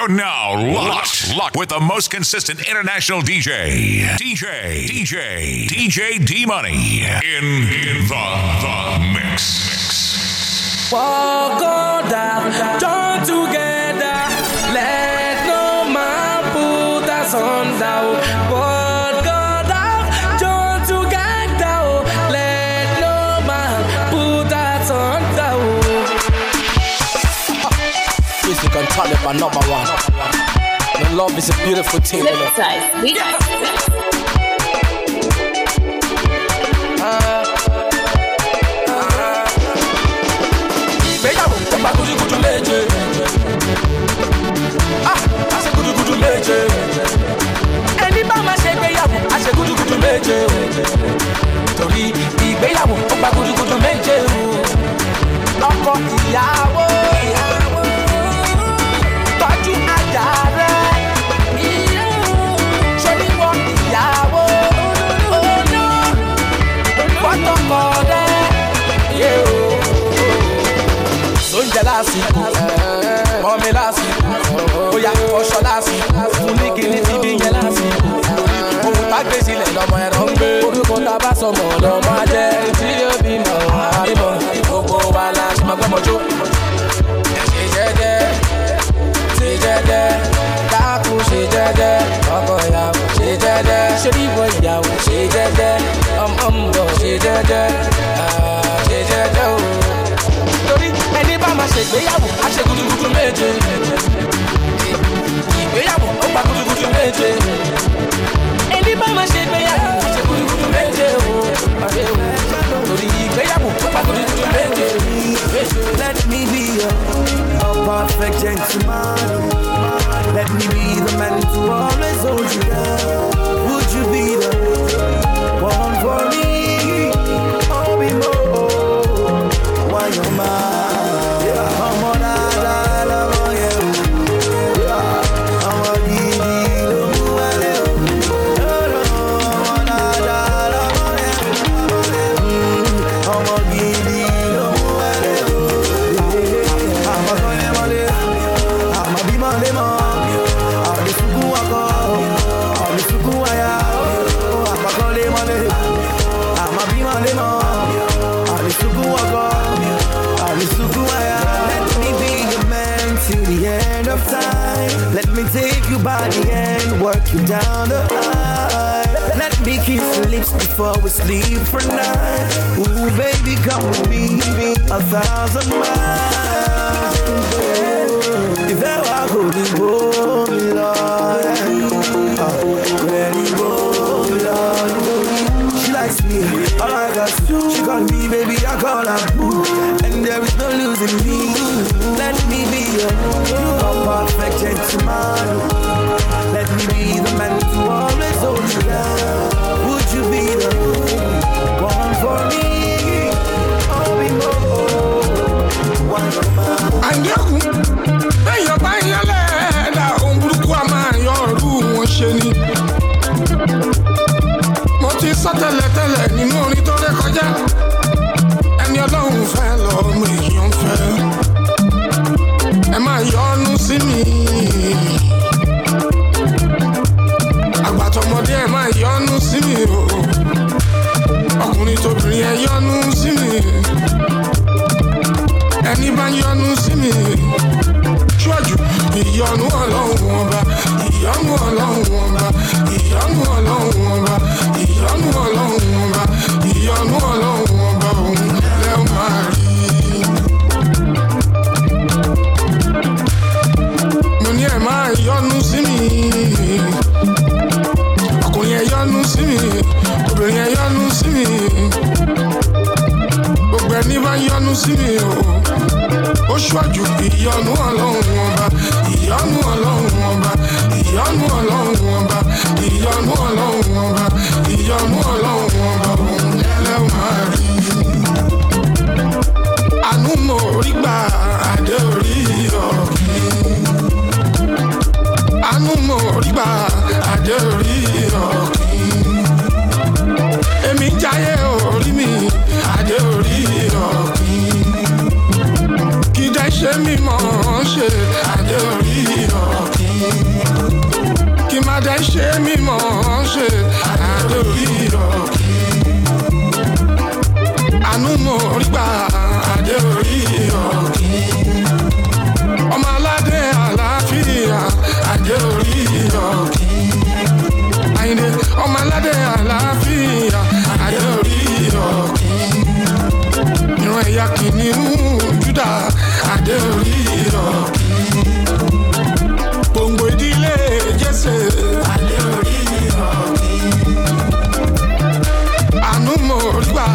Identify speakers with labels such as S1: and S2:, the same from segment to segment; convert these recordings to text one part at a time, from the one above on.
S1: You're now locked, locked with the most consistent international DJ, DJ, DJ, DJ D Money in, in the, the mix.
S2: Walk on down, join together. Let no man put us on down.
S3: Music and talent number one. And love is a beautiful thing. You know?
S4: Flipside. We got
S2: ìgbéyàwó ó gba gudugudu méje. A ṣe gudugudu méje. ẹni bá máa ṣe ìgbéyàwó a ṣe gudugudu méje. torí lásìkò mọ́mi lásìkò bóyá ọṣọ lásìkò fún ní ti bí yẹn lásìkò gbé sílẹ̀ lọ́mọ ẹ̀rọ ń gbé. Orúkọ tá a bá lọ́mọ ajẹ́ tí bí mọ̀ àbímọ gbogbo wa la ṣe máa gbọ́mọjó. ṣe jẹ́jẹ́ ṣe jẹ́jẹ́ dákun ṣe jẹ́jẹ́ ọkọ ìyàwó ṣe jẹ́jẹ́. Ṣe ìwọ ìyàwó ṣe jẹ́jẹ́ ọmọ ṣe jẹ́jẹ́ bá máa ṣègbéyàwó á gudugudu méje. Ìgbéyàwó ó gba gudugudu méje. Ẹni bá máa ṣègbéyàwó á ṣe gudugudu méje o àṣẹ o. Torí ìgbéyàwó ó gba gudugudu méje.
S5: Let me be a, a perfect gentleman. Let me be the man to always before we sleep for night. Ooh, baby, come with me a thousand miles. Ìfẹ́ wa kò ní bómi lọ. Rẹ̀ ní bómi lọ. She likes me, I like her too. She call me baby, I call her boo. And there is no losing me. Let me be your a perfect gentleman. Let me be the man to always hold you down.
S6: Sọ tẹ́lẹ̀tẹ́lẹ̀ nínú orin tó ré kọjá. Ẹni ọlọ́run fẹ́ lọ́mọ èèyàn fẹ́. Ẹ máa yọnu sí mi. àgbàtọ̀mọdé ẹ máa yọnu sí mi o. Ọkùnrin tóbìnrin ẹ yọnu sí mi. Ẹni bá yọnu sí mi. Ṣọ́jú ìyọnu ọlọ́run ọba ìyọnu ọlọ́run ọba yọnu sí mi o ó ṣọ́jú ìyọnu ọlọ́run ọba ìyọnu ọlọ́run ọba ìyọnu ọlọ́run ọba ìyọnu ọlọ́run ọba ìyọnu ọlọ́run ọba òun máa rí. àánú mo rí gbà adé orí ọ̀gbìn. àánú mo rí gbà adé orí ọ̀gbìn èmi ń jayé orí mi àdé orí ọ̀gbìn. Kì í dẹ́ ṣe mí mọ̀ ọ́n ṣe àdé orí ọ̀gbìn. Kì má dẹ́ ṣe mí mọ̀ ọ́n ṣe àdé orí ọ̀gbìn. Àánú mo rí gbà àdé orí ọ̀gbìn. Ọmọ aládé àlàáfíà àdé orí ọ̀gbìn àyìnlé ọmọ aládé àlàáfíà àdórí ọ̀kì. ìran ẹ̀yà kìnìún júdà àdórí ọ̀kì gbòǹgbò ìdílé jésè. Adé orí ọ̀kí. Àánú mo rí gbà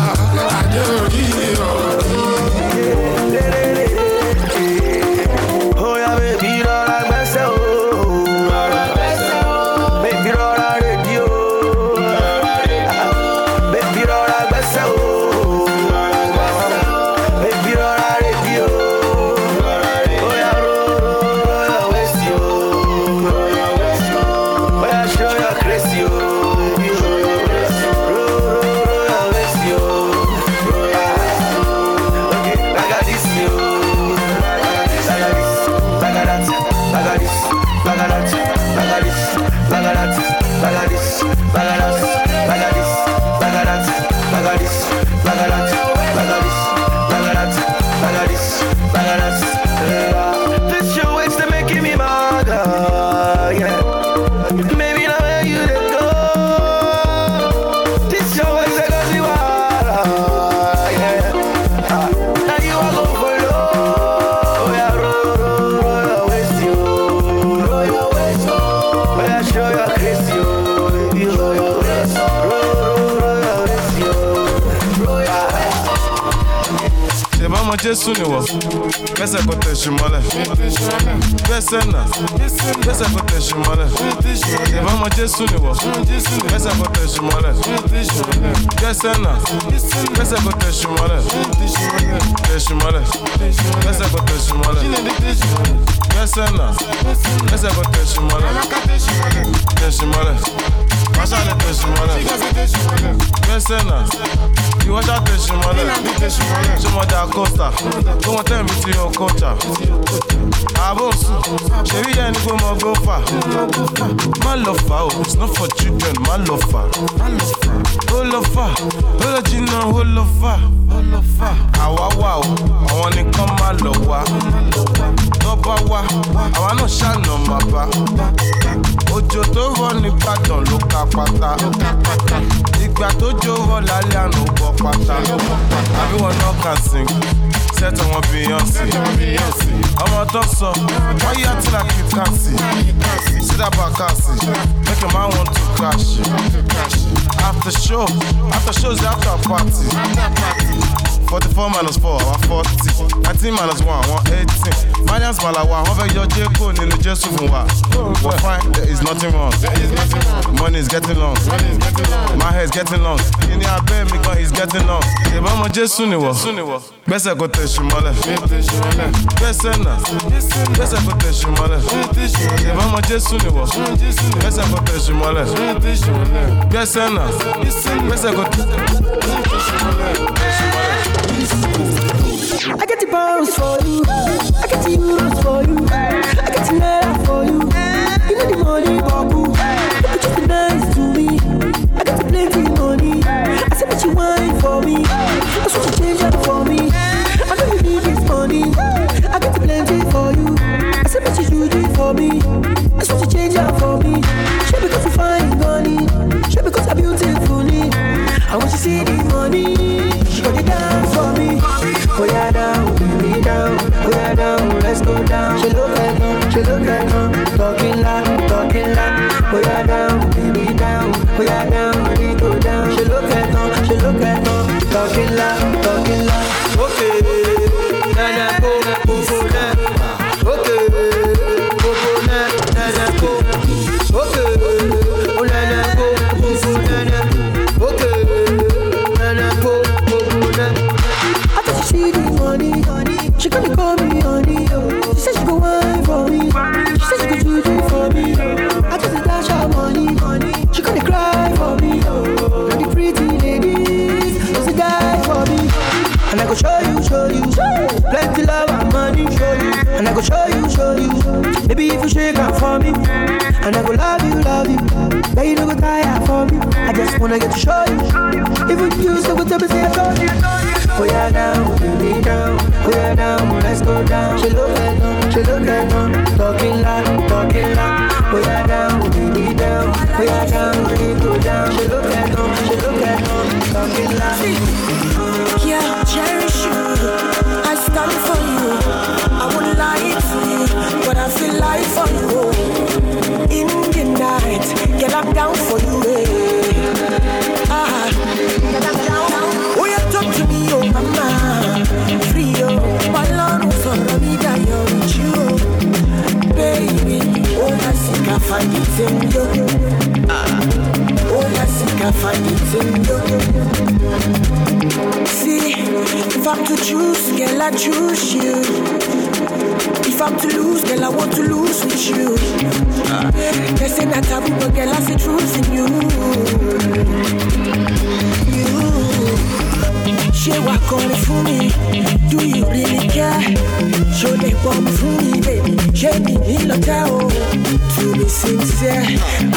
S7: gbẹsẹ
S8: nà ìwọ́ṣà tẹsí mọlẹ ṣé mo dà kọ́sà tó wọn tẹ̀ mí ti hàn kọ́ńtà. àbò sùn ṣèbí yẹn ni pé mo gbó fà. má lọ fà o it's not for children má lọ fà. ó lọ fà ó lọ jìnnà ó lọ fà. àwa wà o àwọn nìkan má lọ wá. tó bá wá àwa náà ṣàna máa bá. Òjò tó rọ nìbàdàn ló ka pátá. ìgbà tó jó rọ lálẹ́ àná bọ́ pátá. àbí wọn náà kàn sing set àwọn beyonce. ọmọ tó sọ wọ́n yá tí la kì í kàsì. sídà bàkàsì make a man want to crash. after show after show is after party. Forty-four minus four àwọn forty. Nineteen minus one àwọn eighteen marians malawa wọ́n fẹ́ yọ jẹ́kọ̀ nínú jésù fún wa. but fine there is nothing wrong. money is getting long. my hair is getting long. kí ni abẹ́ mi gan is getting long. ìbọn ọmọ jésù nìwọ gbẹ́sẹ̀ kò tẹ̀sí mọ́lẹ̀. Gbẹ́sẹ̀ náà gbẹ́sẹ̀ kò tẹ̀sí mọ́lẹ̀. Ìbọn ọmọ jésù nìwọ gbẹ́sẹ̀ kò tẹ̀sí mọ́lẹ̀. Gbẹ́sẹ̀ náà gbẹ́sẹ̀ kò tẹ̀sí mọ́lẹ̀.
S9: I get the pounds for you. I
S10: wanna get to show you. Even you still go tell me say I told you. Oh yeah, down, baby down. Oh yeah, down, let's go down. She look at them, she look at them. Talking loud, talking loud. Oh yeah, down, baby down. Oh yeah, down, we go down. She look at them, she look at them. Talking loud.
S9: Yeah, cherish you. I stand for you. I wouldn't lie to you, but I feel like for you. In the night, get up down for you. Eh. It in you. See, if I'm to choose, girl, I choose you. If I'm to lose, girl, I want to lose with you. They say not taboo, but girl, I see truth in you. You. Ṣé wàá kọrin fún mi? Do you really care? Lè pọ̀ mi fún mi, baby? Ṣé mi nílò tẹ́ o? To be sincere,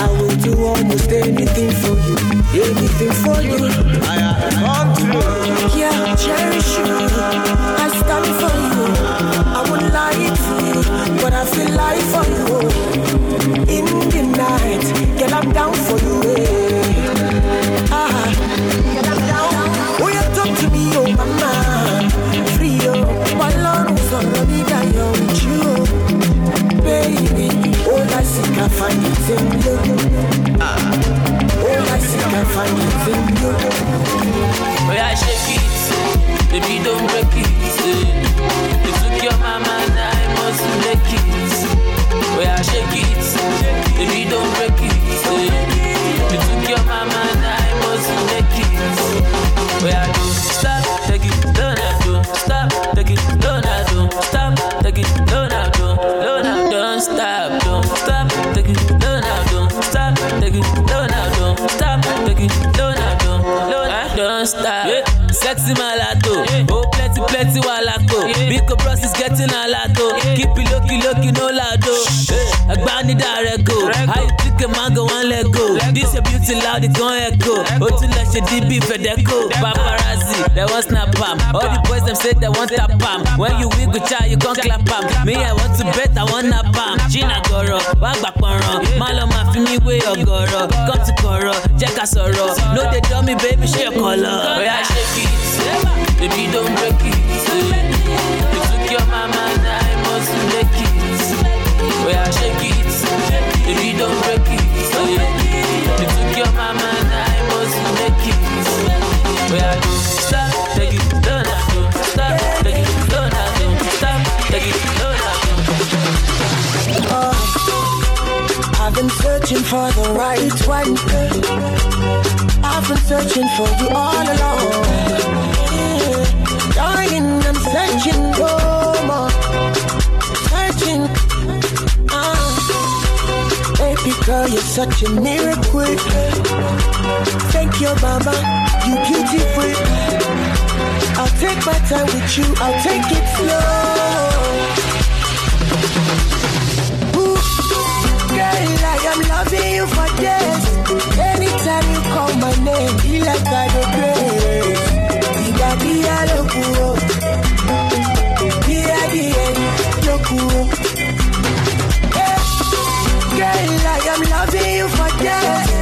S9: I will do almost anything for you. Anything for you. Yeah, cherish you. I stand for you. I would lie to you, but I feel like for you. In the night, get up down for you. All I find.
S11: Oh shake it, don't break it. You took your mama, I must make it. Oh shake it, don't break it. You took your mama, I must make it. Oh yeah, bros is getting a lato. Keep it low, low, no lado. Agbani direct go. How you think a mango one let go? This your beauty loud, it gon' echo. Let your DB Fedeco. Paparazzi, they want snap am. All the boys them say they want tap am. When you wiggle child, you gon' clap am. Me I want to bet, I want nap am. Gina Goro, Wagba Pọ̀nrán. Malo ma fi mi wé ọ̀gọ̀rọ̀. Come to kọ̀rọ̀, jẹ́ ká sọ̀rọ̀. No dey dumb me baby, your color. Oya shake it, baby don't break it. You your mama, now I must make it. Oya shake it, baby don't break it. You took your mama, now I must make it. Oya don't stop, take it, don't stop, take it, don't stop, take it, don't oh,
S9: I've been searching for the right one. I've been searching for you all along. I'm searching for more. Searching. Ah. Baby girl, you're such a miracle. Thank you, mama. You beautiful. I'll take my time with you. I'll take it slow. Ooh. Girl, I am loving you for days. Anytime you call my name, be like I do grace. Dia dia lokuo. Dia Eh, Girl, I am loving you for days.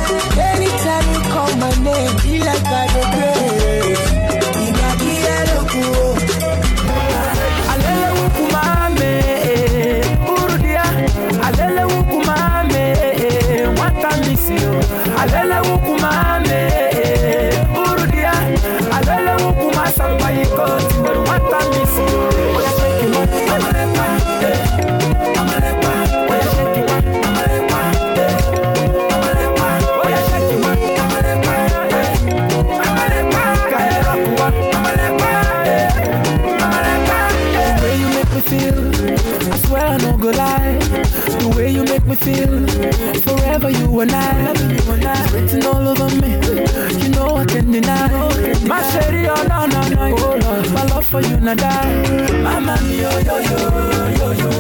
S12: And I. It's written all over me. You know I can't deny. My shady, oh no no no. Oh my love for you not die. Mama mia, yo yo yo yo.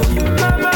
S12: Mama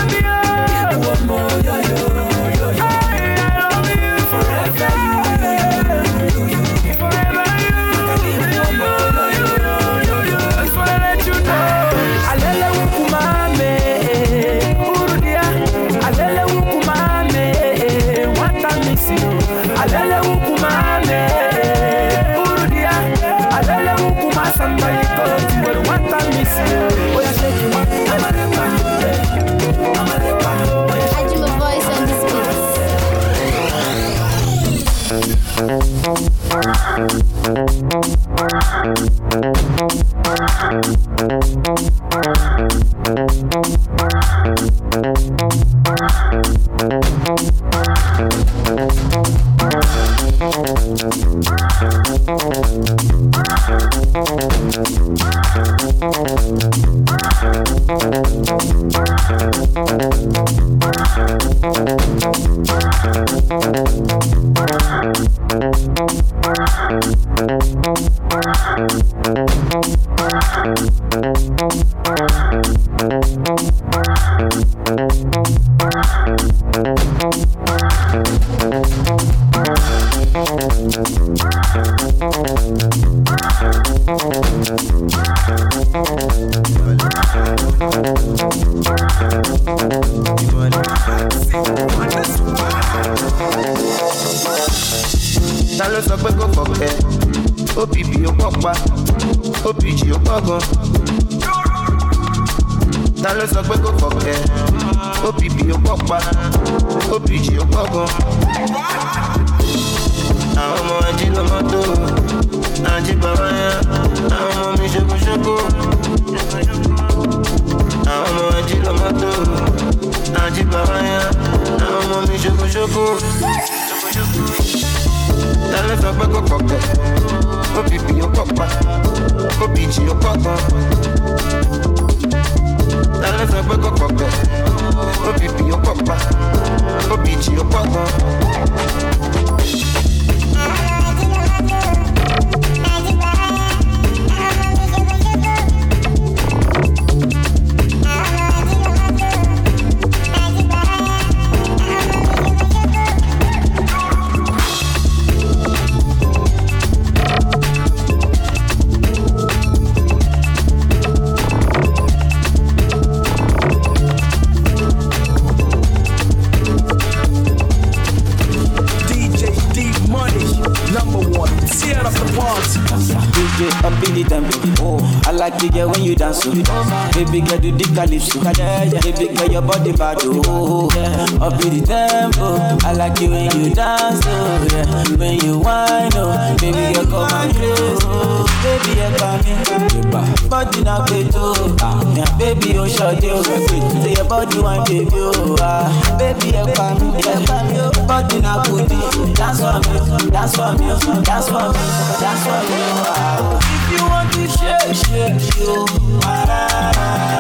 S13: do
S14: the
S15: calypso. Baby girl your body bad. Oh, yeah. up in the tempo. I like it when you dance. Oh, yeah. When you whine. Oh, baby girl come and crazy. Oh, baby girl come in. Body na gbeto. Ah, yeah. Baby oh short you. Say your body wine baby oh. Ah, baby girl come in. Yeah. Body na goodie. Dance for me. Dance for me. Dance for me. Dance for me. Ah. If you want to shake, shake you. You want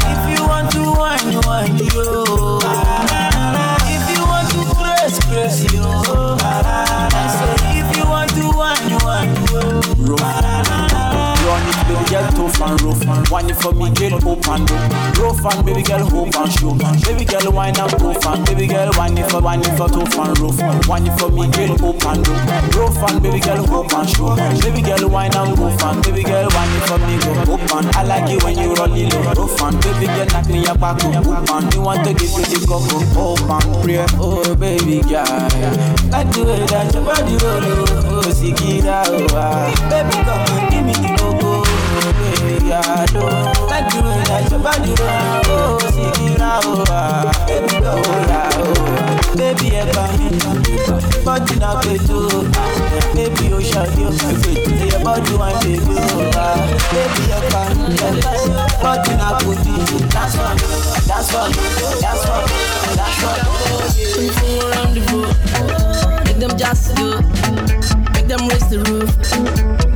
S15: to If you want to press, press you. If you want to girl, tough and rough. Whine for me, girl, open up. Rough and baby girl, hope and show. Baby girl, whine and tough and baby girl, whine it for, whine it for tough and rough. Whine it for me, open up. Rough and baby girl, hope and show. Baby girl, whine and rough and baby girl, whine it for me, go open. I like it when you roll it low, rough and baby girl, knock me up back up, open. You want to give you the cup of open, pray. Oh baby girl, like the way that your body roll, oh, oh, sick it out, ah. Baby, come and give me the oh,
S16: make them just you, make them raise the roof,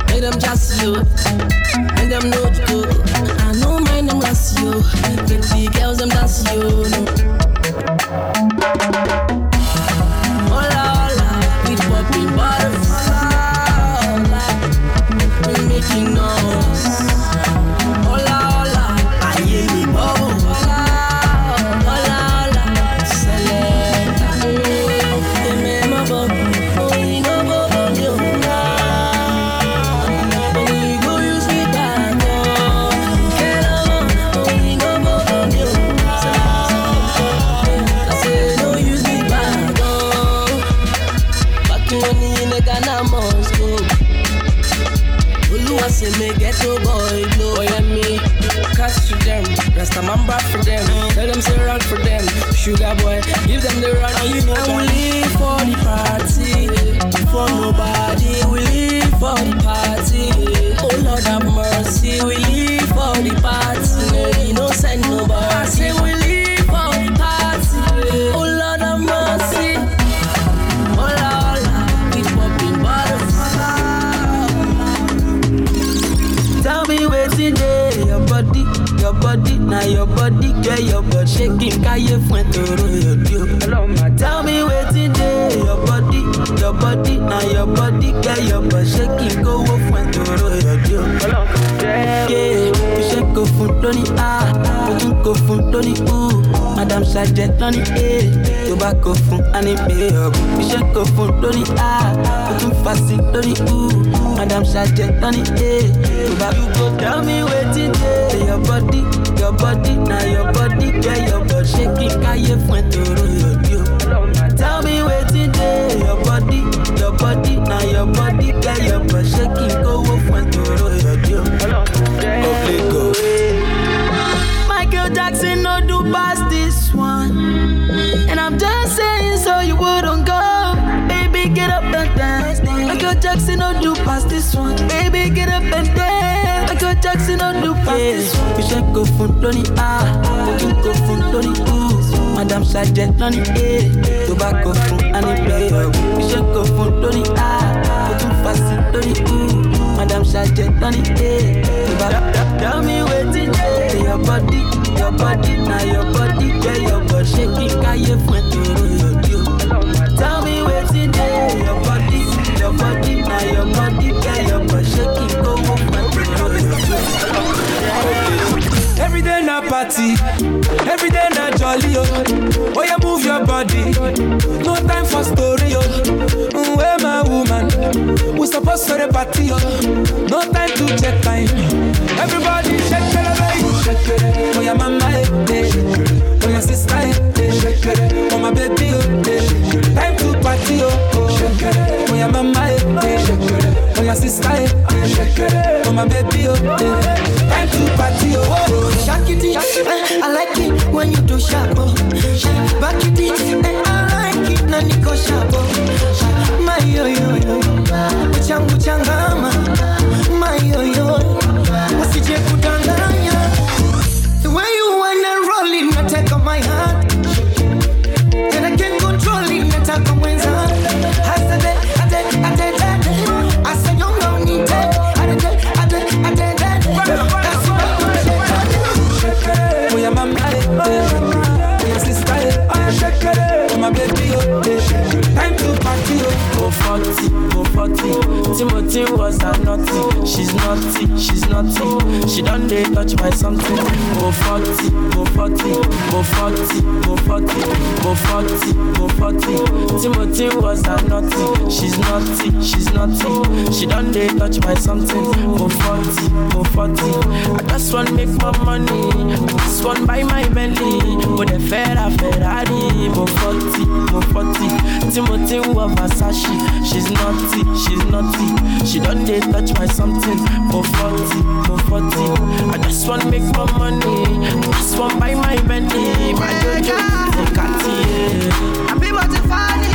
S16: make them just you, and I'm no joke. I know my I'm dance you. Get girls, them dance you. Rasta man back for them. Tell them say run for them, sugar boy, give them the run. And you know and we live for the party, for nobody. We live for the party.
S17: Shaking, kaye fuen toro your dio. Tell me in there, your body, your body, now your body, get your butt shaking, go wo fuen toro your dio. Yeah, go fun loni ah, o tún go fun loni ooh. Madam Sergeant loni eh, tó bá go fun anime. You shake go fun loni ah, o tún fasi loni ooh. Madam Sergeant loni eh, tó bá you go tell me wetin dey your body, your body, na your body get your body shaking káyé fún ẹ tòró yòdì o. Tell me wetin dey your body, your body, na your body get your body shaking kówó fún ẹ tòró yòdì o. this one. Baby, get up and dance. Michael Jackson past this one. You should go fun loni ah, you go fun loni ooh. Madam Sergeant loni eh, tobacco fun anime oh. You should go fun loni ah, you too fast loni ooh. Madam Sergeant loni eh, tobacco. Tell me wetin dey your body, your body, na your body, get your body shaking, káyé fún ẹ tòró yòdì o. Tell me wetin dey your body, your body, na your body, get your body shaking, kówó fún ẹ tòró yòdì o.
S12: Every day na party, every day na jolly oh. Oh yeah, move your body, no time for story oh. Mm, where my woman, we supposed to the party oh. No time to check time. Everybody shake it, baby. Shake it. Oh yeah, mama eh, eh. Oh yeah, sister eh, eh. Oh my baby oh, eh. Time to party oh. oh. Oh yeah, mama eh, Oh yeah, sister eh, eh. Oh my baby oh, eh. Time to party oh.
S9: Shake it, eh, I like it when you do sharp. Oh. Back it, eh, I like it na niko sharp. Oh. My yo yo yo, uchangu changama. My yo yo, usije kudanganya. The way you wanna roll it, nataka my heart.
S16: 40, go 40. Timothy was a naughty. She's naughty, she's naughty. She done they touch my something. Go 40, go 40, go 40, go 40, go 40, go 40. Timothy was a naughty. She's naughty, she's naughty. She done they touch my something. Go 40, go 40. I just want make my money. This one buy my belly. With a Ferrari, Ferrari. Go 40, go 40. Timothy was Versace. She's naughty, she's naughty. She done they touch my something. for 40, for 40. I just want make my money. This one buy my belly. My Jojo, the Cartier.
S9: Àbí mo ti fa ni,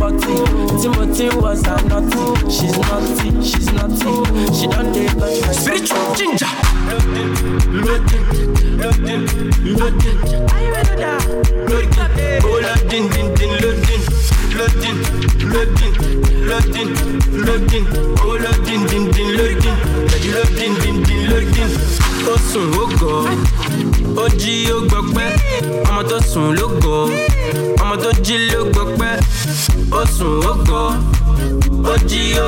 S16: 40. Timothy was a naughty. She's naughty, she's naughty. She don't take but my
S12: spiritual ginger.
S16: Loading, loading, loading,
S12: loading loading, loading, loading, loading, oh loading, din din loading, loading, din din loading, oh sun, oh god ó jí ó gbọ́ pẹ́, ọmọ tó sùn ló gọ̀,
S18: ọmọ tó jí ló gbọ́ pẹ́ ó sùn ó gọ. Ó jí ó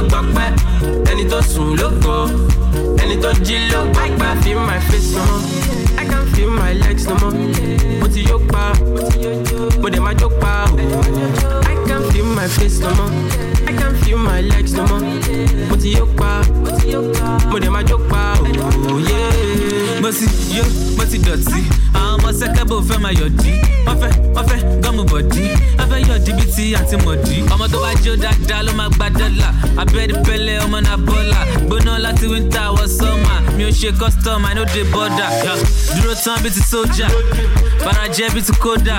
S18: ẹni tó sùn ló gọ. Ẹni tó jí ló gbọ́ pẹ́ feel my face no more. I can feel my legs no more. Mo ti yó pa. Mo dẹ̀ máa jó pa. O I can feel my face no more I can't feel my legs no more. Mo ti yó pa mo dẹ̀ máa jó pa o yeah.
S11: mo ti yó mo ti dọ̀tí. Àwọn ọmọ sẹ́kẹ́bù fẹ́ máa yọ̀dí. Wọ́n fẹ́ wọ́n fẹ́ gọ́mù bọ̀dí. Wọ́n fẹ́ yọ̀dí bíi ti tó bá jó dáadáa ló máa gba dọ́là. Abẹ́rẹ́ pẹ́lẹ́ ọmọ náà bọ́là. Gbóná láti wíńtà wọ sọ́mà mi ò ṣe custom i no dey border. Dúró tán bíi ti sójà farajẹ́ bíi ti kódà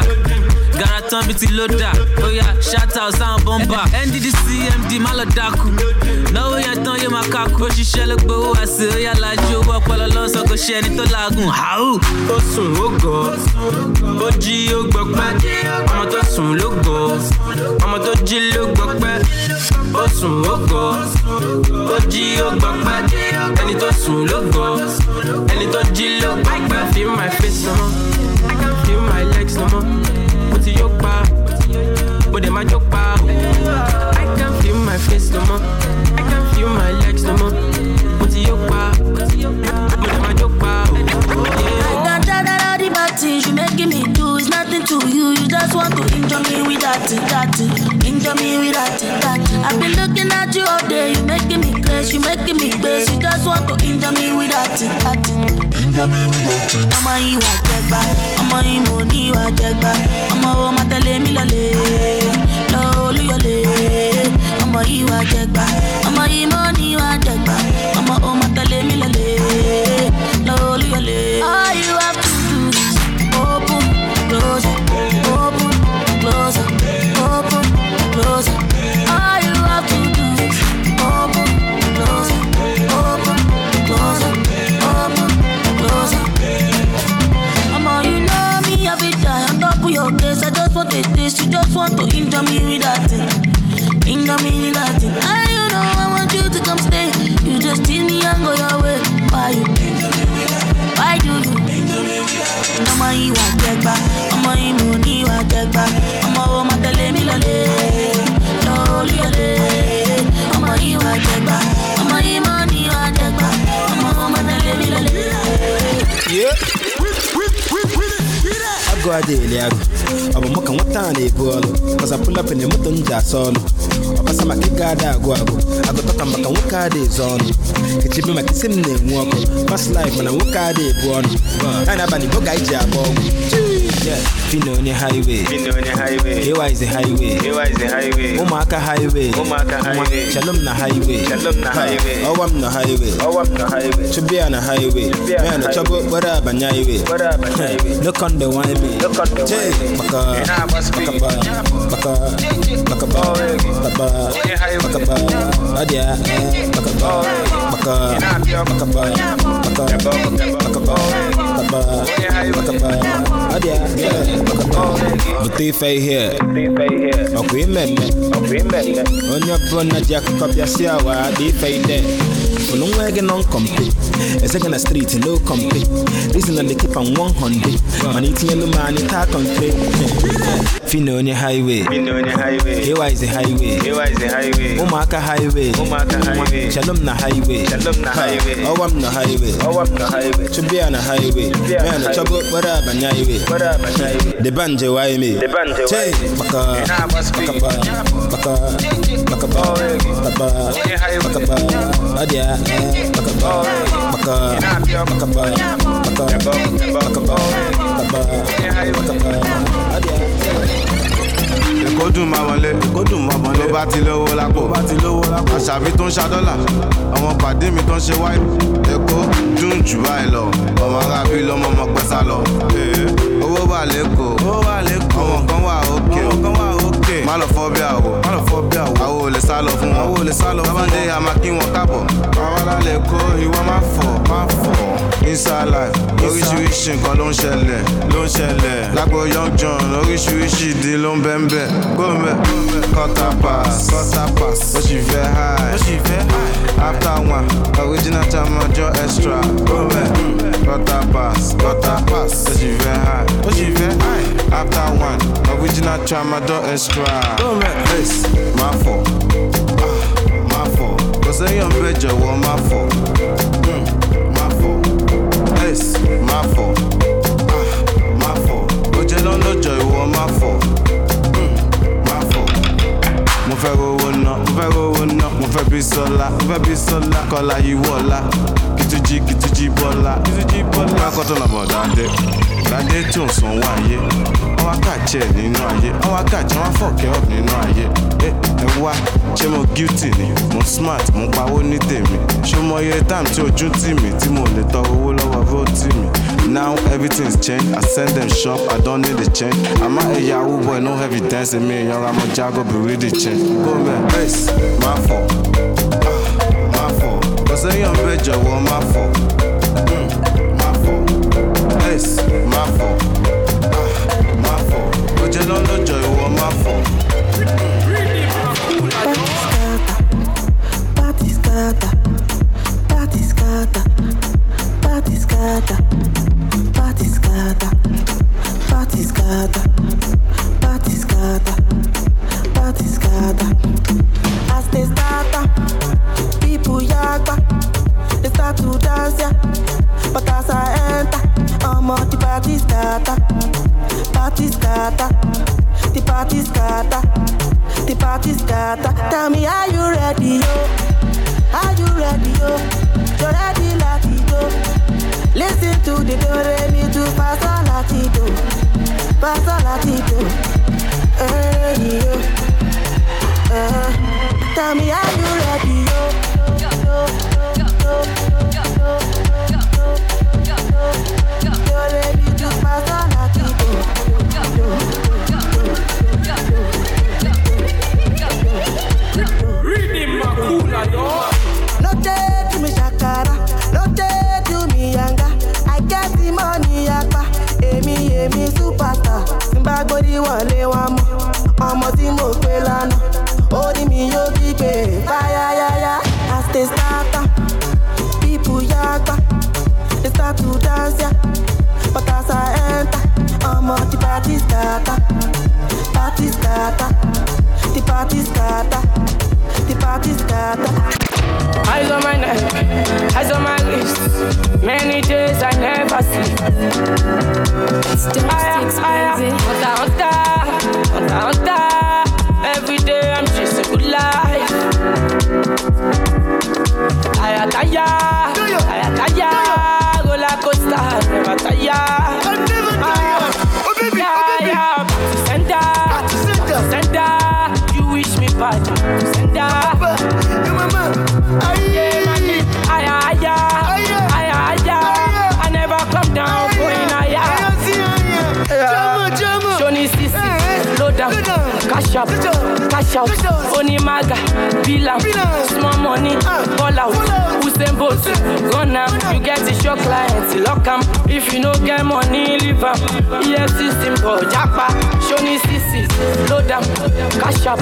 S11: gara tán bíi ti lódà shout out sáwọn bọ́mbà nddc md má lọ dákú náwó yẹn tán yóò máa kákú ó ṣiṣẹ́ ló gbowó àṣẹ yá lajú owó ọpọlọ lọ́sọ̀ kò ṣe ẹni tó laagun hàù.
S18: ó sùn ó gọ. Ó jí ó gbọ́ pẹ́ ọmọ tó sùn ló gọ. Ọmọ tó jí ló gbọ́ pẹ́ ó sùn ó gọ. Ó jí ó ẹni tó sùn ló gọ ẹni tó jí ló gbọ́ pẹ́ feel my face no more I can feel my legs no more mo ti yó pa mo dẹ̀ máa jó pa I can feel my face no more I can feel my legs no more mo ti yó pa mo dẹ̀ máa jó pa o.
S19: I got that that all the bad things you making me do is nothing to you. You just want to injure me with that thing, that thing. Injure me with that that. I've been looking at you all day. You making me crazy, you making me crazy. You just want to injure me with that thing, that thing. Injure me with that thing. Ọmọ yìí wà jẹgba, ọmọ yìí mo ní wà jẹgba, ọmọ wo máa tẹ̀lé mi lọ́lẹ̀, lọ olúyọlẹ̀. Ọmọ yìí wà jẹgba, ọmọ yìí mo ní wà jẹgba, ọmọ wo want to injure me with that thing. Injure me with that thing. And you know I want you to come stay. You just tease me and go your way. Why?
S20: Agụ adịghịlị agụ ọ bụ mụ ka nwata a na-ebu ọlụ ọzapụlapụ na moto m ji asa ọlụ ọbasa maka ịga ada agụ agụ agụtọ ka maka nwoke a dị-ezo ọnụ kechibe maka isi m na-enwe ọkụ fast life mana nwoke a dị-ebu ọnụ ya na abalị boga iji agba ọgwụ Yeah, Fino onye highway. Ewa is a highway. Ụmụaka highway. Nwa, Shalom na highway. Ha, ọwa m na highway. Chubia na highway. Ya na chọgo okporo abanye highway no conde wine. Me che maka maka ba maka maka ba maka maka ba adia eh, maka ba maka maka ba maka maka ba maka ba maka ba adia eh, maka ba bute ife ihe ọkwa imemme onye ọbụla ji akụkọ bịa si awa dị ife ide funu nwa gị nọ nkọmpe eze gị na street no kompe reason na keep am 100 mana itinyelu m anyị taa kọnkre fina onye highway. Ewa is a highway. Ụmụaka highway. Nwa, shalom na highway. Ha, ọwa m na highway? Chubia na highway? Ya na chọgo okporo abanye highway. deba nje waime che maka maka ba maka maka ba maka maka ba adia eh, maka ba maka maka ba maka maka ba maka ba maka ba adia
S8: èkó dùn máa wọlé. Èkó dùn máa wọlé. Tó bá ti lówó lápò. Bá ti lówó lápò. Àṣàbí tó ń ṣa dọ́là. Àwọn pàdé mi tó ń ṣe wáìnì èkó dùn jù báyìí lọ. Ọmọ arábí lọmọ ọmọ pẹ́ sá lọ. Ee, owó wà lẹ́kọ̀ọ́ owó wà lẹ́kọ̀ọ́ ọmọ kan wà òkè. Má lọ fọ́ bí má lọ fọ́ bí ò lè sá lọ fún wọn. Àwò ò lè sá lọ fún wọn. tábàdé àmà kí wọn káàbọ̀. Àwa lálẹ́ kó ìwọ má fọ̀ má fọ̀. Inside life oríṣiríṣi nǹkan ló ń ṣẹlẹ̀ ló ń ṣẹlẹ̀. Lágbo young john oríṣiríṣi ìdí ló ń bẹ́ ń bẹ́. Gómẹ̀ quarter pass quarter pass ó sì fẹ́ high. Ó sì fẹ́ high. After one original jam ọjọ́ extra. Gómẹ̀ Gutter pass, gutter pass. Oh, she very high, oh, she very high. After one, original tramadol extra. Go man, this, my fault. Ah, my sẹ́yìn ọ̀bẹ jọ̀wọ́ má fọ̀. Mm, má fọ̀. This, má fọ̀. Ah, má fọ̀. Ó jẹ́ lọ́lọ́jọ́ ìwọ má fọ̀. Mm, má fọ̀. Mo fẹ́ rówó ná, mo fẹ́ rówó ná, mo fẹ́ bí sọ́lá, mo fẹ́ bí sọ́lá, kọ́lá yìí wọ̀lá. Kìtújì kìtújì bọ́lá, kìtújì bọ́lá. Má kọ́tọ̀ nà bọ̀ dáadé, dáadé tí ò sanwó ayé. Wọ́n kàjẹ́ nínú ayé, wọ́n kàjẹ́ wọ́n fọ̀kẹ́ up nínú ayé. Ẹ ẹ wá, ṣé mo guilty ni? Mo smart, mo pawó ní tèmi. Ṣé mo yẹ time tí ojú tì mí tí mo lè tọrọ owó lọ́wọ́ vóòtì mi? Now everything's changed, I send them shop, I don't need the change. I'm a yahoo boy, no evidence in me, young I'm a jago, be really change. Go man, yes, my fault. Ah, my fault. Kò sẹ́yìn ọ̀bẹ jọ̀wọ́ má fọ̀. Fọ̀. Ah.
S9: Party scatter, party scatter, party scatter, on the party scatter, party scatter, the party scatter, the party scatter. Tell me, are you ready, yo? Are you ready, yo? You ready, latido? Listen to the do re mi do fa sol latido, fa sol latido. Hey, yo. Uh, tell me, are you ready? Yo, èmi superstar. N bá gbórí wọlé wọn mọ̀, ọmọ tí mo pé lánàá. Orí mi yóò gbígbé fáyáyáyá. As they start am, people yagba, they start to dance ya. But as I enter, ọmọ the party scatter, party scatter, the party scatter, the party scatter.
S21: Eyes on my neck, eyes on my wrist. Many days I never sleep. Aya, aya, hunter, hunter, hunter, hunter. Every day I'm chasing good life. Aya, taya, aya, taya. Roller coaster, never tire. Aya, aya, center, center. You wish me bad, center. Cash up, cash out. Oni Maga, Bilam, small money, ball out. Usain Bolt, run am. You get it, your clients, lock am. If you no get money, leave am. EFC symbol, Japa, Johnny Sisi, slow down, cash up,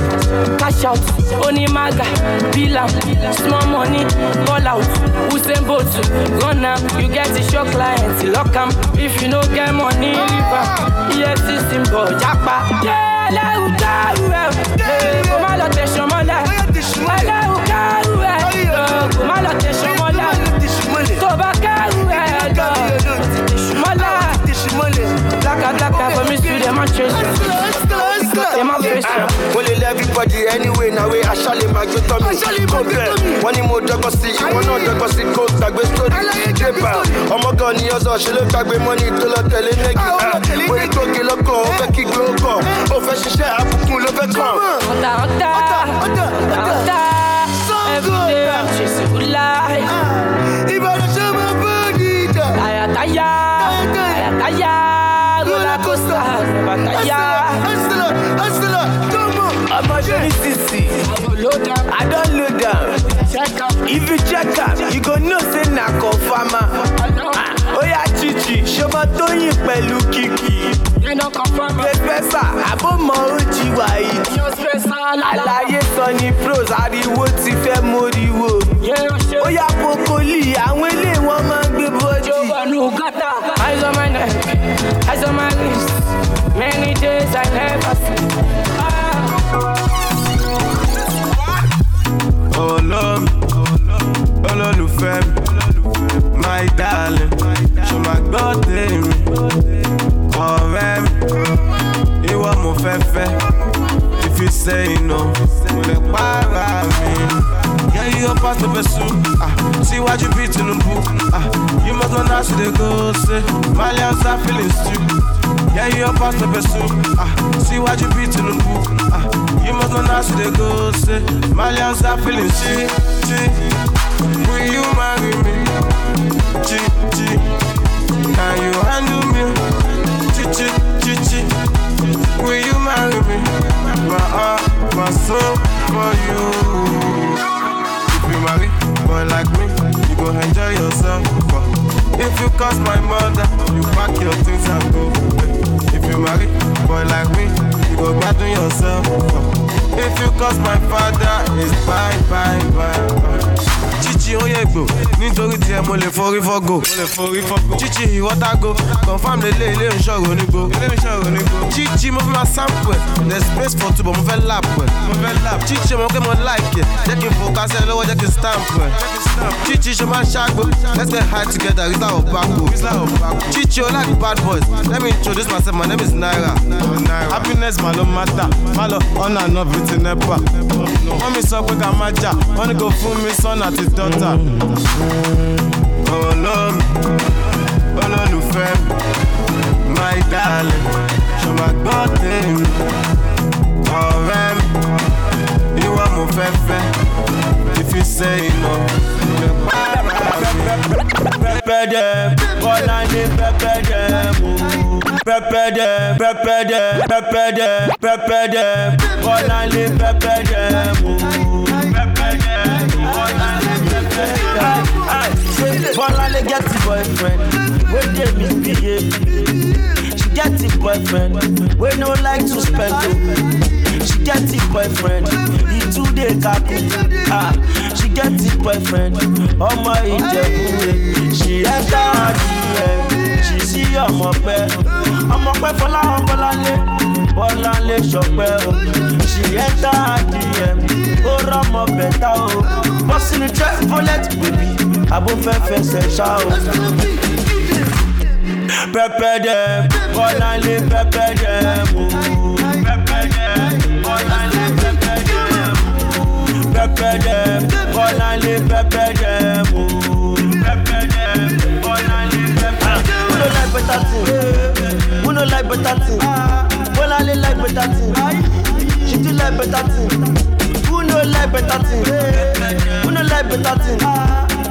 S21: cash out. Oni Maga, Bilam, small money, ball out. Usain Bolt, run am. You get it, your clients, lock am. If you no get money, leave am. EFC symbol, Japa. Yeah, tó bá change. Dem ma face am.
S22: mo lè lé everybody anyway na wey aṣálẹ̀ máa gbé tọ́ mi kó bẹ̀ wọ́n ní mo dọ́gbọ́n sí ìwọ náà dọ́gbọ́n sí kó gbàgbé sórí débà ọmọ kan ní ọ̀sán ṣe ló gbàgbé mọ́ni tó lọ tẹ̀lé nẹ́gì. Mo ní gòkè lọ́kàn ó fẹ́ kí gbé ó kàn ó fẹ́ ṣiṣẹ́ àbùkù ló fẹ́ kàn.
S21: Hunter, hunter, hunter, hunter. Every day I'm chasing good life.
S22: Ìbàdàn ṣe máa bá gíga.
S21: Taya, taya, taya, taya. Roller coaster, never
S22: on.
S16: sisi i don load am if you check am you go know say na confama oya chichi ṣọmọ tóyìn pẹ̀lú kìkì pẹpẹsà àbọ̀mọ̀ ojì wàyí àlàyé sọ ní pros ariwo ti fẹ́ móríwó oya pokoli àwọn ilé wọn máa ń gbé bọ́jì
S23: Ice on my wrist. Many days I never see.
S8: Olómi olólùfẹ́ mi my darling ṣo máa gbọ́ tèmi ọ̀rẹ́ mi ìwọ mo fẹ́ fẹ́ if you say no mo lè para mi. Yeah, you up past the vessel. Ah, síwájú bíi Tinubu. Ah, you must know how to go say Malians are feeling stew. Yeah, you up past the vessel. Ah, síwájú bíi Tinubu. Ah, you must know how to dey go say Malians are feeling stew. Will you marry me? Chi, chi. Can you handle me? Chi, chi, chi, chi. Will you marry me? My heart, my soul for you. If you marry boy like me, you go enjoy yourself. If you cost my mother, you pack your things and go. You marry boy like me, you go gbadun yourself. If you cost my father, it's bye bye bye. bye. Chichi oyegbo nítorí tiẹ̀ mo lè forí fọ́gò. Mo lè forí fọ́gò. Chichi ìwọ́tàgò confam lélẹ̀ ilé ìṣòro onígbò. Ilé ìṣòro onígbò. Chichi mo fi máa sample ẹ̀. There's space for two but mo fẹ́ lap ẹ̀. Mo fẹ́ lap. Chichi mo kẹ́ mo like ẹ̀. Jẹ́ kí n fò kásẹ̀ lọ́wọ́ jẹ́ kí n stamp ẹ̀. Chichi ṣe máa ṣàgbó. Let's get high together Rita Obako. Chichi o like bad boys. Let me introduce myself my name is Naira. Happiness ma ló matter. Má lọ ọ̀nà fi ti nẹ́pà. Wọ́n mi sọ pé ká má jà. Wọ́n ní kò fún mi sọ́nà àti dọ́tà. Olómi, olólùfẹ́ mi, my darling, ṣo máa gbọ́ tèmi? Ọ̀rẹ́ mi, ìwọ mo fẹ́ fẹ́, if you say no, lè para mi.
S14: Pẹ́pẹ́ dẹ̀, bọ́lá ní pẹ́pẹ́ dẹ̀ mú. Pẹ́pẹ́ dẹ̀, pẹ́pẹ́ dẹ̀, pẹ́pẹ́ dẹ̀, pẹ́pẹ́ dẹ̀, Bọ́láńlé get the boyfriend wey dey misbehave. She get the boyfriend wey no like to spend o. She get the boyfriend, he too dey kaku. Ah, she get the boyfriend, ọmọ Ìjẹ̀bú rẹ̀. She enter her DM, she see ọmọ pẹ́. Ọmọ pẹ́ Fọláhàn Bọ́láńlé, Bọ́láńlé Ṣọpẹ́ o. She enter her DM, ó rọ́mọ bẹ̀tà o. Bọ́sì ni Treviolet baby, àbò fẹ́ fẹsẹ̀ ṣá o. Pẹ́pẹ́ dẹ̀, Bọ́láńlé pẹ́pẹ́ dẹ̀ mú. Pẹ́pẹ́ dẹ̀, Bọ́láńlé pẹ́pẹ́ dẹ̀ mú. Pẹ́pẹ́ dẹ̀, Bọ́láńlé pẹ́pẹ́ dẹ̀ mú. Pẹ́pẹ́ dẹ̀, Bọ́láńlé pẹ́pẹ́ dẹ̀ mú. Who no like better thing? Who no like better thing? Bọ́láńlé like better thing. She do like better thing. Who no like better thing? Who no like better thing?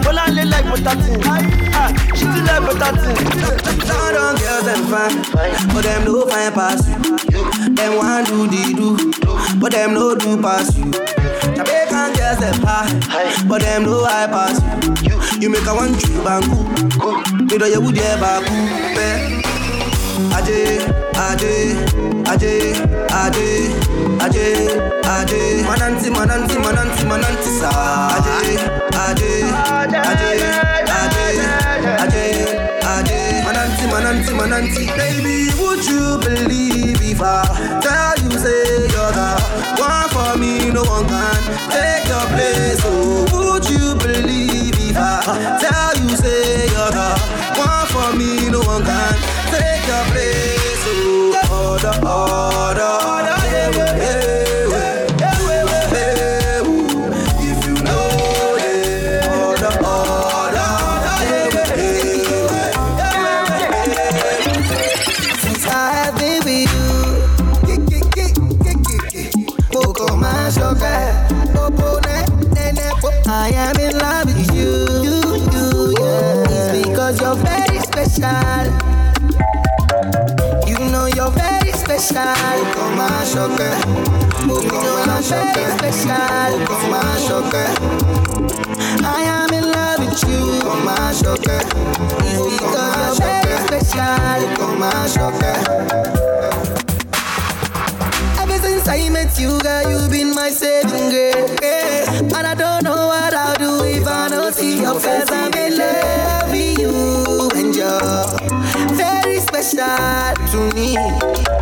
S14: Bọ́láńlé like better thing. Ah, she do like better thing.
S5: Now don't girls them fine, but them no fine pass you. Them want do the do, but them no do pass you. Jamaican girls them high, but them no high pass you. You make a one true bangu, you know you would ever cool. Aje, aje, aje, aje, aje, aje. Mananti, mananti, mananti, mananti sa. Aje, aje, aje, aje, aje, aje. Mananti, mananti, mananti. Baby, would you believe if I tell you say you're the one for me, no one can take your place. Oh, would you believe if I tell you say you're the Oh, Poco más It's because you're very special. Poco más Ever since I met you, girl, you've been my saving grace. Yeah. And I don't know what I'll do if I don't see your face. I'm in love with you, and you're very special to me.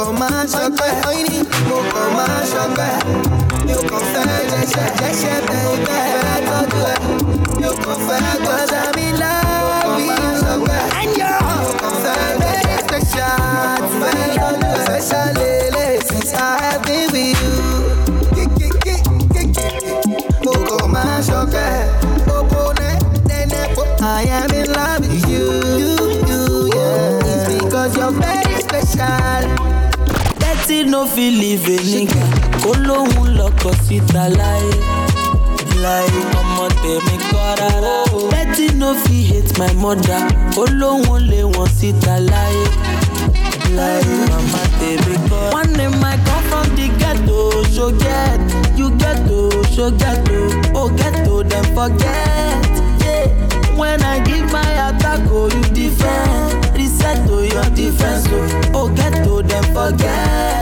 S5: Kàn máa ṣọpẹ́, mo kàn máa ṣọpẹ́. Mi ò kàn fẹ́ jẹ́ṣẹ́ jẹ́ṣẹ́ bẹ́ẹ̀ fẹ́ tọ́jú ẹ̀. Mi ò kàn fẹ́ gbọ́dọ̀ mi láàbí ṣọpẹ́. Mo kàn fẹ́ very special lele since I have been with you.
S17: Betty no fit leave a nigga kó lóhun lọkọ síta láyé láyé ọmọ tèmi kọ́ rárá. Betty no fit hate my mother kó lóhun lé wọn síta láyé láyé mama tèmi kọ́. One day I come from the ghetto so get you ghetto so ghetto oh ghetto dem forget. Yeah. When I give my attack oh you defend reset to your defense oh oh ghetto dem forget.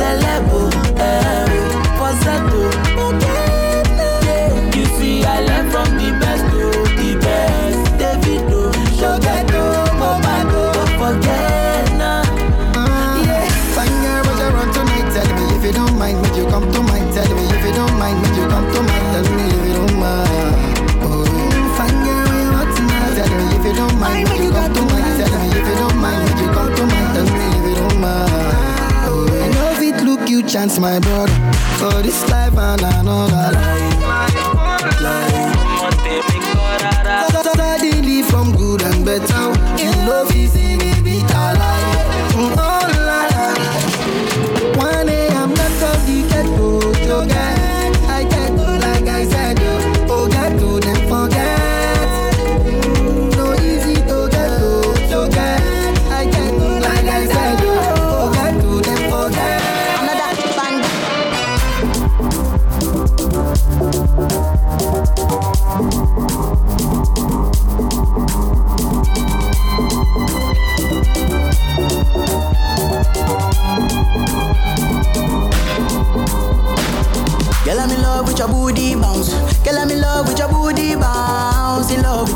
S17: Celebo eh
S5: chance, my brother, for this life and another life. Suddenly from good and better, you know if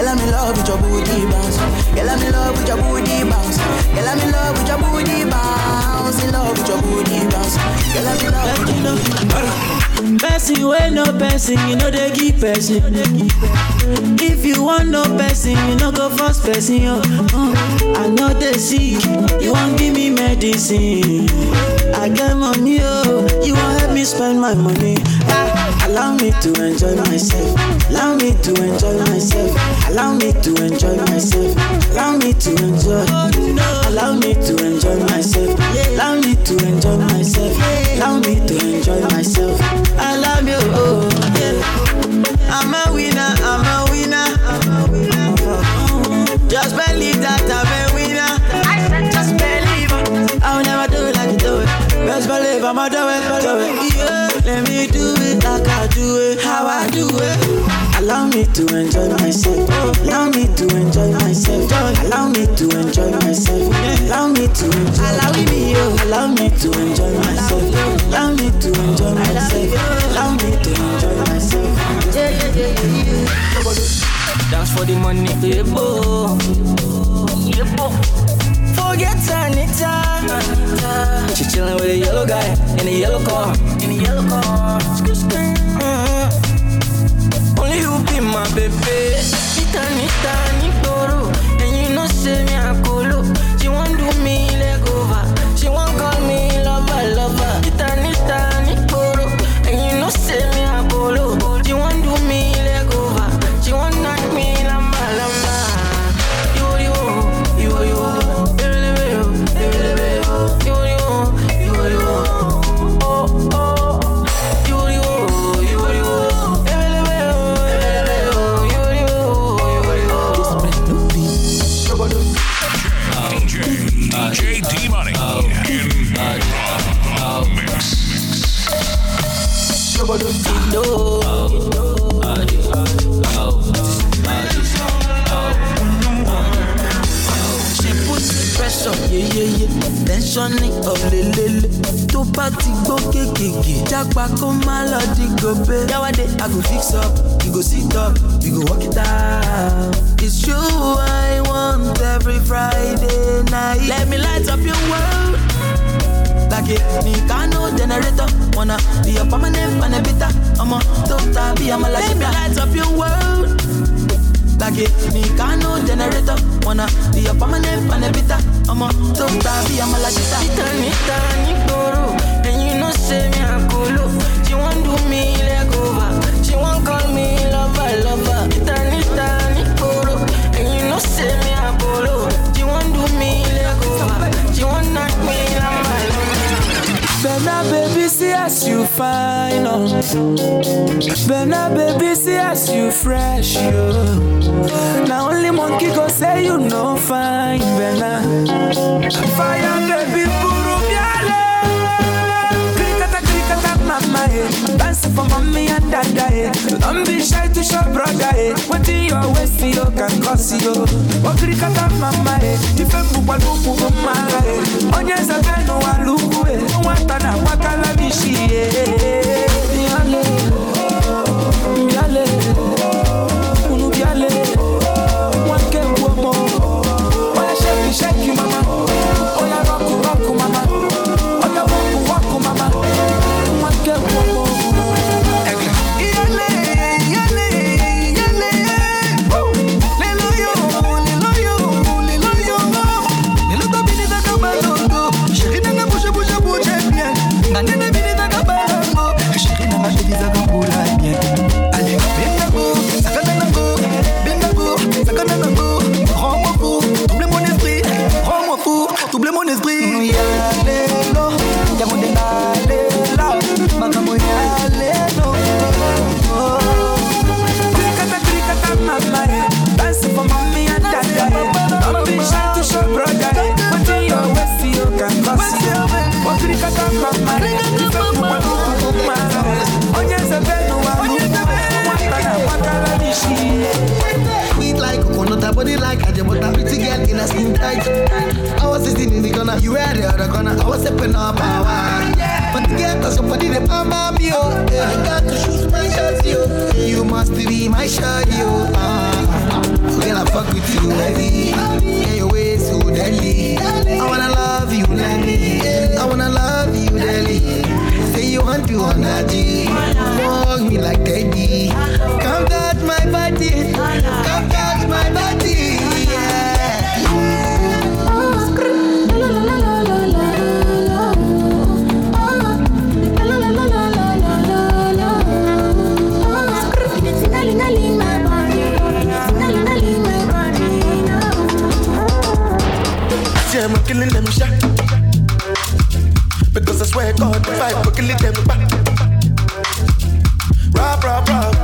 S17: Girl, I'm in love with your booty bounce. Girl, I'm in love with your booty bounce. Girl, I'm in love with your booty bounce. In love with your booty bounce. Girl, I'm in love with your booty bounce.
S24: Wey no person, you know they give person. If you want no person, you no go force person. Yo. Uh, I know they sick, you want give me medicine. I get money, oh, you want help me spend my money. Ah, allow me to enjoy myself. Allow me to enjoy myself. Allow me to enjoy myself. Allow me to enjoy. Allow me to enjoy myself. Allow me to enjoy myself. Allow me to enjoy myself. I love you, oh, oh yeah. I'm a winner, I'm a winner. Just believe that I'm a winner. Just believe. I'll never do like you do it. Best believe I'ma do it, do it. Yeah. Me to enjoy myself. Allow me to enjoy myself. Allow me to enjoy myself. Allow me to enjoy. Allow me, oh. Allow me to enjoy myself. Allow me to enjoy myself. Allow me to enjoy myself. Yeah, yeah, yeah, yeah.
S25: Dance for the money, yebo. Yebo. Forget Anita. She chillin' with a yellow guy in a yellow car. In a yellow car. Mhm. Only you be my baby. Nita, Nita, Nitoro. And you know, say me,
S12: up, lelele. Tó bá ti gbó kékèké, jápa kó má lọ di gòbé. Yáwádé, I go fix up, you go sit up, we go work it out. It's you I want every Friday night. Let me light up your world. Like a Mikano generator. Wanna be a permanent panabita. I'm a total be a malashita. Let me light up your world. Like a Mikano generator. Wanna be a permanent panabita. I'm a total be a malashita.
S17: Nita, nita, nigoro. And you know, say me a colo. She won't do me leg over. She won't call me lover, lover. Nita, nita, nigoro. And you know, say me
S12: Bena baby, see as you fine, oh. Bena baby, see as you fresh, yo. Now only monkey go say you no fine, Bena. Fire baby, puru biale. Krikata krikata mama, eh. For mommy and dada, eh. Don't be shy to show brother, eh. What in your waist, you can cause you. Oh krikata mama, eh. Ife mbukwa lupu mama, eh. Onyeza venu wa lupu, eh. Nwata na wakala bishi, eh.
S5: Was stepping up our But the girl cause your body the mama me oh. Yeah, I got to shoot my shot yo. You must be my shot yo. Ah, girl I fuck with you heavy. Yeah, your way so deadly. I wanna love you, Lenny. I wanna love you, Lenny. Say you want to honor G. Hug me like Teddy.
S26: If I go them back.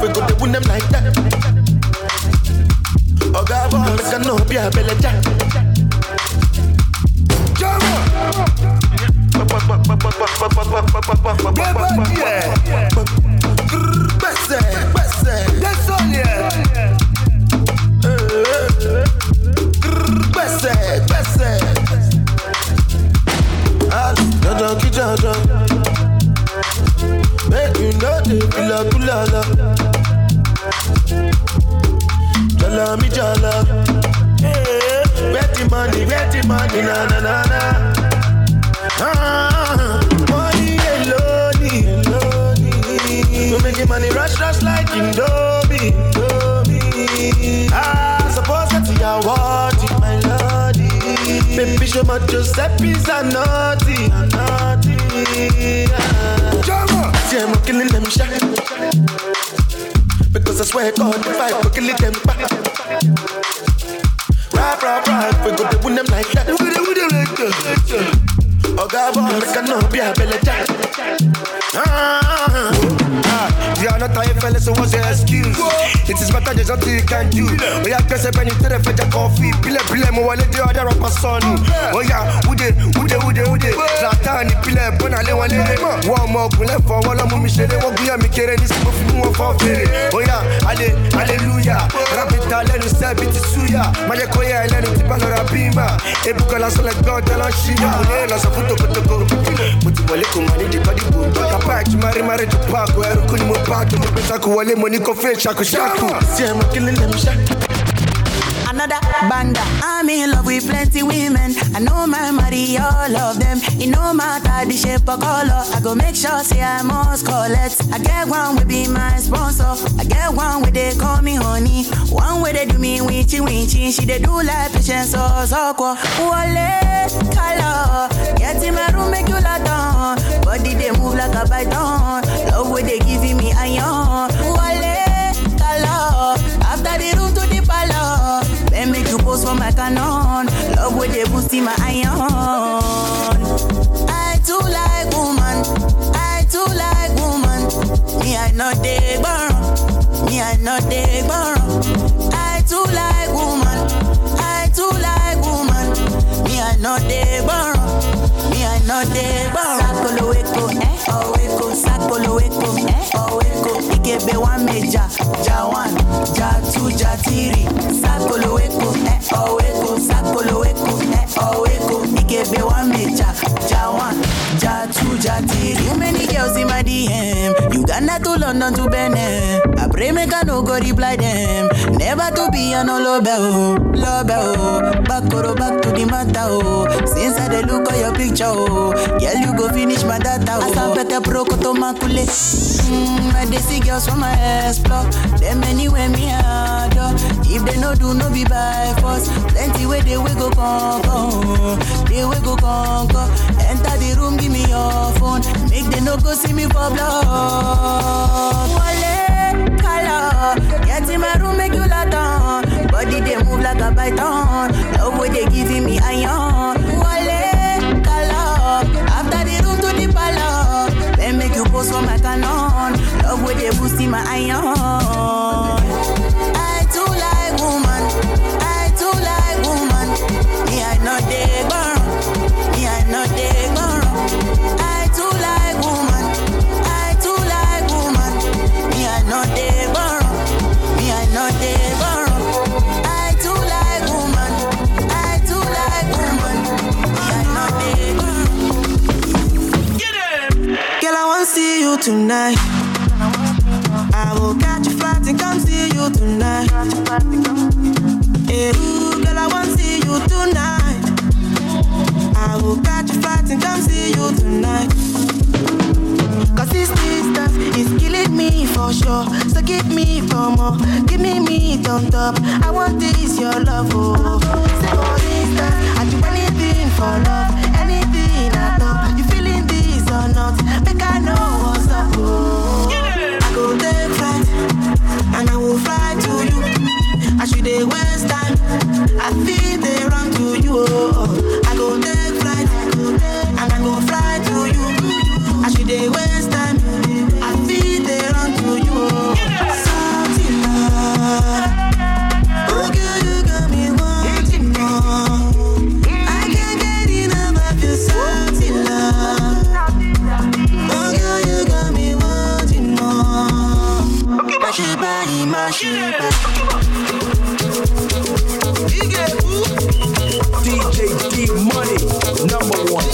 S26: We go to win them like that. Oh, God, boy, make I know, be a belly jack. Gbèsè, gbèsè, kula kula la. Jala mi jala. Eh, the money, the money, na na na na. Ah, money alone. You making money rush rush like Indomie. Ah, suppose that you are worthy, my lordy. Baby, show my Giuseppe's a naughty, a naughty. Ah. See, I'm killing them shot. Because I swear God, I go killing them back. Rap, rap, rap, we go to win them like that. We that. Oh God, boy, be a belly. Ah, how you so what's your excuse? It is better, there's nothing you can do. Oh yeah, guess if any to the fetch a coffee. Pile, pile, mo wale de other rapper son. Oh yeah, ude, ude, ude, ude. Zlatan, pile, bona le wale re. One more, kule for wala mu mi shere. Wo guya mi ni sipo fi mu for fere. Oh yeah, ale, hallelujah. Rapita lenu se biti suya. Maje koya lenu tipa lora bima. Ebuka la sole gbọ́ tẹ́lọ̀ ṣíyà. Mo ní lọ sọ fún tokotoko. Mo ti wọlé kò mọ ní dìkọ́ dìbò. Máa rí ju páàkó. Ẹrú kú ni mo páàkó. Fẹ́ ṣàkóṣàkó. Sí ẹ̀ mọ̀ kí lè lè mi ṣá.
S17: Another. I'm in love with plenty women. I know my money, all of them. It no matter the shape or color. I go make sure say I must collect. I get one will be my sponsor. I get one where they call me honey. One where they do me winchy winchy. She they do like patience or so Wale color. Get in my room make you lot down. Body they move like a python. Love where they giving me iron. Wale color. After the room to the palace. You pose for my canon. Love they boost in my iron. I too like woman. I too like woman. Me I not dey borrow. Me I not dey borrow. I too like woman. I too like woman. Me I not dey borrow. Not dey borrow. Sakolo eko, eh? Oh eko, sakolo eko, eh? Oh eko. Ikebe one meja, ja one, ja two, ja three. Sakolo eko, eh? Oh eko, sakolo eko, eh? Oh eko. Ikebe one meja, ja one, ja two, ja three. Too many girls in my DM. Uganda to London to Benin. I pray make I no go reply them. Never to be an olobe oh, lobe oh. Back or back to the matter oh. Since I dey look at your picture oh, girl you go finish my data oh. Asa pete pro koto makule. Mm, I dey see girls from my explore. Them anywhere me adore. If they no do no be by force. Plenty way they we go conquer. They we go conquer. Enter the room give me your phone. Make they no go see me for blood. Wale color. Get in my room make you lot on. Body they move like a python. Love way they giving me iron. Wale color. After the room to the palace. Then make you pose for my canon. Love way they boosting my iron.
S9: Tonight. I will catch a flight and come see you tonight. Hey, ooh, girl, I want to see you tonight. I will catch a flight and come see you tonight. Cause this distance is killing me for sure. So give me for more. Give me me thumbs up. I want this your love. Oh. Say for instance, I do anything for love. Will fly to you. I should they waste time. I feel they run to you. Oh. I go take flight and I go fly to you. I should they waste time. I feel they run to you. Oh. Something love.
S5: DJ D Money, number one.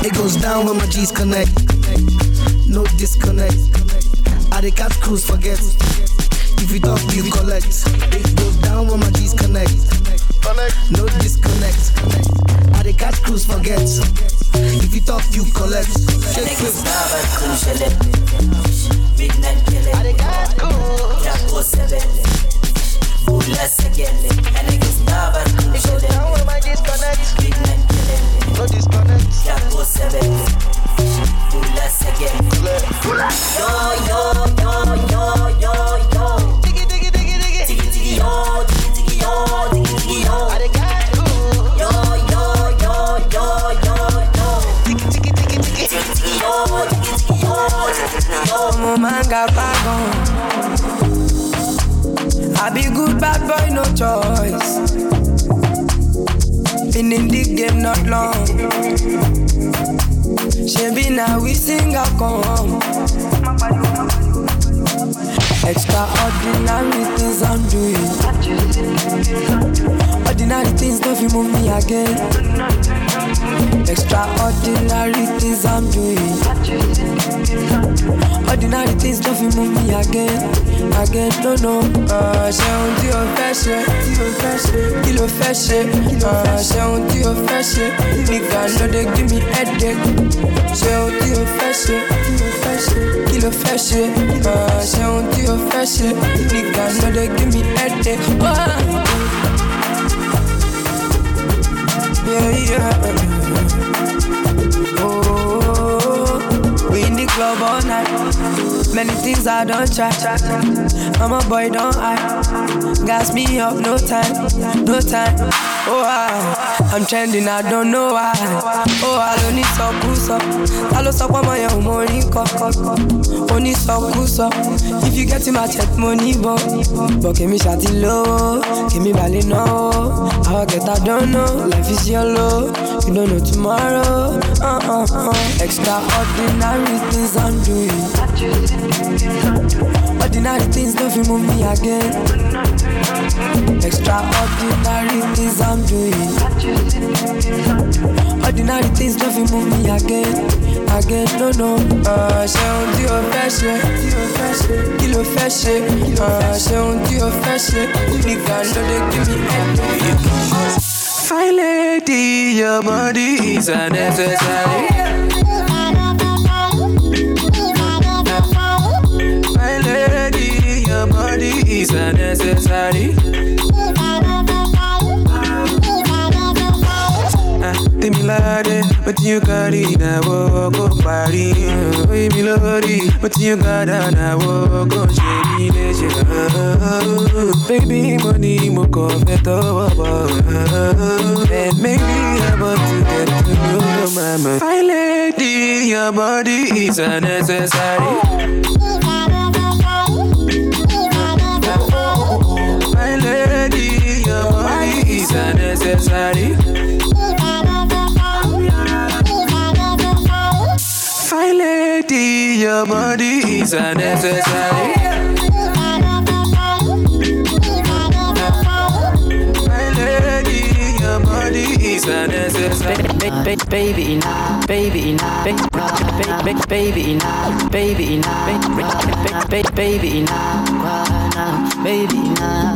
S27: It
S5: goes down when my G's connect. No disconnect. I the catch cruise forget. If you talk, you
S2: collect. It goes down when
S28: my G's connect. No disconnect. I the catch cruise forget. If you
S29: talk, you
S2: collect. Shake it. No disconnect. That go seven. Let's get lit. Yo yo yo yo yo yo. Diggy diggy diggy diggy. Diggy diggy yo. Diggy diggy yo. Diggy diggy yo. I dey got Yo yo yo yo yo yo. Diggy diggy diggy diggy. Diggy diggy yo. Diggy diggy yo. Diggy
S29: diggy yo.
S2: Mo manga bagon. I be good bad boy, no choice. Been in the game not long. Shebi now we sing a come. Extraordinary things I'm doing. Ordinary things don't move me again. Extraordinary things I'm doing. Ordinary things don't feel move me again. Again, no, no. Uh, ṣe ohun tí o fẹ́ ṣe tí kí ló fẹ́ ṣe ohun tí o fẹ́ ṣe nìkan ló dé give me headache ṣe ohun tí o fẹ́ ṣe kí ló fẹ́ ṣe ohun tí o fẹ́ ṣe ló dé give me headache. Ah. Yeah, yeah. Club all night. Many things I don't try. I'm a boy, don't I? Gas me up, no time, no time. Oh, I, I'm trending, I don't know why. Oh, I don't need puss up. I lost up on my own money. Only some puss. If you get in my check money, but but give me shawty low, give me valley no. I'll get I don't know. Life is yellow, you don't know tomorrow. Uh uh uh. Extraordinary things I'm doing. Ordinary things don't move me again. Extraordinary things I'm doing. Ordinary things don't move me again. Again, no, no. Uh, ṣe ohun tí o fẹ́ ṣe. Kí ló fẹ́ ṣe? Uh, ṣe ohun tí o fẹ́ ṣe. Nìkan ló dé kí mi ẹ̀
S12: Fine lady, your body is unnecessary. Is unnecessary. Ah, Tèmi ládé, but you carry na wo go parí. Oye mi lórí, but you gada na wo go ṣe mí léṣe. Baby, mo ní mo kàn fẹ́ tọwọ́ bọ̀. And maybe I'm about to get to know your mama. Fine lady, your body is unnecessary. Unnecessary. Fine lady, your body is unnecessary. My lady, your body is unnecessary.
S17: Baby ina, baby ina, baby now baby ina, baby ina, baby ina, kwana, baby ina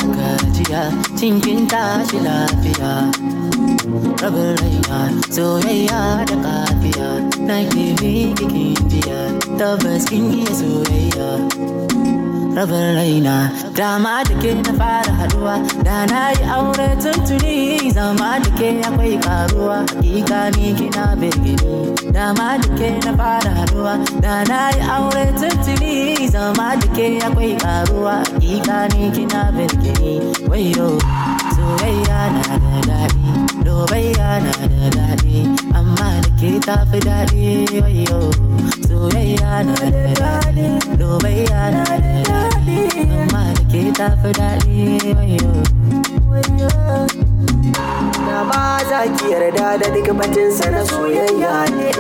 S17: gajiya, cikin tashi lafiya. Rabin raina, soyayya da kafiya, na ke bi kikin jiya, tabbas kin iya soyayya. rabin raina dama da ke na fara haduwa da na yi aure tuntuni zama da ke akwai karuwa hakika ni kina birgini dama da na fara na yi aure tuntuni zama da ke akwai karuwa hakika ni kina birgini wayo soyayya na da daɗi lobayya na da amma da ke tafi daɗi wayo na da daɗi na da amma da ke tafi daɗi
S14: ba za ki yarda da duk batinsa na soyayya ne.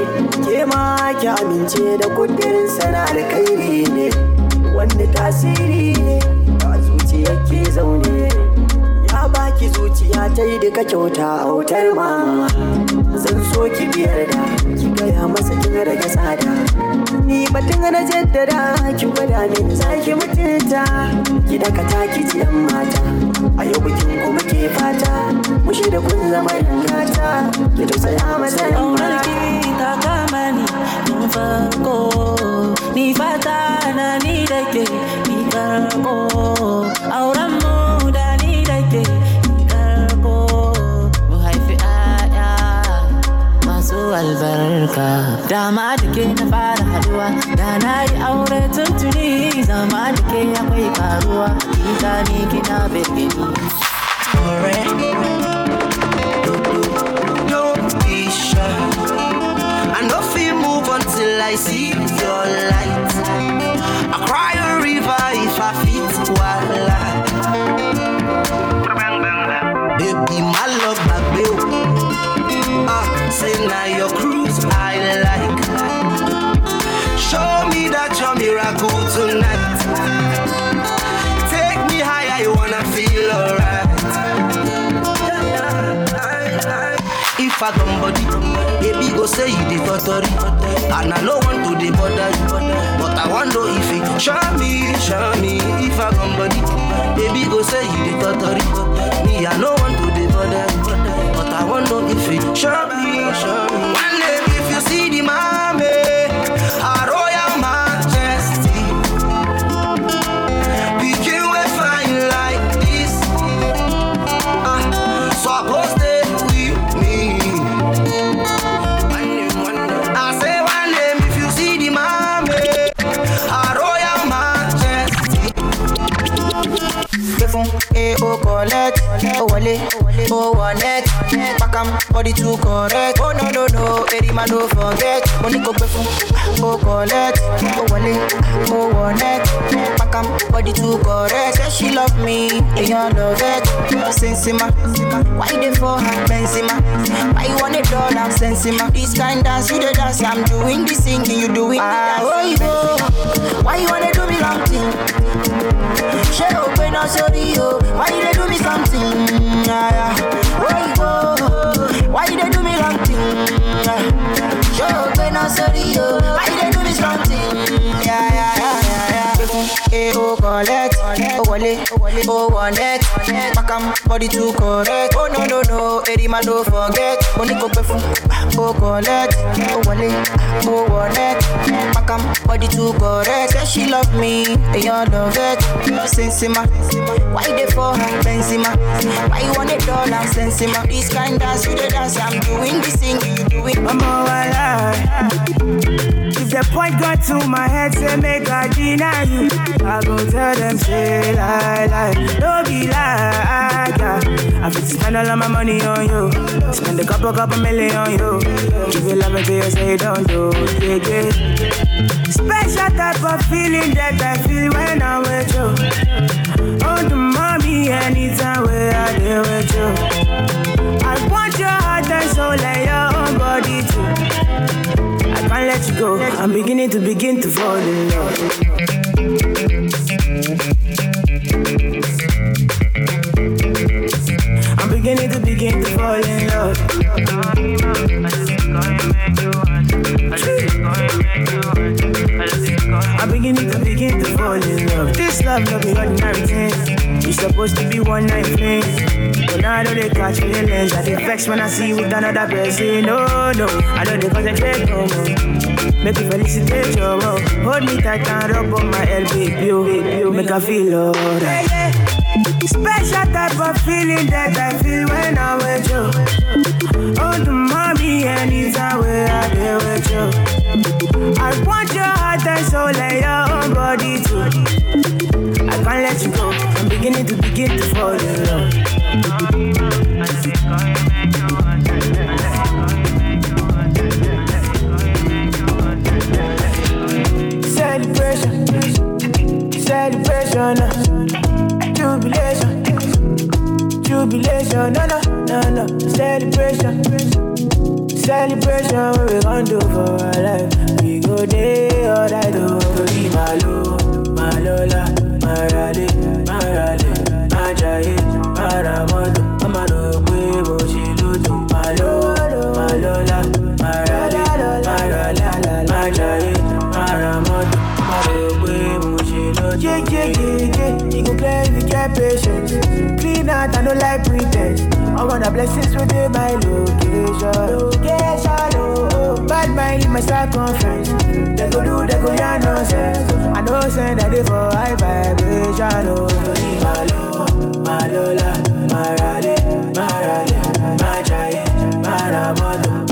S14: Ke ma ki amince da kudirinsa na alkhairi ne. Wanda tasiri ne ba zuciya ke zaune. Ya baki zuciya ta yi duka kyauta a wutar mama Zan so ki biyar ki gaya masa kin rage tsada. Ni batun na jaddada ki gwada min za ki mutunta. Ki dakata ki ji mata A yau bikin kuma ke fata. Mushi da kun zama yan gata oh, Ki tausaya masa yan
S17: Ƙaunar
S14: mata
S17: ki ta kama ni tun farko Ni fata na ni da ke ni karko Auren mu da ni da ke ni karko Mu haifi ƴaƴa masu albarka Dama da ke na fara haduwa Da na yi aure tuntuni Zama da ke akwai karuwa Hakika ni kina birgini
S14: Don't now your cruise I like. Show me that your miracle tonight. Take me higher, I wanna feel alright. If I come body, baby go say you the totally And I no want to the bother you But I wonder if it show me, show me If I come body, baby go say you the totally Me
S30: I no want to bothered, but I want if it show me, show me. One day if you see the mommy, a royal majesty, begin we fine like this. Ah, suppose they with me. I say one name if you see the mommy, a royal majesty.
S31: Gbé fún e o collect, o wọlé, o wọ net, pakam body too correct. Oh no no no, eri ma no forget. Mo ní kò gbé fún collect, o wọlé, o wọ net, pakam body too correct. Say she love me, èèyàn love it. Sensima, why you dey for her Benzema? Why you want a dollar Sensima? This kind dance you dey dance, I'm doing the singing, you doing the dance. Ah, oh, you go. Why you wanna do me long thing? Ṣé o pé náà sórí o? Why dey do me something? Ah, yeah, yeah. Where you go? Why dey do me wrong thing? Ah, yeah. Ṣé o pé náà sórí o? Why o wọlé, o wọ net, pakam body too correct. Oh no no no, eri ma no forget. Mo ní kò gbé fún o collect, o wọlé, o wọ net, pakam body too correct. Say she love me, èèyàn love it. Sensima, why dey for her Benzema? Why you want a dollar Sensima? This kind dance you dey dance, I'm doing the singing, you doing.
S32: I'm all alive. The point got to my head, say make I deny you. I go tell them say lie lie, don't be yeah. I fit spend all of my money on you, spend a couple couple million on you. Give you love until you say don't do, yeah yeah. Special type of feeling that I feel when I'm with you. Oh, the mommy anytime where I deal with you. I want your heart and soul and your own body too. Can't let you go. I'm beginning to begin to fall in love. I'm beginning to begin to fall in love. I'm beginning to begin to fall in love. This love no be ordinary thing. You supposed to be one night thing. But now I know they catch feelings. I dey vex when I see you with another person. No, no, I know they concentrate no more. Make you felicitate your love. Hold me tight and rub on my head, baby. oh, oh, Make I feel alright. Special type of feeling that I feel when I'm with you. Oh, the mommy, anytime where I deal with you. I want your heart and soul and your own body too. Let you go. I'm beginning to begin to fall in love. Celebration, celebration, uh, jubilation, jubilation, no, no, no, no, celebration, celebration. What we gon' do for our life? We go day all night, oh, Tori Malo, Malola, Marale, Marale, Majaye, Maramoto, Amado, Quebo, Shiluto, Malo, Malola, Marale, Marale, Majaye, Maramoto, Amado, Quebo, Shiluto. Yeah, yeah, yeah, yeah. You go play if you get patience. Clean out, I don't like pretense. I want the blessings within my location. Location. Bad mind in my circumference. They go do, they go yarn nonsense. I know send that they for high vibration. Oh, Tony Malo, Malola, Marale, Marale, Majaye, Maramoto,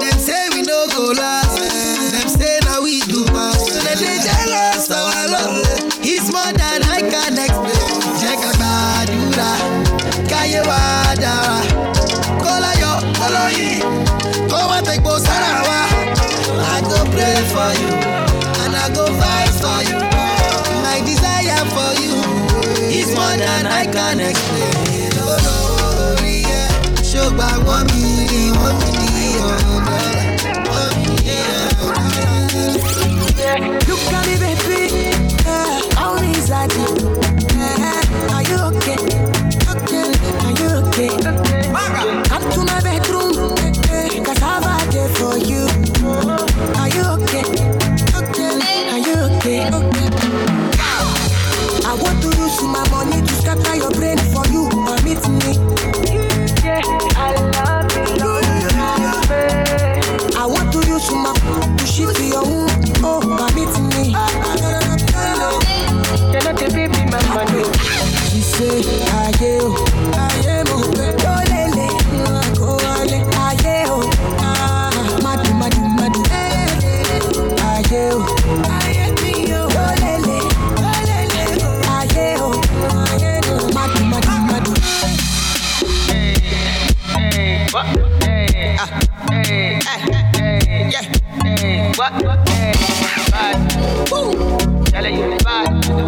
S5: lè say we no go last, say na we do. So jealous love, it's more than I can explain. Jẹ́ ká gbàdúrà. for you, and I go fight for you. My desire for you is more than I can explain. Olórí ẹ̀
S33: ṣọ́gbà wọ́n by ni wọ́n mi ni.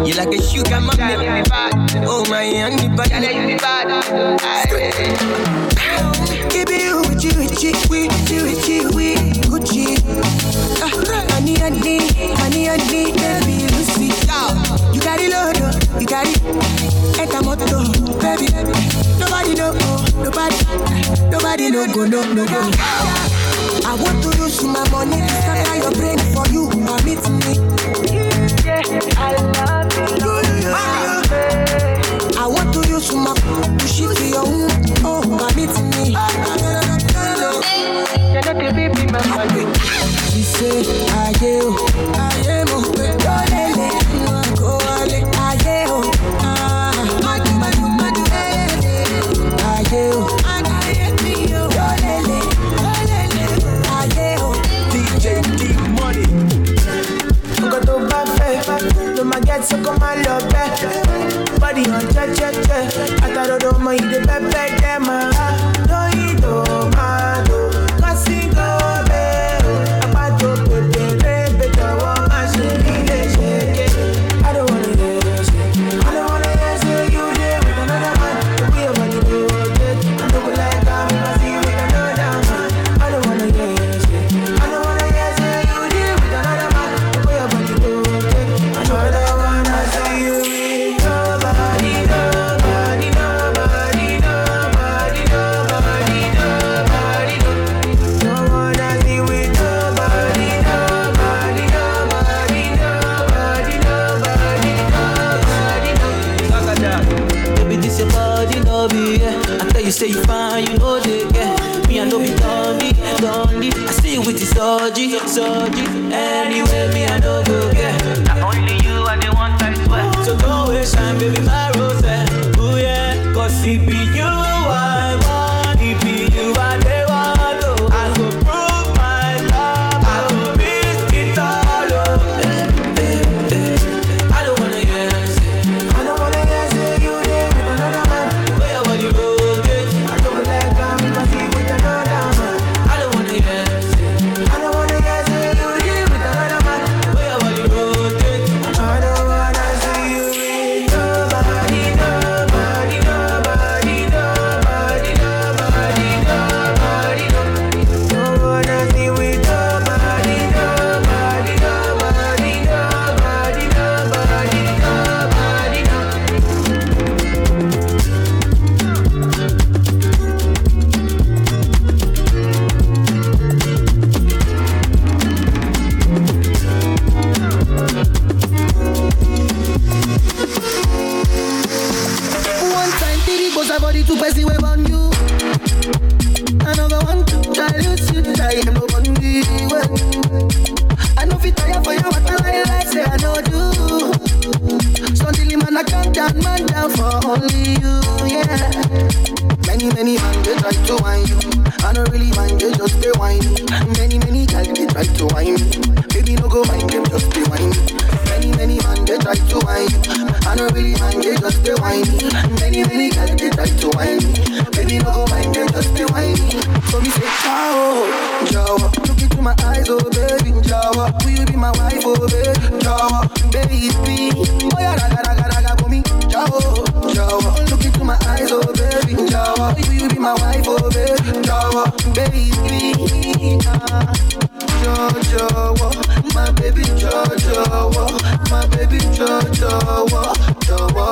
S33: You like a sugar mommy, Oh my,
S31: and the bad. Baby, with you, with
S18: you,
S31: with you, with you,
S33: with you. Honey, honey, honey, honey, baby, Lucy. You got it, Lord, oh, you got it. Enter motto, baby. Nobody know, nobody, nobody no go, no, no go. I want to use my money to scatter your brain for you. Permit me. Yeah, I love.
S32: suma Push it to your
S17: hoop Oh, my
S5: baby me. She say, ah, yeah Jojo, my baby Jojo, my baby Jojo, Jojo.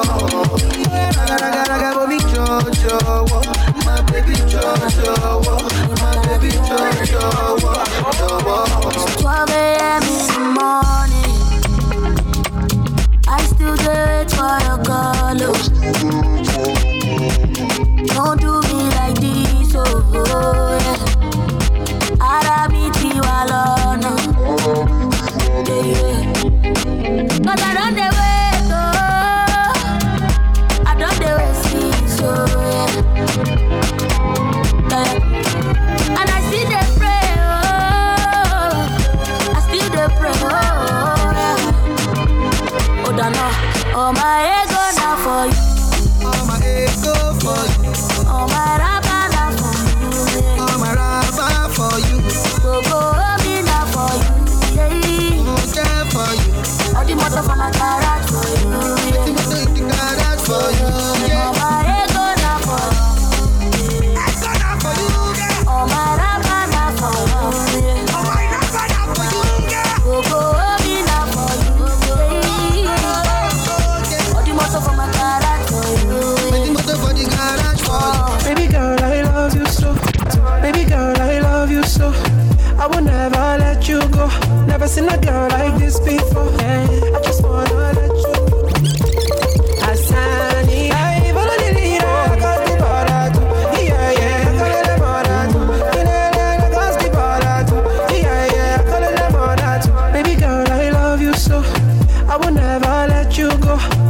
S5: Naga naga naga, baby Jojo, my baby Jojo.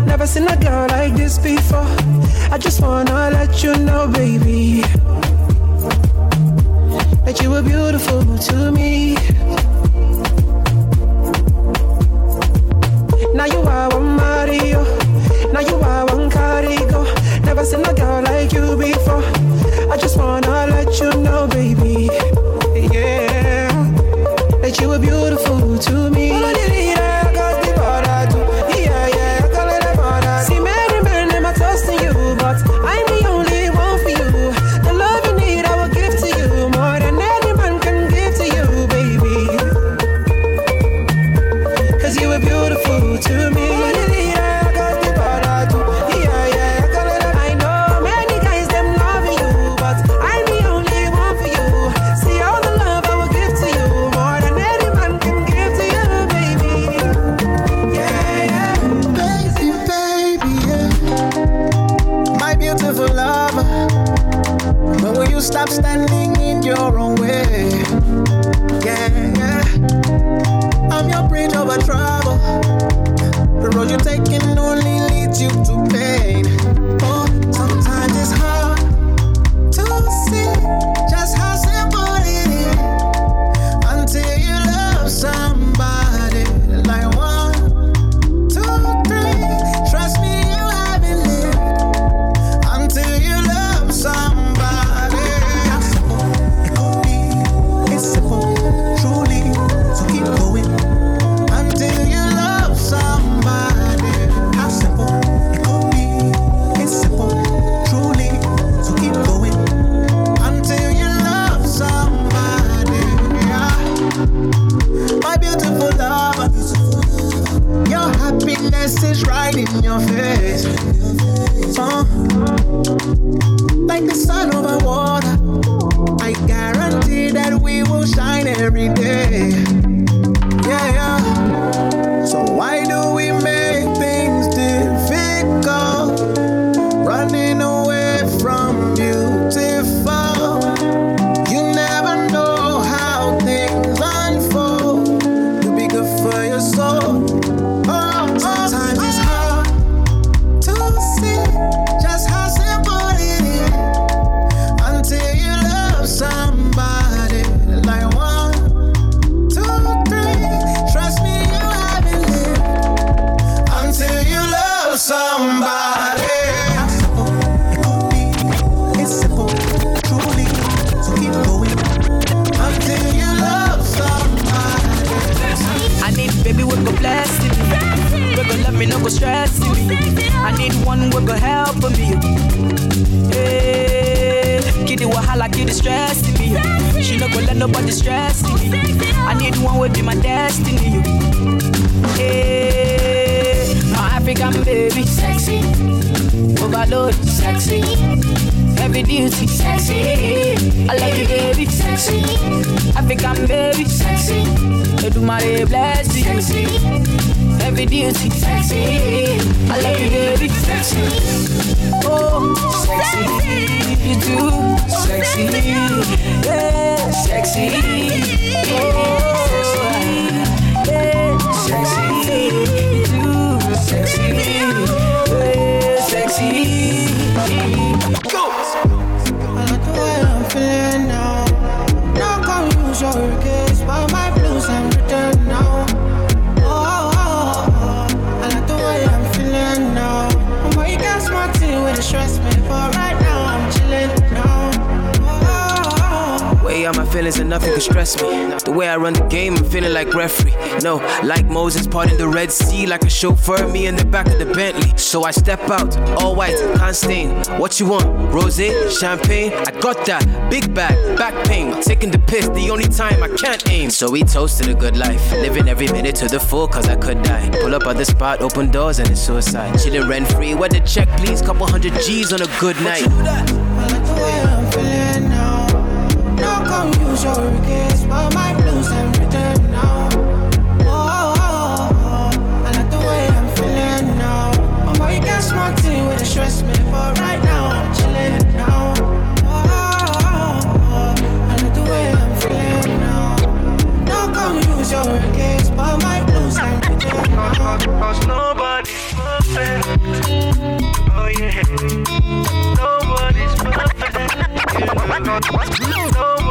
S32: Never seen a girl like this before. I just wanna let you know, baby, that you were beautiful to me. Now you are
S34: one Mario. Now you are one Carigo. Never seen a girl like you before. I just wanna let you know, baby. Yeah.
S35: That you were beautiful to me.
S17: Edumare bless you, sexy. Heavy duty, sexy. I love you, baby, sexy. Oh, sexy. If you too, sexy. Yeah, sexy.
S35: Oh,
S18: and nothing can stress me. The way I run the game, I'm feeling like referee. No, like Moses parting the Red Sea, like a chauffeur, me in the back of the Bentley. So I step out, all white, can't stain. What you want? Rose, champagne? I got that. Big bag, back pain. Taking the piss, the only time I can't aim. So we toasted a good life. Living every minute to the full, cause I could die. Pull up at the spot, open doors, and it's suicide. Chilling rent free, where the check, please? Couple hundred G's on a good night.
S35: Your case, but my blues I'm written now. Oh, I like the way I'm feeling now. Oh, boy, you got smart with the stress me, but right now I'm chilling now. Oh, I like the way I'm feeling now. No come use your case, but my blues I'm written now.
S14: Cause nobody's perfect. Oh yeah. Nobody's perfect. You know. Nobody's perfect. You know.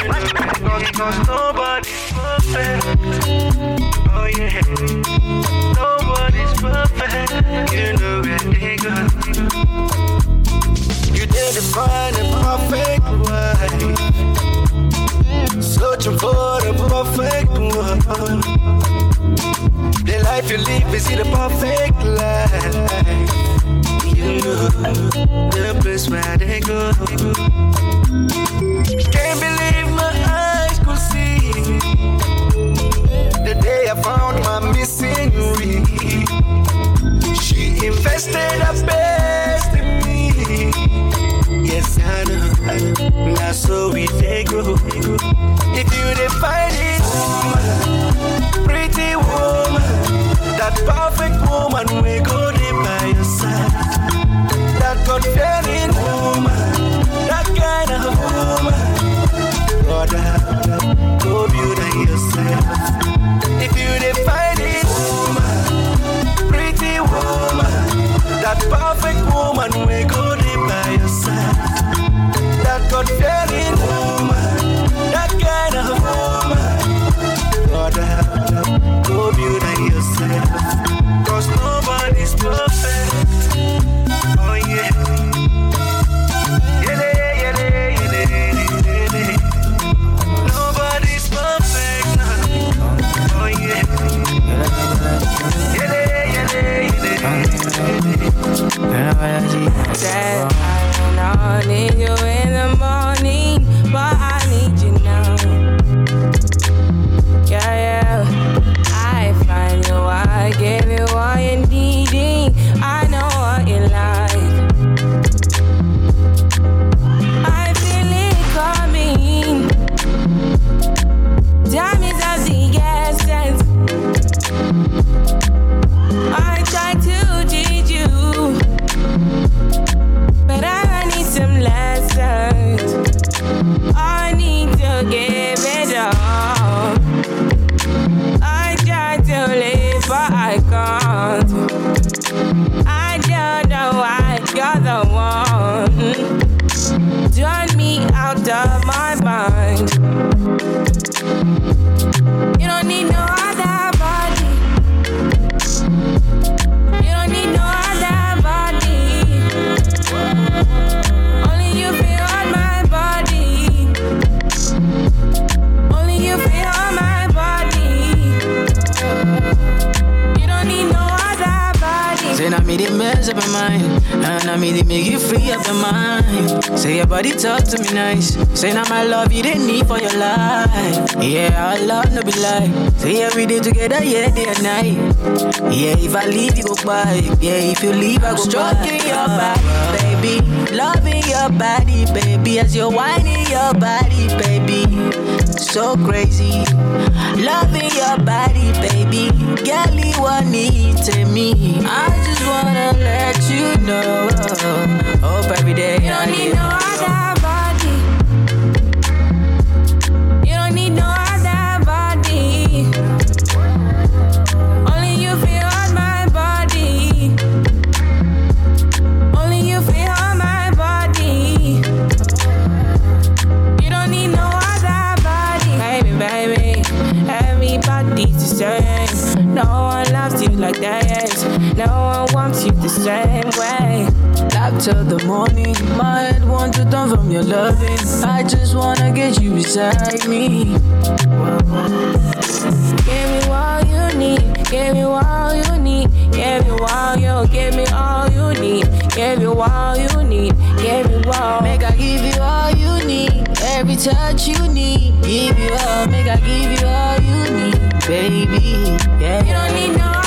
S14: Cause nobody's perfect. Oh yeah, nobody's perfect. You know it, nigga. You did the perfect way. Perfect one. The life
S36: you live is the perfect life. You know the place where they go. That's so we they grow. If you define it, woman, pretty woman, that perfect woman, we go there by your side. That God fearing woman, that kind of woman. Brother, go build yourself. If you define it, woman, pretty woman, that perfect woman, we go God fearing woman, that kind of woman. Brother, go build her yourself. Cause nobody's perfect. Oh yeah. Yele, yele, yele. Oh yeah. Yele, yele, yele.
S21: Need you in the morning, up
S17: your mind. And I me the make you free up your mind. Say your body talk to me nice. Say now my love you didn't need for your life. Yeah, our love no be lie. Say every day together, yeah, day and night. Yeah, if I leave you go by. Yeah, if you leave I go Stroking your body, baby. Loving your body, baby. As you're whining your body, baby. So crazy Loving your body, baby. Girl, you want need to me. I just wanna let you know. Hope every day
S21: You don't need no other the same way.
S17: Love till the morning. My head wants to turn from your loving. I just wanna get you beside me.
S21: Give me all you need. Give me all you need. Give me all you. Give me all you need. Give you all you need. Give me all.
S17: Make I give you all you need. Every touch you need. Give you all. Make I give you all you need, baby. Yeah.
S21: You don't need no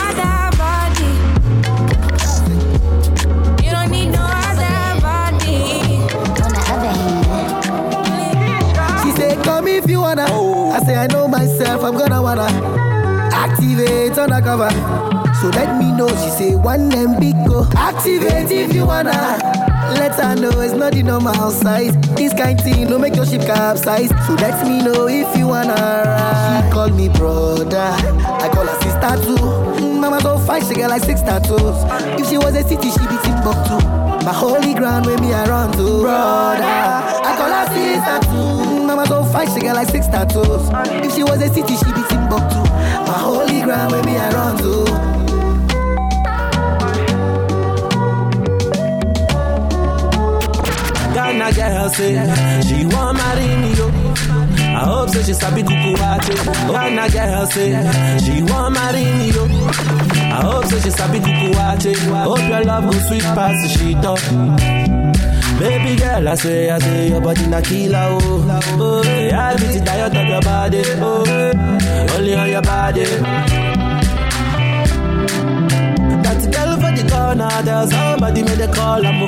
S5: I say, I know myself, I'm gonna wanna activate undercover. So let me know. She say, One them big go. Activate if you wanna. Let her know it's not the normal size. This kind thing no make your ship capsize. So let me know if you wanna ride. She call me brother. I call her sister too. Mm, Mama so fine, she get like six tattoos. If she was a city, she be Timbuktu. My holy ground where me I run to Brother I call her sister too Fine she got like six tattoos If she was a city she be Timbuktu My holy ground me I run to
S37: Ghana girl say she want marry me yo.
S14: I hope so she sabi kukuwate. Why not girl say she want marry me yo? I hope so she sabi kukuwate. Hope your love go sweet past she talk. Baby girl, I say, I say, your body na killer, oh. oh yeah, I beat the diet of your body, oh. Only on your body. That girl for the corner, there's somebody made a call, I'm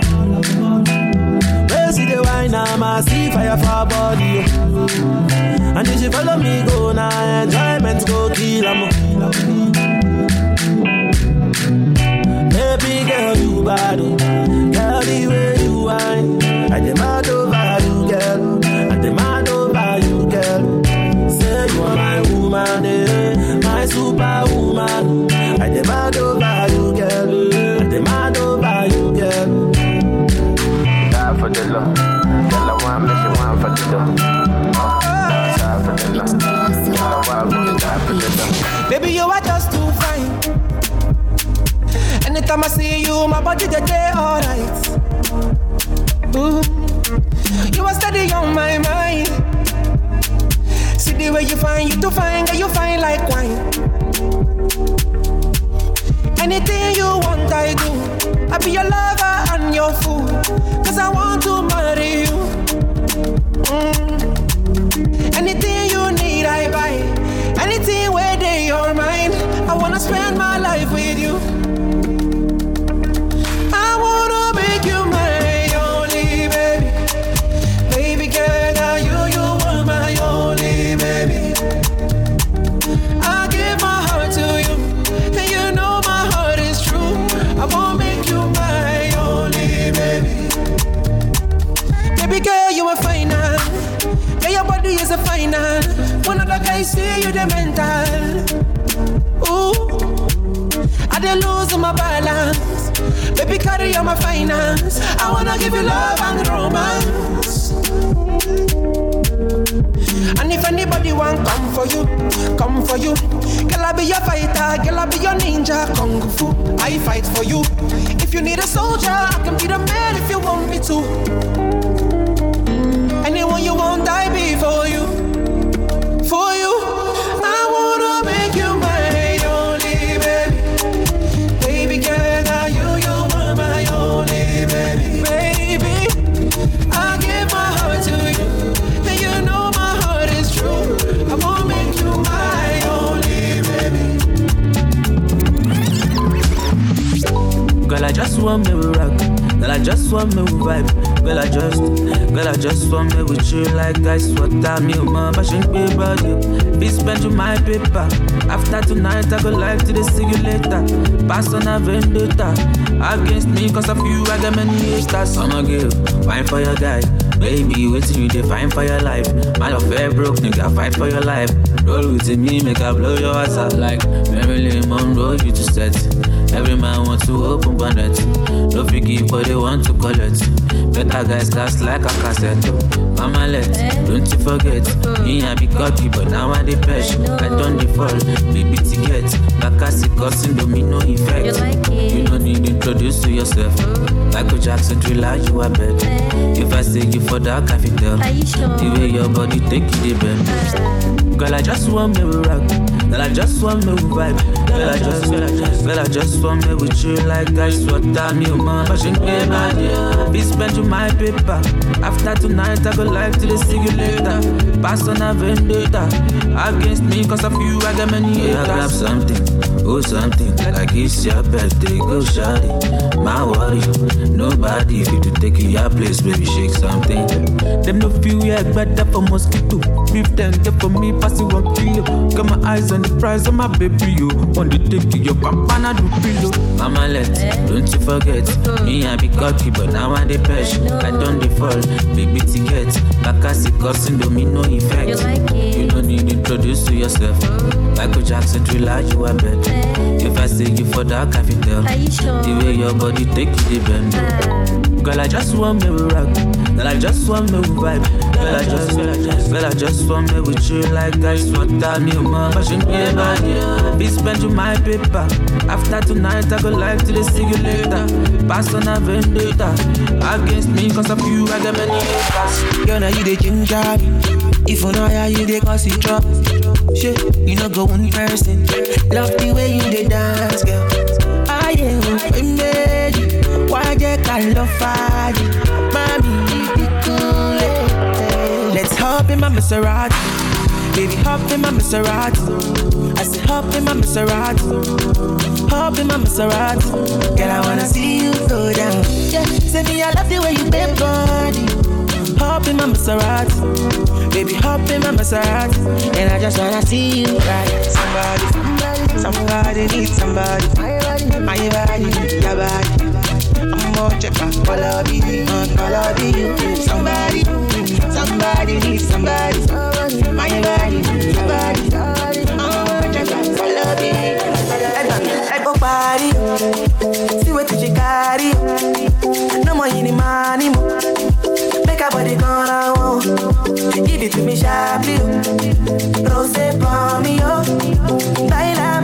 S14: Where see the wine, I'm a see fire for her body, oh. And if she follow me, go now, enjoyment go kill, I'm Baby girl, you bad, oh. Girl, the way you, my
S35: body they day alright. You are steady on my mind. See the way you find you too fine, girl, you find like wine. Anything you want, I do. I be your lover and your fool. Cause I want Guys see you the mental. Ooh, I dey lose my balance. Baby, carry on my finance. I wanna give you love and romance. And if anybody want come for you, come for you. Girl, I be your fighter, girl, I be your ninja, kung fu. I fight for you. If you need a soldier, I can be the man if you want me to. Anyone you want, I be for you,
S11: just want me rock. Girl, I just want me vibe. Girl, I just, girl, I just want me with you like I ice water. Me, my passion, pay body. Be spend you my paper. After tonight, I go like to the see. Pass on a vendetta. Against me, cause of you, I got many haters. I'm a girl, wine for your guy. Baby, waiting you define for your life. My love fair broke, nigga, fight for your life. Roll with me, make I blow your ass out like Marilyn Monroe, you to set. Every man wants to open bonnet. No figgy, but they want to collect. Better guys cast like a cassette. Mama let, don't you forget. Me I be cocky, but now I dey fresh. I don't default, baby ticket. Bakasi causing domino effect. You don't need to introduce to yourself. Michael Jackson thriller, you are bed. If I say you for dark, I feel tell. The way your body take you, they bend. Girl, I just want me rock. Girl, I just want me with vibe. Girl, I just, girl, I just, girl, I just want me with you like ice water. Me, man, passion, pay body. Be spend you my paper. After tonight, I go like to the see you later. Pass on a vendetta. Against me, cause of you, I got many haters. I grab something, oh something. Like it's your birthday, go shawty. My worry, nobody fit to take your place, baby, shake something. Them no feel yeah, better for mosquito. Beef them, get for me, pass it one kilo. Got my eyes on the prize of my baby, you. On the take your papana do pillow. Mama let, don't you forget. Me, I be cocky, but now I dey fresh. I don't default, baby ticket. Back as Bakasi causing domino effect. You don't need to introduce to yourself. Michael Jackson thriller, you are bed. If I say you for dark, I feel tell. The way your body take you, the bend. Girl, I just want me with rock. Girl, I just want me with vibe. Girl, I just, girl, I just, I want me with you like i ice water. Me, my passion, pay body. Be spend you my paper. After tonight, I go like to the see you later. Pass on a vendetta. Against me, cause of you, I got many haters.
S35: Girl, now you the ginger.
S17: If you know how you dey cause you drop, shit, you know go one person. Love the way you dey dance, girl. Ah, oh, I am baby, why you got love fire? Mommy, hop in my Maserati, baby, hop in my Maserati. I say hop in my Maserati, hop in my Maserati. Girl, I wanna see you go down. Yeah, say me I love the way you bend body. Hop in my Maserati, baby, hop in my Maserati, and I just wanna see you right. Somebody, somebody needs somebody. My body, your body. I'm more checker, all of you, all of you. Somebody, somebody needs somebody. My body, your body. I'm more checker, all of you.
S30: Let go party, see what you carry. No more any money, make her body gonna want. Oh. Give it to me sharply, oh.
S9: rose for me, oh. Baila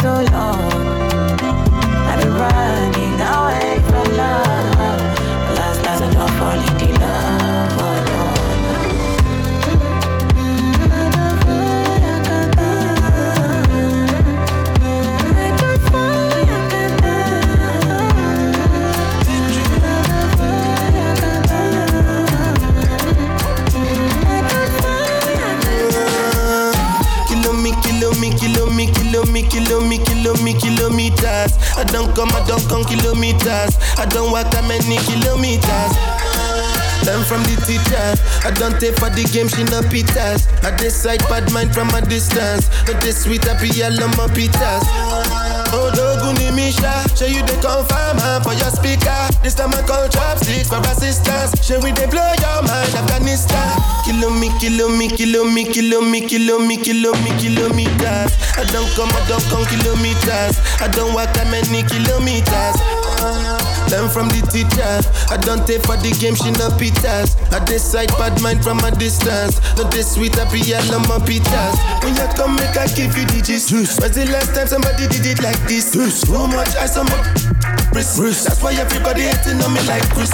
S9: so long.
S26: Me, kilo me, kilo me, kilometers. I don't come, I don't come kilometers. I don't walk that many kilometers. Learn from the teacher. I don't take for the game, she no pitas. I decide bad mind from a distance. Not this sweet, happy, yellow, my pitas. Oh, Doguni Misha, show you the confirm huh, for your speaker. This time I call chopsticks for assistance. Show we they blow your mind, Afghanistan. Kilo me, kilo me, kilo me, kilo me, kilo me, kilo me, kilometers. I don't come, I don't come kilometers. I don't walk that many kilometers. Uh-huh. Learn from the teacher. I don't take for the game, she no pitas. I decide bad mind from a distance. Not this sweet, happy, yellow, my pitas. When you come, make I give you digits. When's the last time somebody did it like this? Too much I my wrist. That's why everybody hating on me like Chris.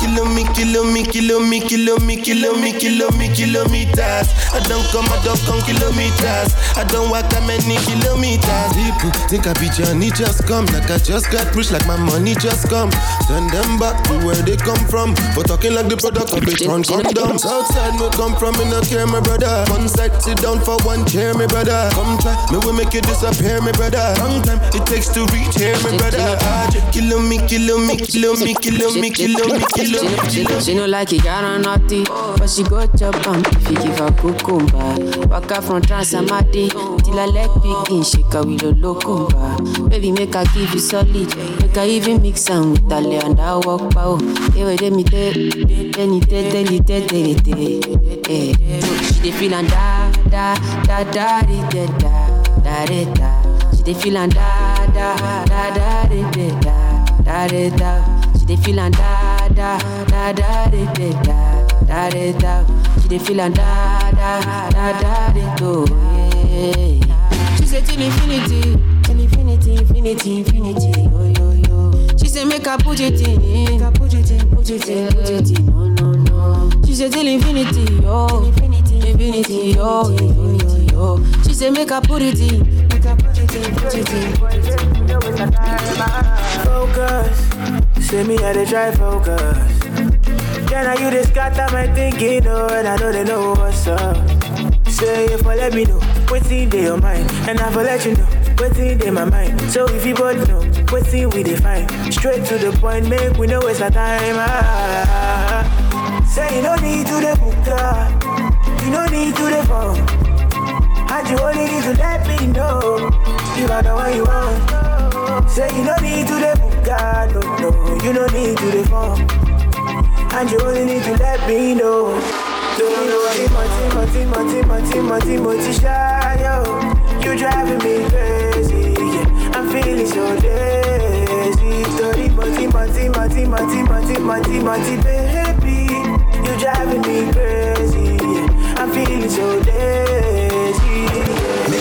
S26: Kilo me, kilo me, kilo me, kilo me, kilo me, kilo me, kilometers. I don't come, I don't come kilometers. I don't walk that many kilometers. People think I be Johnny, just come. Like I just got rich, like my money just come. Send them back to where they come from. For talking like the product of it run condoms. Outside me come from, me no care, my brother. One side, sit down for one chair, my brother. Come try, me will make you disappear, my brother. Long time it takes to reach here, my brother. Ah, kilo me, kilo me, kilo me, kilo me, kilo me, kilo me.
S21: She no like it, got on naughty, but she go chop am if you give her cucumber. Waka from Transamadi till her leg begin shake her with a locumba. Baby, make her give you solid, make her even mix am
S37: Mm, Italian, I walk pow. Ewe de mi te, de ni te, de ni te, de ni te. Eh, she dey feel and da, da, da, da, da, da, da, da. She dey feel and da, da, da, da, di, da, da, da, di, da. She dey feel and da, da, da, da, di, da, da, di, da. She dey feel and da, da, da, da, di, do. She say till infinity, till infinity, infinity, infinity. Oh, yo, yo. She say make I put it in, make I put it in, put it in, put it in. No, no, no. She say till infinity, yo, infinity, infinity, yo, infinity, yo. She say make I put it in, make I put it in, put it in,
S32: Focus, say me how to try focus. Yeah, now you just got that my thinking, oh, and I know they know what's up. Say if I let me know what's in your mind, and I will let you know what's in my mind. So if you both know what's in we define, straight to the point, make we know waste our time. Ah, say you no need to the book, you no need to the phone. And you only need to let me know if I know what you want. Say you no need to the book, God, no, no, you no need to the phone. And you only need to let me know. Timothy, Timothy, Timothy, Timothy, Timothy, shy, yo. You driving me crazy, yeah. I'm feeling so. Story, Timothy, Timothy, Timothy, Timothy, Timothy, baby. You driving me crazy, yeah. I'm feeling so lazy.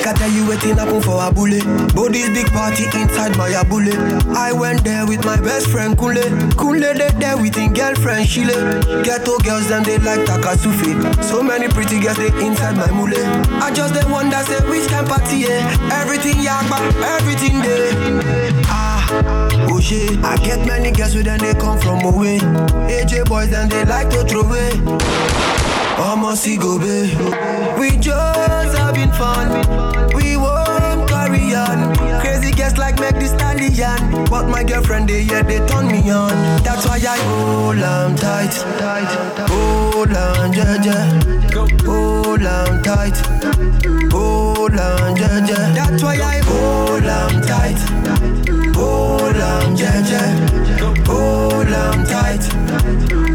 S5: Make I tell you waiting happen for a bullet. Body's big party inside my bullet. I went there with my best friend Kule. Kule they there with his girlfriend Shile. Ghetto girls them they like Takasufi. So many pretty girls they inside my mule. I just they wonder say which can party yeah. Everything yakba, everything there. Ah, oh shit. I get many girls with them they come from away. AJ boys then they like to throw away. Almost see go babe. We just having fun. We won't carry on. Crazy guests like make the stallion. But my girlfriend they yeah they turn me on. That's why I hold on tight. Hold on, yeah, yeah. Hold on tight. Hold on, yeah, yeah. That's why I hold on tight. Hold on, yeah, yeah. Hold on tight.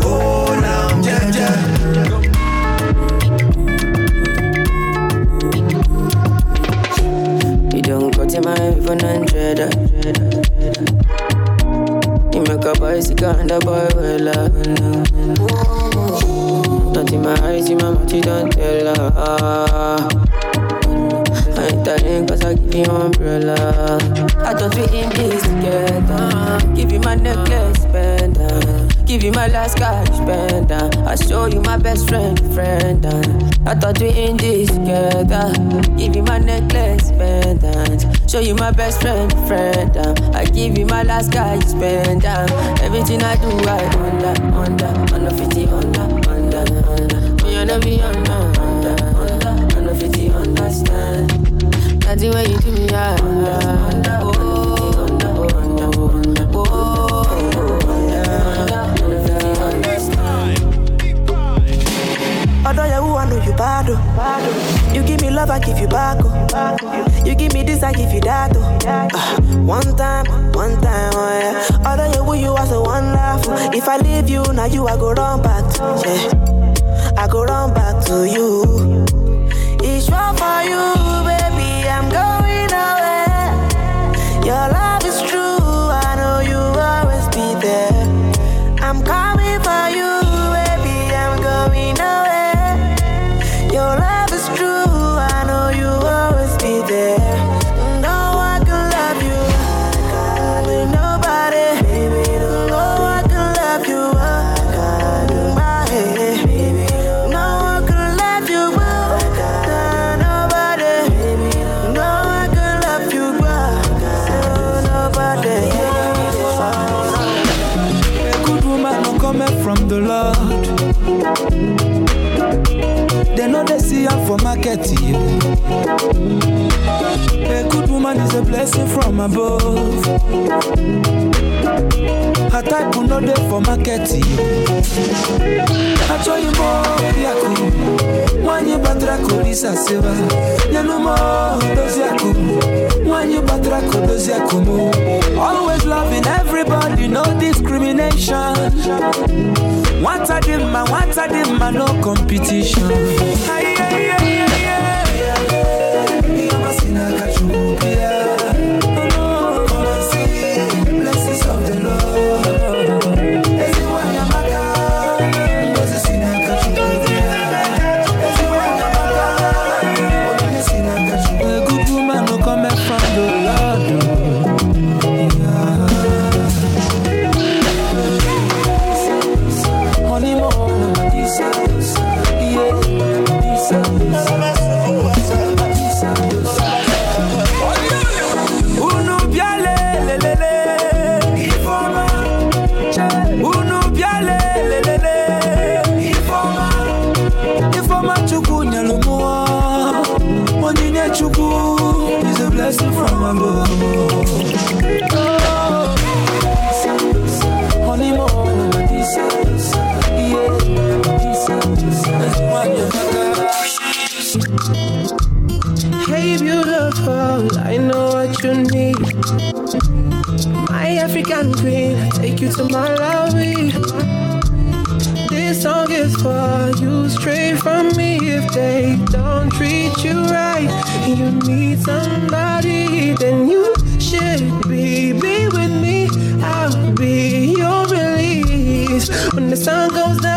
S5: Hold on, yeah, yeah.
S37: Don't to my even hundred. You make a bicycle and a boy well up. Not in my eyes, in my mouth, you don't tell her. I ain't telling cause I give you umbrella. I thought we in this together. Give you my necklace, pendant. Give you my last cash, pendant. I show you my best friend, friend. I thought we in this together. Give you my necklace, pendant. Show you my best friend, friend. Um. I give you my last cash, pendant. Um. Everything I do, I under, under, under 50, under, under, under. Me under, be under, under, under, under 50, understand. That's the way you do me, yeah. Under, under, oh, under, oh, under, oh, oh,
S32: Although you I know you bad, oh. You give me love, I give you back, oh. You give me this, I give you that, oh. Ah, one time, one time, oh yeah. Although you you are so wonderful. If I leave you, now you I go run back to, yeah. I go run back to you. It's wrong for you, baby. I'm going away. Your love is true.
S5: Blessing from above. Her type will not there for market. yeah. I tell you more, Yaku. One year batra kolisa seva. Yanu mo, those Yaku.
S12: Nwanyi batra kodozi akumu. Always loving everybody, no discrimination. Nwata dị mma, nwata dị mma, no competition. Aye, aye, aye,
S35: To Malawi. This song is for you, straight from me. If they don't treat you right, you need somebody, then you should be, be with me. I'll be your release. When the sun goes down,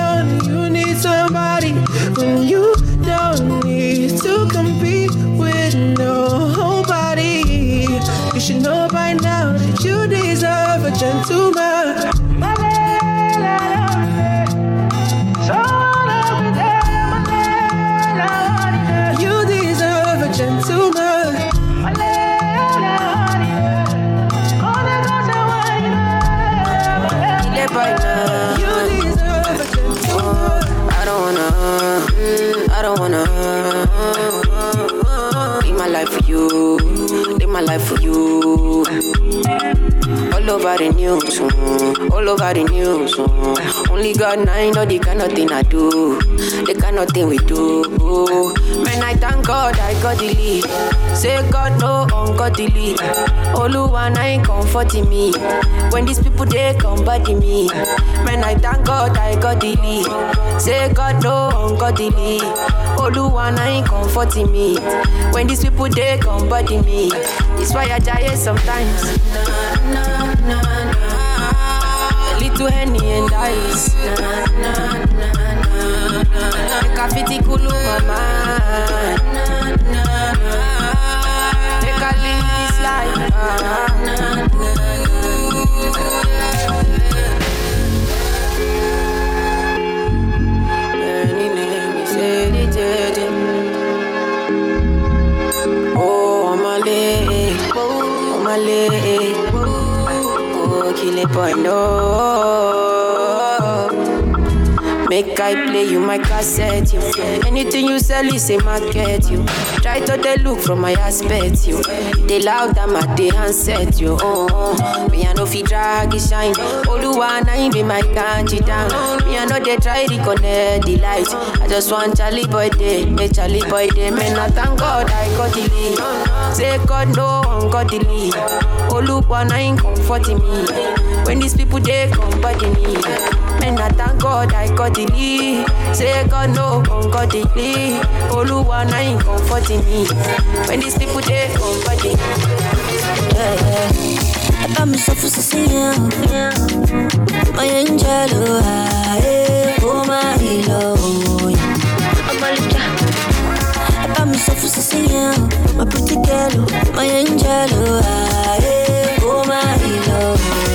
S37: over the news, all over the news. Only God nine know the kind of thing I do, the kind of thing we do. Man, I thank God I got the lead. Say God no ungodly. Oluwa nine comforting me. When these people they come body me. Man, I thank God I got the lead. Say God no ungodly. Oluwa nine comforting me. When these people they come body me. It's why I die sometimes. Little henny and ice. Make a fitty kulu mama. Make a live this life. 8.0. Make I play you my cassette, you. Anything you sell is a market, you. Try to they look from my aspect, you. They loud and my day handset, you. Oh, oh. Me I fi drag it shine. All the one I be my country down. Me no they try to connect the light. I just want Charlie boy day, me Charlie boy day. Me not thank God I got the lead. Say God no one got the lead. i na comforting me. When these people they come body me. Man, I thank God I got the lead. Say God no one got the lead. Oluwa na him comforting me. When these people they come body
S19: Yeah, yeah. I got myself a Sicilian. My angel, oh, ah, eh, oh, my halo. I'm a I got myself a Sicilian. My pretty girl, oh, my angel, oh, ah, oh, my halo.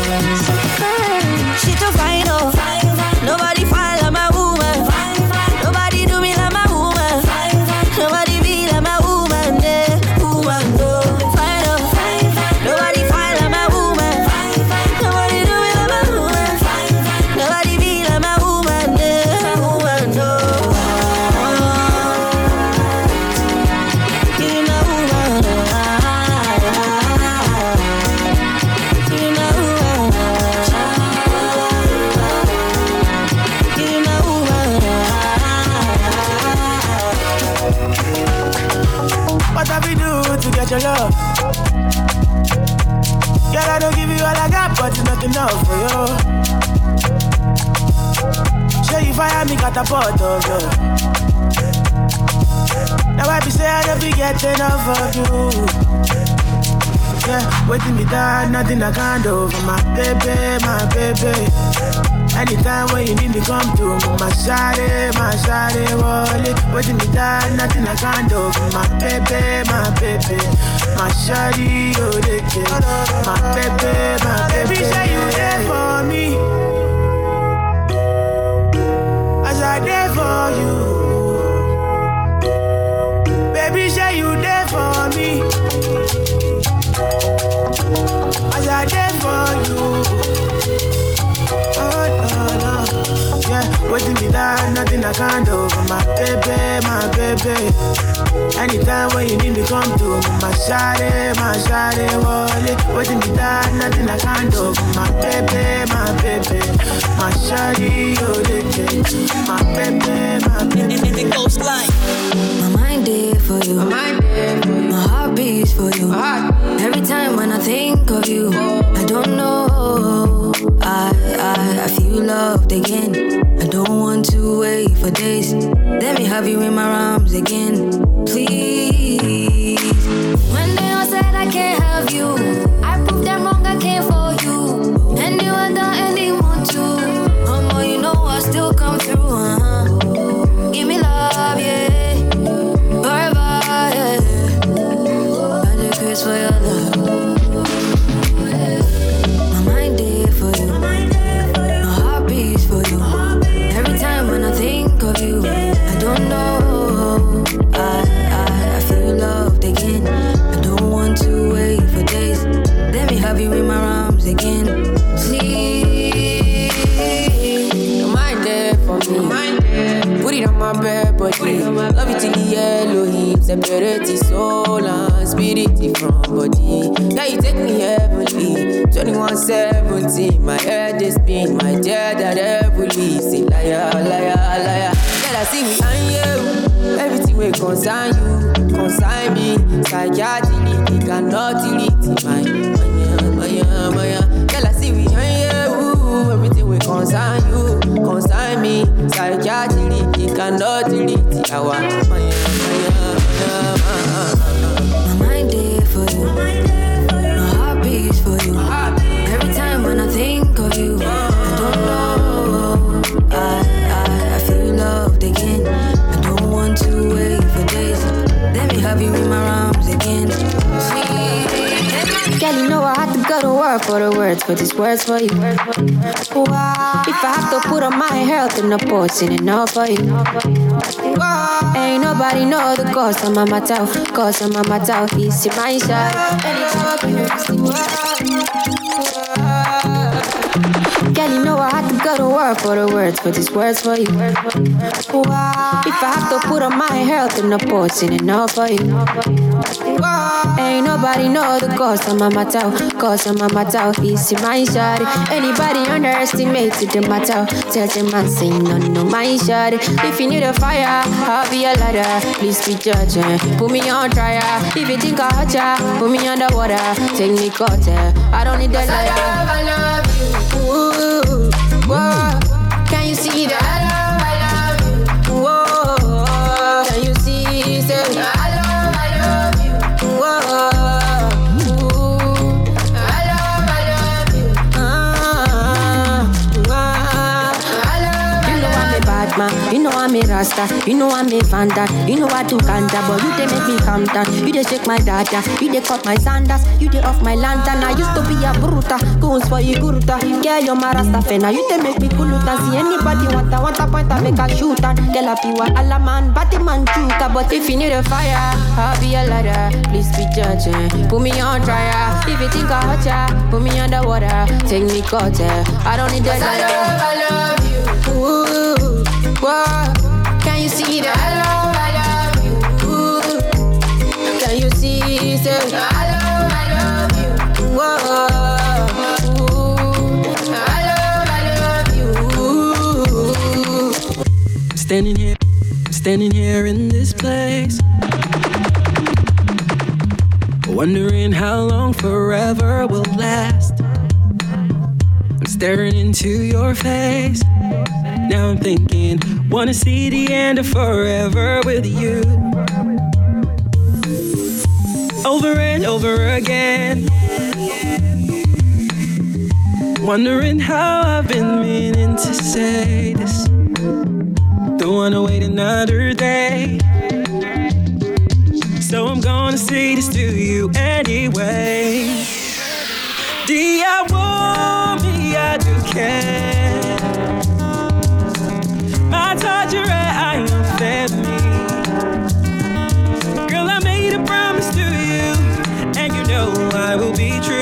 S32: Enough for you. Show you fire me catapult of you. Now I be say I don't be get enough of you. Yeah, waiting me down, nothing I can't do for my baby, my baby. Anytime when you need me, come through. My shawty, my shawty, wallet. Waiting me down, nothing I can't do. for My baby, my baby. My shawty, oh, they My baby, my baby. Baby, say you there for me. As I there for you. Baby, say you there for me. As I there for you. Oh, no, no. Yeah, waiting me down, nothing I can't do for my baby, my baby. Anytime when you need me, come to my shawty, my shawty, wallet. Waiting me down, nothing I can't do my baby, my baby. My shawty, oh, my baby, my baby. It goes like
S37: my mind there for you, my mind there for you, my heart beats for you. Every time when I think of you, I don't know, I I I feel loved again. I don't want to wait for days. Let me have you in my arms again, please. When they all said I can't have you, I proved them wrong. I came for you, and. Mama, you know I still come through. Uh-huh. Give me love, yeah,
S38: Separate soul and spirit from body. Yeah, you take me heavenly. 2117, my head is spin, my dear that heavily. Say liar, liar, liar. Yeah, I see me and you. Everything will concern you, concern me. Psychiatry, it cannot delete my, concern me. Psychiatry, it cannot delete our, my,
S37: mind there for you. My heart beats for you. Every time when I think of you, I don't know. I, I, I feel loved again. I don't want to wait for days. Let me have you in my arms again. Girl, you know I had to go to work for the words, for these words for you. Wow. If I have to put on my health in the post, in enough for you. Ain't nobody know the cost of my matter, cost of my matter. He's in my you had to work for the words, for these words for you. Wow. If I have to put on my health in the post, in enough for you. Ain't nobody know the cost of my matter, cost of my matter. In my side. Anybody underestimated the matter? Tell them man say no, no, my side. If you need a fire, I'll be a ladder. Please be judging. Put me on trial. If you think I hurt ya, put me underwater. Take me cutter. I don't need that liar. I love, I love you. Whoa. Can you see that? I'm a rasta. You know I'm a fanta. You know I do kanta, but you they make me calm down. You they shake my data. You they cut my sandals. You they off my lantern. I used to be a bruta. Goons for you guruta. Girl, you're my rasta fena. You they make me kuluta. See anybody want a want a point, I make a shoot and Girl, I piwa alla man, batty man chuka. But if you need a fire, I'll be a ladder. Please be judging. Put me on trial. If you think I hurt ya, put me underwater. Take me cutter. I don't need that. I love, I love you. Ooh, whoa. You see that? I love, I love you. Can you see? I love, I love you. I love, I love you.
S39: Standing here, standing here in this place. Wondering how long forever will last. I'm staring into your face. Now I'm thinking, wanna see the end of forever with you. Over and over again. Wondering how I've been meaning to say this. Don't wanna wait another day. So I'm gonna say this to you anyway. Dia want me, I do care. I am family. Girl, I made a promise to you, and you know I will be true.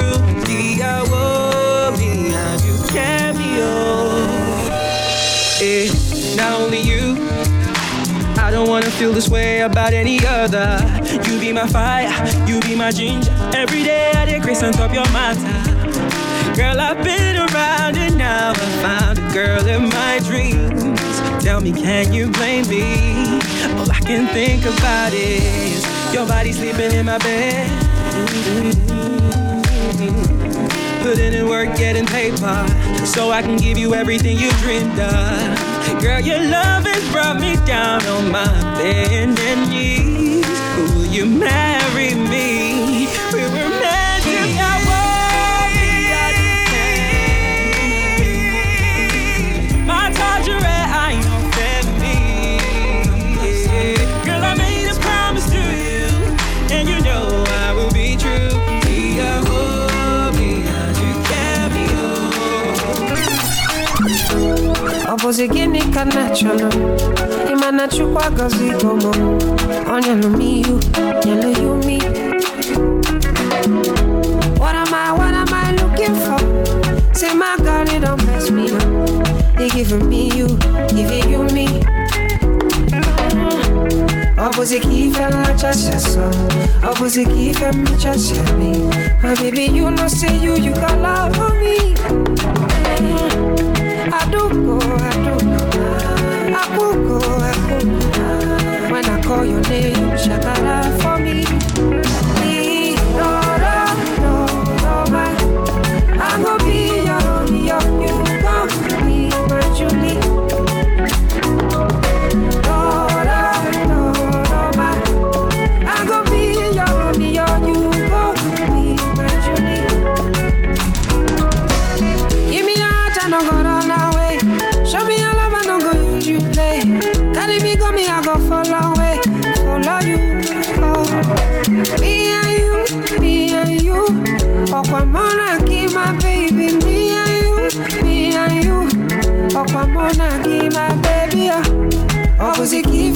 S39: Cameo. Not only you. I don't wanna feel this way about any other. You be my fire, you be my ginger. Every day I decrease on top your matter. Girl, I've been around and now I found a girl in my dreams. Tell me, can you blame me? All I can think about is your body sleeping in my bed. Putting in work, getting paper, so I can give you everything you dreamed of. Girl, your love has brought me down on my bended knees. Will you marry me?
S35: Ọ bụzi gịnị ka nna chọrọ ịma na chukwu agọzi What am I, what am I looking for? Say my God, it don't mess me up. They giving me you, giving you me. Ọ bụzi ka ife mmachasị sọ Ọ bụzi ka ife mmachasị me My baby, you know say you, you got love for me. Aduko, aduko Call your name,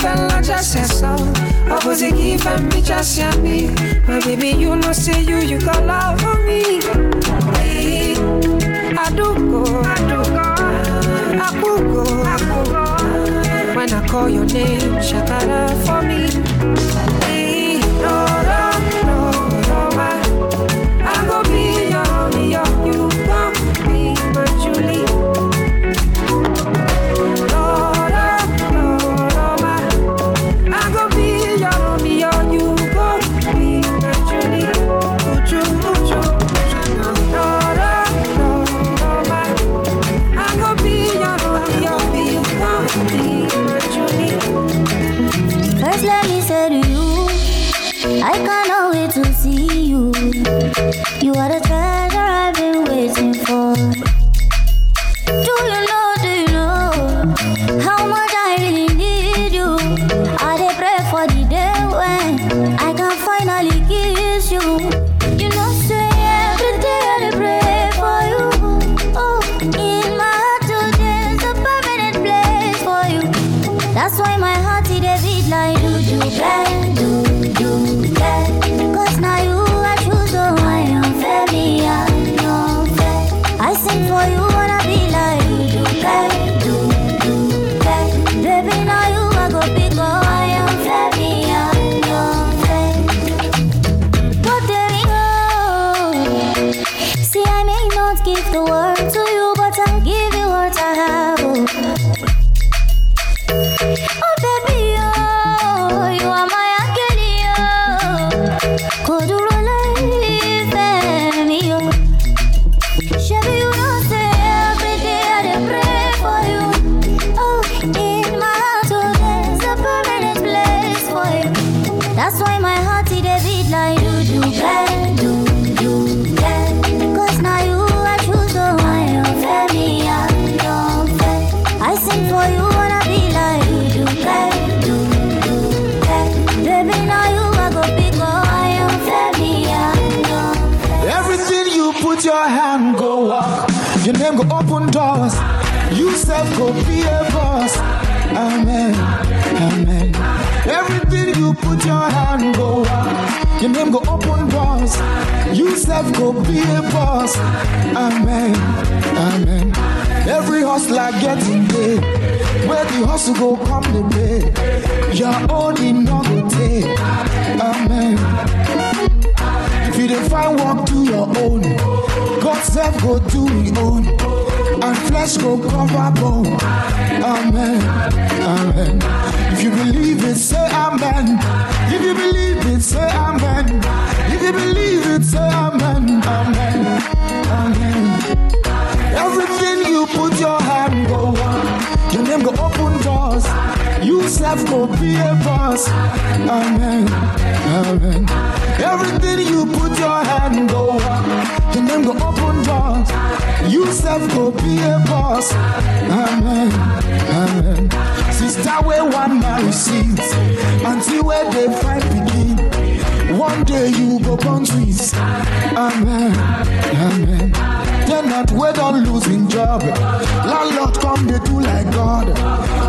S35: Opposite fella just said so. Opposite me just said me. My baby, you know say you, you got love for me. Hey. Aduko, aduko, akuko, akuko. When I call your name, shakara for me. You. You
S40: are the treasure I've been waiting for. You
S33: self go be a boss. Amen. Amen. Every hustler getting paid. Where the hustle go come the pay. Your own in no go take. Amen. If you dey find work, do your own. God self go do his own. And flesh go cover bone. Amen. Amen. If you believe it, say amen. If you believe it, say amen. If you believe it, say amen. Amen. Amen. Everything you put your hand on. Your name go open doors. Go be a boss. Amen. Amen. Everything you put your hand on. Your name go open doors. Go be a boss. Amen. Amen. Sister receives until where they find begin. One day you go born twins. Amen. Amen. Then not wait on losing job. Landlord come they do like God.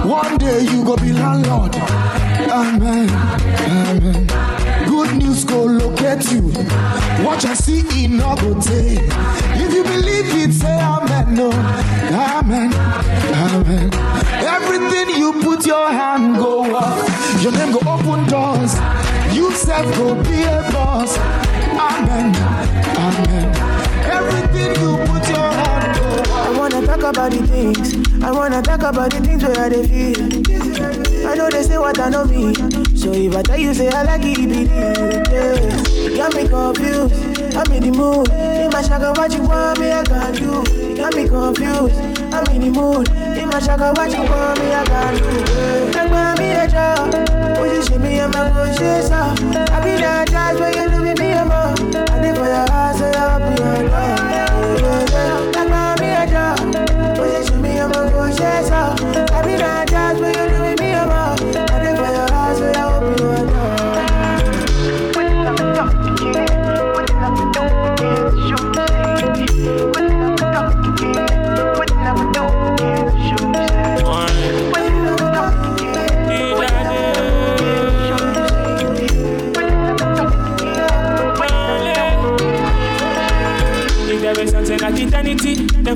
S33: One day you go be landlord. Amen. Amen. Good news go locate you. Watch and see it no go take. If you believe it, say amen. No. Amen. Amen. Everything you put your hand go up. Your name go open doors. You self go be a boss. Amen. Amen. Everything you put your hand to.
S32: I wanna talk about the things. I wanna talk about the things where I dey feel. I know they say what I know me. So if I tell you say I like it, it be real. Yeah. You got me confused. I'm in the mood. In my shaka, what you want me, I can do. You got me confused. I'm in the mood. In my shaka, what you want me, I can do. Yeah. Like mommy, a job. Position me, I'm a conscious. I be that judge where you do with me, I'm. I live for your house, so I'll be your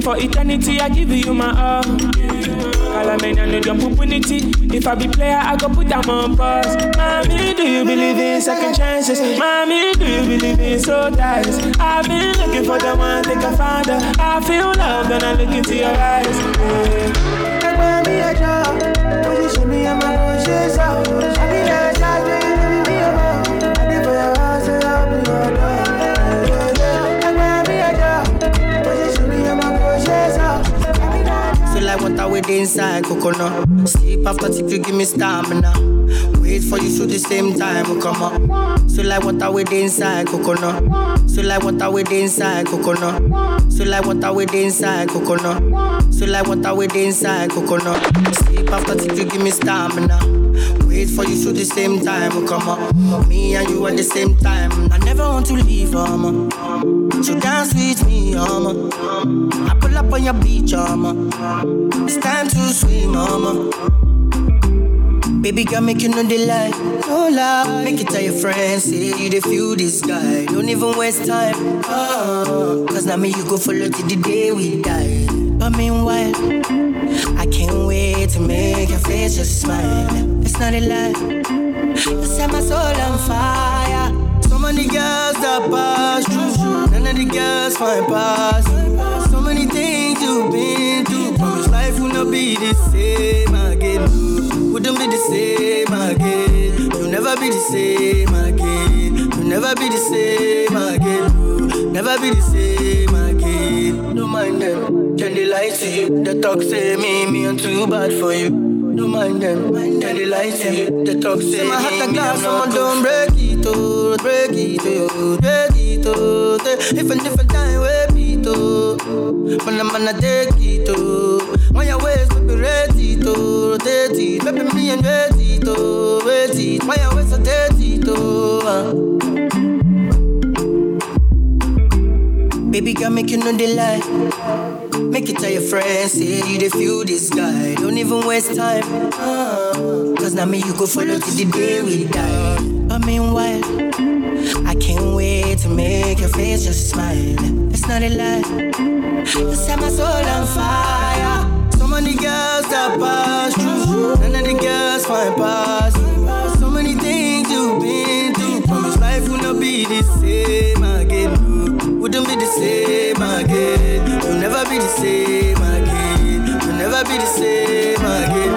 S32: for
S41: eternity I give you my all. Calamine and jump opportunity. If I be player, I go put them on pause. Mommy, do you believe in second chances? Mommy, do you believe in soul ties? I've been looking for the one, think I found her. I feel love when I look into your eyes. Yeah.
S32: Mommy, a job. Position me, I'm a conscious. I be that with
S30: inside coconut. Sleep after sleep, you give me stamina. Wait for you to the same time, we come up. So like water with inside coconut. So like water with inside coconut. So like water with inside coconut. So like water with inside coconut. Sleep after sleep, you give me stamina. Wait for you to the same time, we come up. Me and you at the same time. I never want to leave, mama. So dance with me, mama. I pull up on your beach, mama. It's time to swim, mama. Baby girl, make you know the lie. No lie. Make it tell your friends, say you the feel this guy. Don't even waste time. Oh, Cause now me you go follow till the day we die. But meanwhile, I can't wait to make your face just smile. It's not a lie. You set my soul on fire. So many girls that pass through. None of the girls find you. So many things you've been through. Promise life will not be the same again. Wouldn't be the same again. You'll never be the same again. You'll never be the same again. Never be the same again. Don't mind them. Can they lie to you? The talk say me, me I'm too bad for you. Don't mind them. Can they lie to you? The talk say my heart a glass, someone don't break it, oh, break it, oh, break it, oh. If a different time, we beat, oh. When I'm gonna take it, oh. When your waist will be ready to rotate it, baby me and ready to wait it. When your waist rotate it, oh. uh. Baby girl, make you know the lie. Make it tell your friends, say you dey feel this guy. Don't even waste time. Cause now me you go follow till the day we die. But meanwhile, I can't wait to make your face just smile. It's not a lie. You set my soul on fire. So many girls that pass through. None of the girls find past. So many things you've been through. Promise life will not be the same again. Wouldn't be the same again. You'll never be the same again. You'll never be the same again.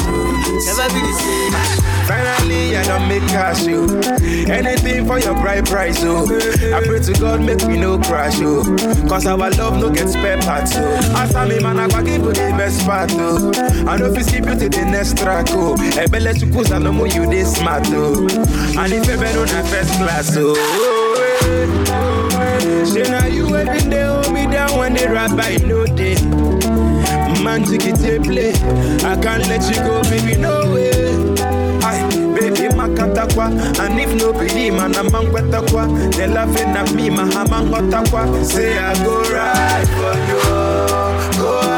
S30: Never be the same.
S12: Finally, I don't make cash, yo. Anything for your bright price, oh. I pray to God, make me no crash, oh. Cause our love no get spare parts, oh. As I'm a man, I go give you the best part, oh. I know if you skip you to the next track, oh. Ebele chukus, I know you this smart, oh. And if you better on first class, oh. Say now you every day hold me down when they rap by no day. Man, take it play. I can't let you go, baby, no way. Aye, baby, makatakwa. And if no and I'm kwa. They laughing at me, my hamangotakwa. Say I go right for you, go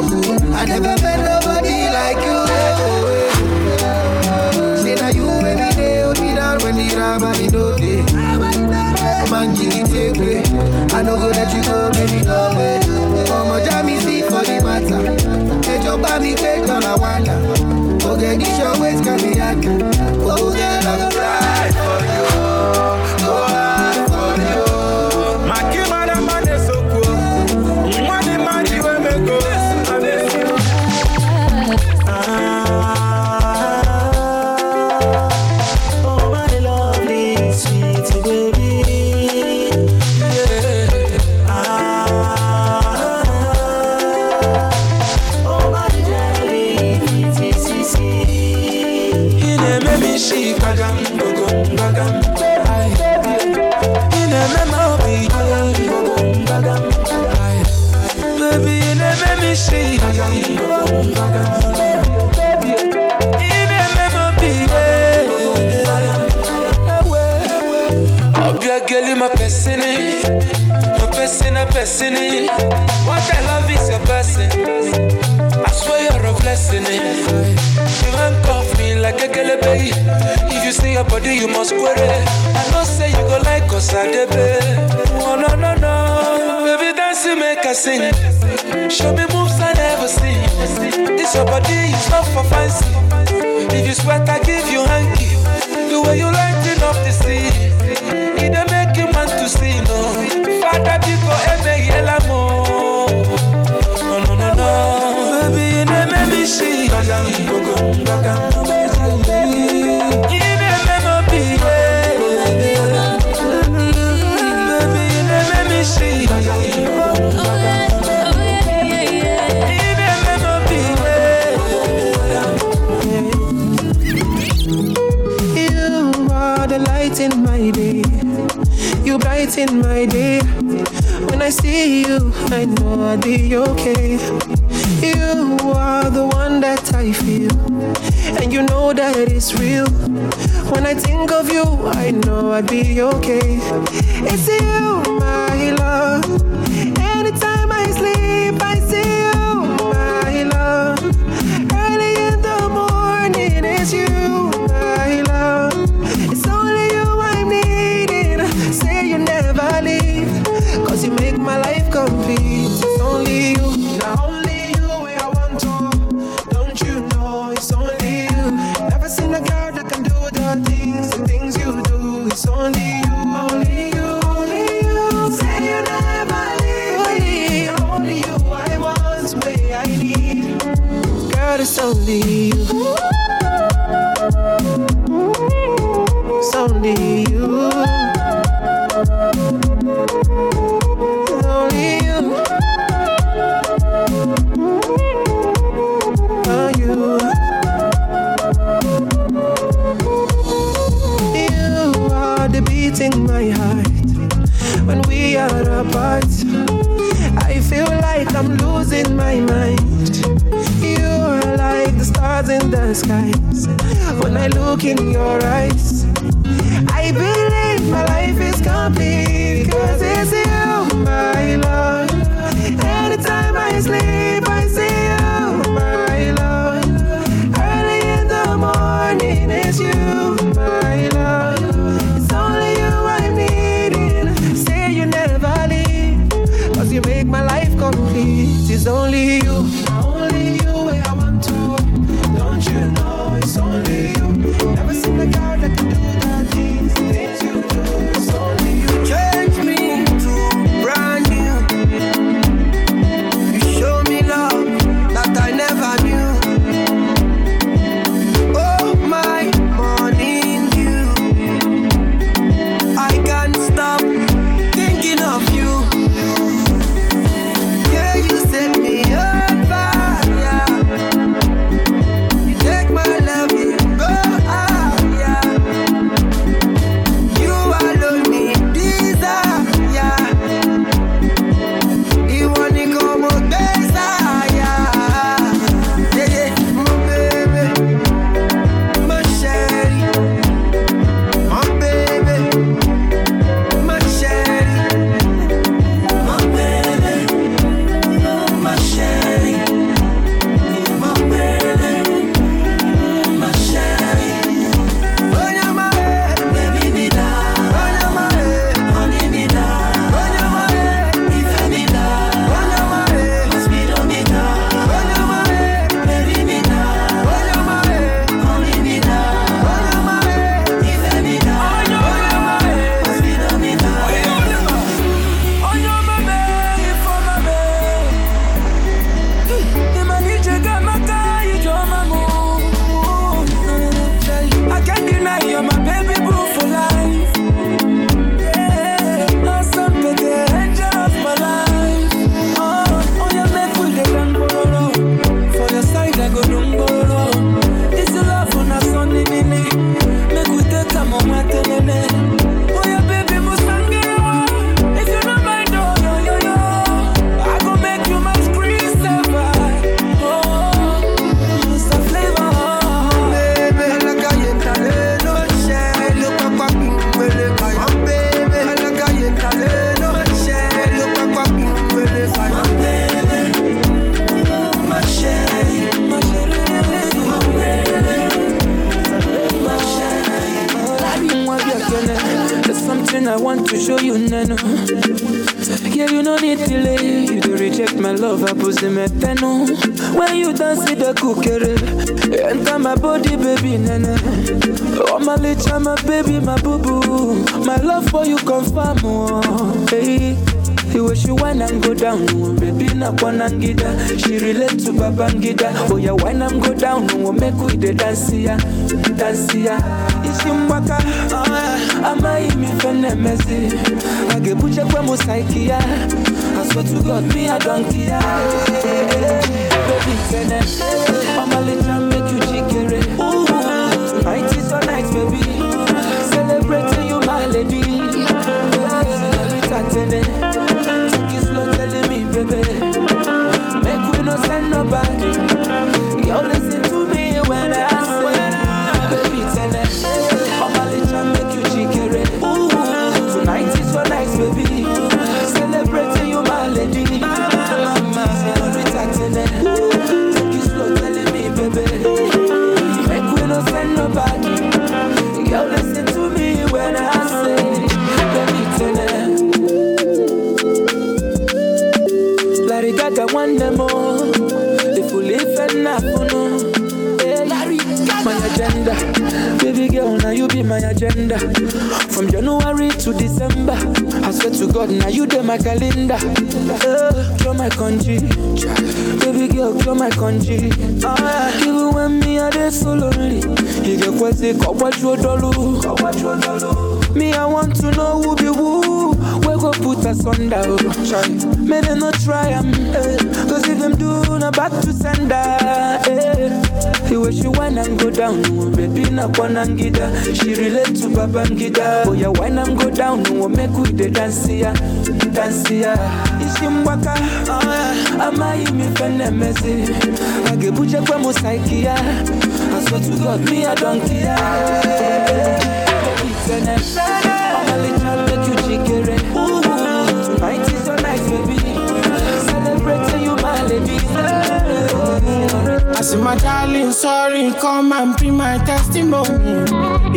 S5: I never met nobody like you. Eh, eh. Say now you every day, hold me down when the me no day. Man, jiggy take way. I no go let you go, baby, no way. Come on, jam me see for the matter. Jump on me, take on a wonder. Okay, this your waist, can be hack. Oh, girl, I
S12: a person. What I love is your person. I swear you're a blessing. You handcuff me like a baby. If you see your body, you must query. I know say you go like us, I debe. Oh no no no, baby dancing make us sing. Show me moves I never seen. This your body is not for fancy. If you sweat, I give you hanky. The way you lighting up the sea, it make you man to see no.
S35: In my day. When I see you, I know I'll be okay. You are the one that I feel, and you know that it's real. When I think of you, I know I'd be okay. It's you, my
S32: go
S12: us under. Oh. Try. May they not try am. Eh. Cause if them do, na back to sender. Eh. The way she whine and go down, oh, baby na kwanangida. She relate to Babangida. Oh yeah, whine and go down, oh, make we the dance ya, dance ya. Ishimbwaka, oh yeah. Amayi mi fene mezi. Agebuche kwa musaikia. I swear to God, me I don't care. A
S32: I see my darling, sorry, come and be my testimony.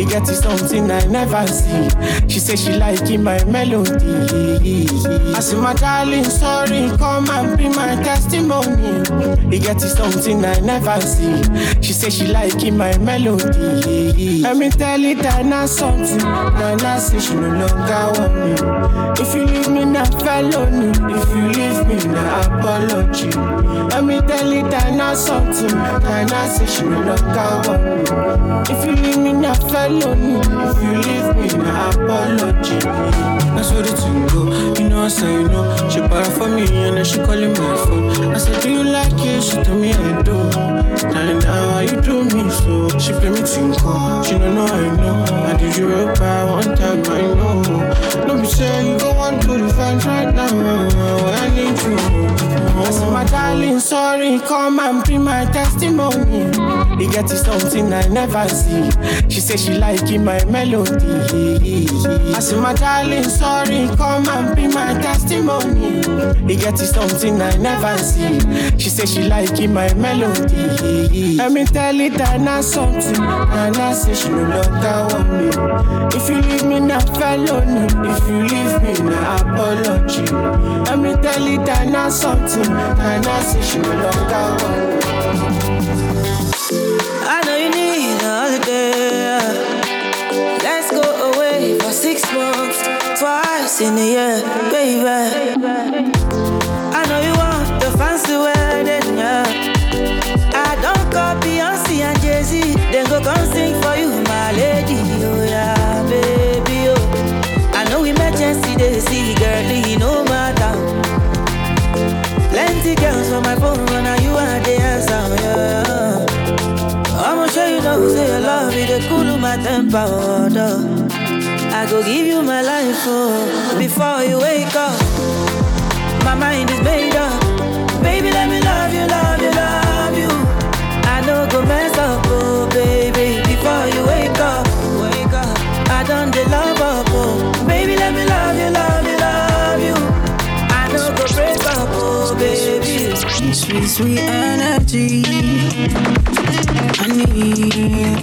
S32: He get you something I never see. She say she like in my melody. I see my darling, sorry, come and be my testimony. He get you something I never see. She say she like in my melody. Let me tell you that now something. Nana say she no longer want me. If you leave me now felony, if you leave me now apology. Let me tell you that now something. Nana say she no longer want me. If you leave me now felony, if you leave me now apology. That's what the thing go. You know I say you know. She para for me and then she calling my phone. I said do you like it? She told me I do. And now you do me so? She play me tinko. She don't know I know. I did you real bad one time I know. Don't be say you go on to the fans right now. I need you. I said my darling, sorry, come and be my testimony. He get you something I never see. She say she like in my melody. I say, my darling, sorry, come and be my testimony. He get you something I never see. She say she like in my melody. Let me tell it that now something. And I say she no longer want me. If you leave me now felony, if you leave me now apology. Let me tell it that now something. And I say she no longer want me.
S21: Twice in a year, baby. I know you want the fancy wedding, yeah. I don't call Beyonce and Jay Z, then go come sing for you, my lady, oh yeah, baby, oh. I know emergency they see, girlie, no matter. Plenty girls for my phone, but now you are the answer, yeah. I'ma show you know, say your love it, cool my temper, oh. I go give you my life, oh, before you wake up. My mind is made up. Baby, let me love you, love you, love you. I know go mess up, oh, baby, before you wake up, wake up. I done the love up, oh, baby, let me love you, love you, love you. I know go break up, oh, baby.
S17: Sweet, sweet energy. I need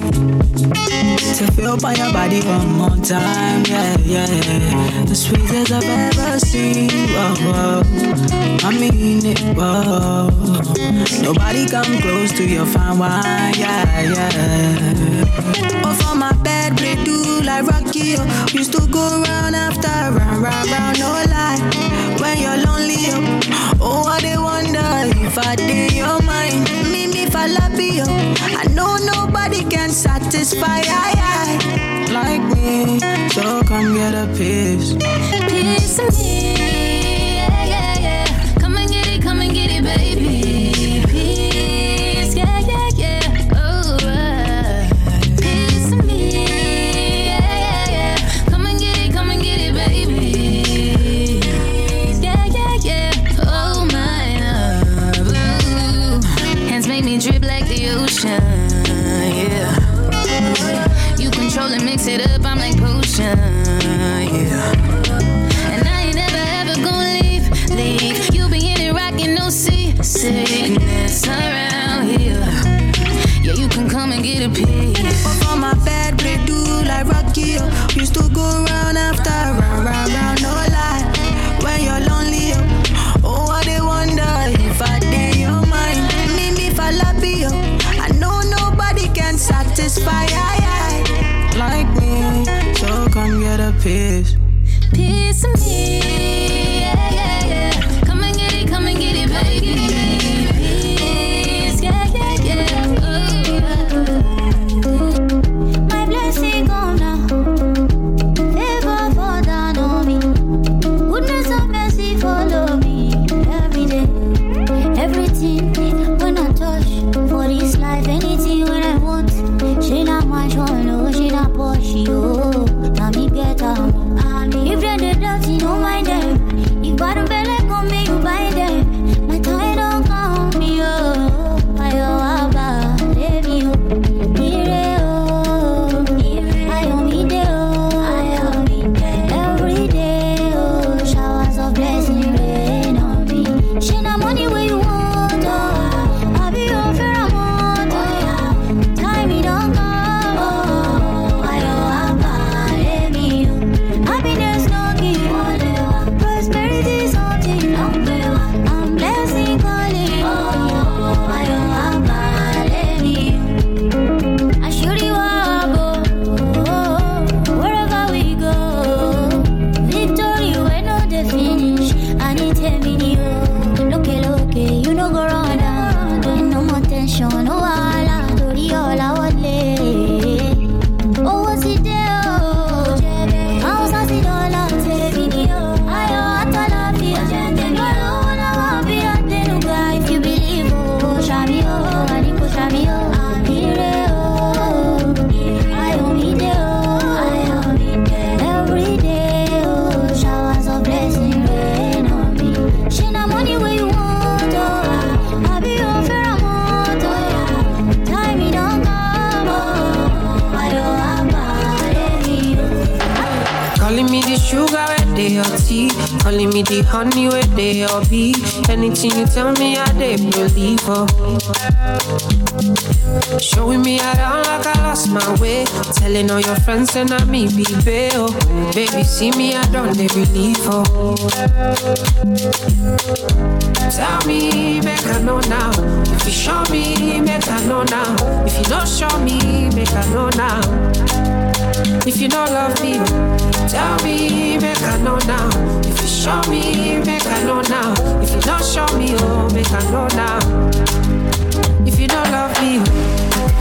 S17: to feel by your body one more time, yeah, yeah. The sweetest I've ever seen, whoa, whoa. I mean it, whoa. Nobody come close to your fine wine, yeah, yeah. Off on my bed, we do like Rocky, oh. Used to go round after round, round, round, no lie. When you're lonely, oh, oh, I they wonder if I did your mind. Me, me, you, oh. I know nobody can satisfy, I, I, like me. So come get a piece.
S42: Piece of me, And I
S17: me
S35: be. Baby, see me, I don't they believe. Oh. Tell me, make I know now. If you show me, make I know now. If you don't show me, make I know now. If you don't love me, tell me, make I know now. If you show me, make I know now. If you don't show me, oh, make I know now. If you don't love me,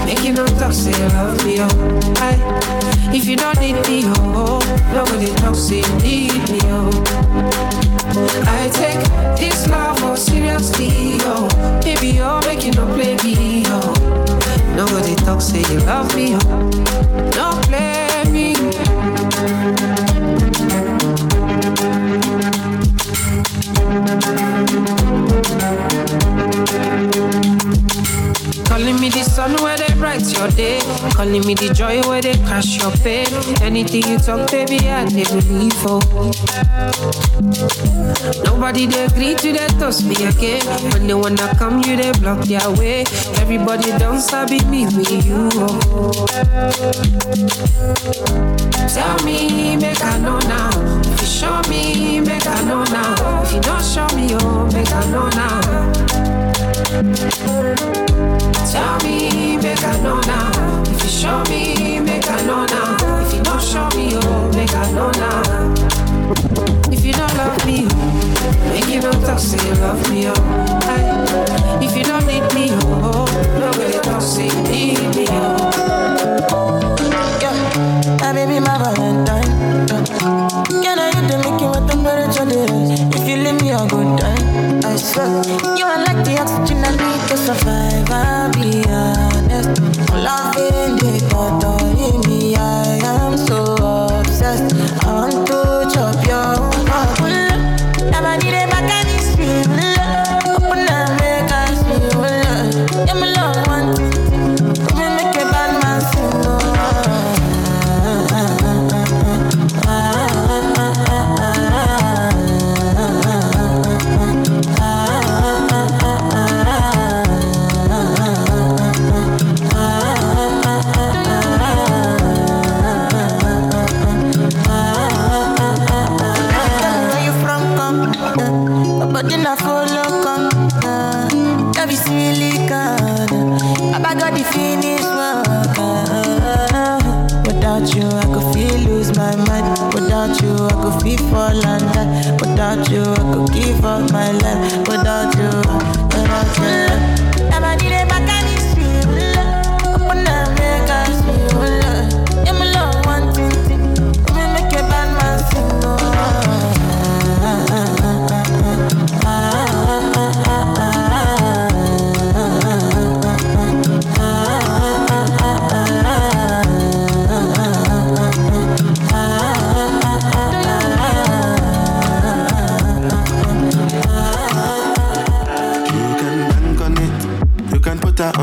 S35: make you not talk, say you love me, oh. Aye. If you don't need me, oh, oh. nobody talk, say you need me, oh. I take this love more seriously, oh. Baby, you're making no play me, oh. Nobody talk, say you love me, oh. Don't play me. Calling me the sun where they bright your day. Calling me the joy where they crash your pain. Anything you talk, baby, I they believe for. Nobody they agree to that toast me again. When they wanna come, you they block their way. Everybody don't sabi me with you. Oh. Tell me, make I know now. If you show me, make I know now. If you don't show me, oh, make I know now. Tell me, make I know now. If you show me, make I know now. If you don't show me, oh, make I know now. If you don't love me, oh, make you don't talk, say you love me, oh. If you don't need me, oh, nobody talk, say you need me, oh.
S9: Yeah, my baby, my Valentine. Can I hit the Mickey temperature days? If you leave me a good time, I swear. You are like the oxygen I need to survive. I'll be honest. Loving the thought fall die. Without you, I could give up my life.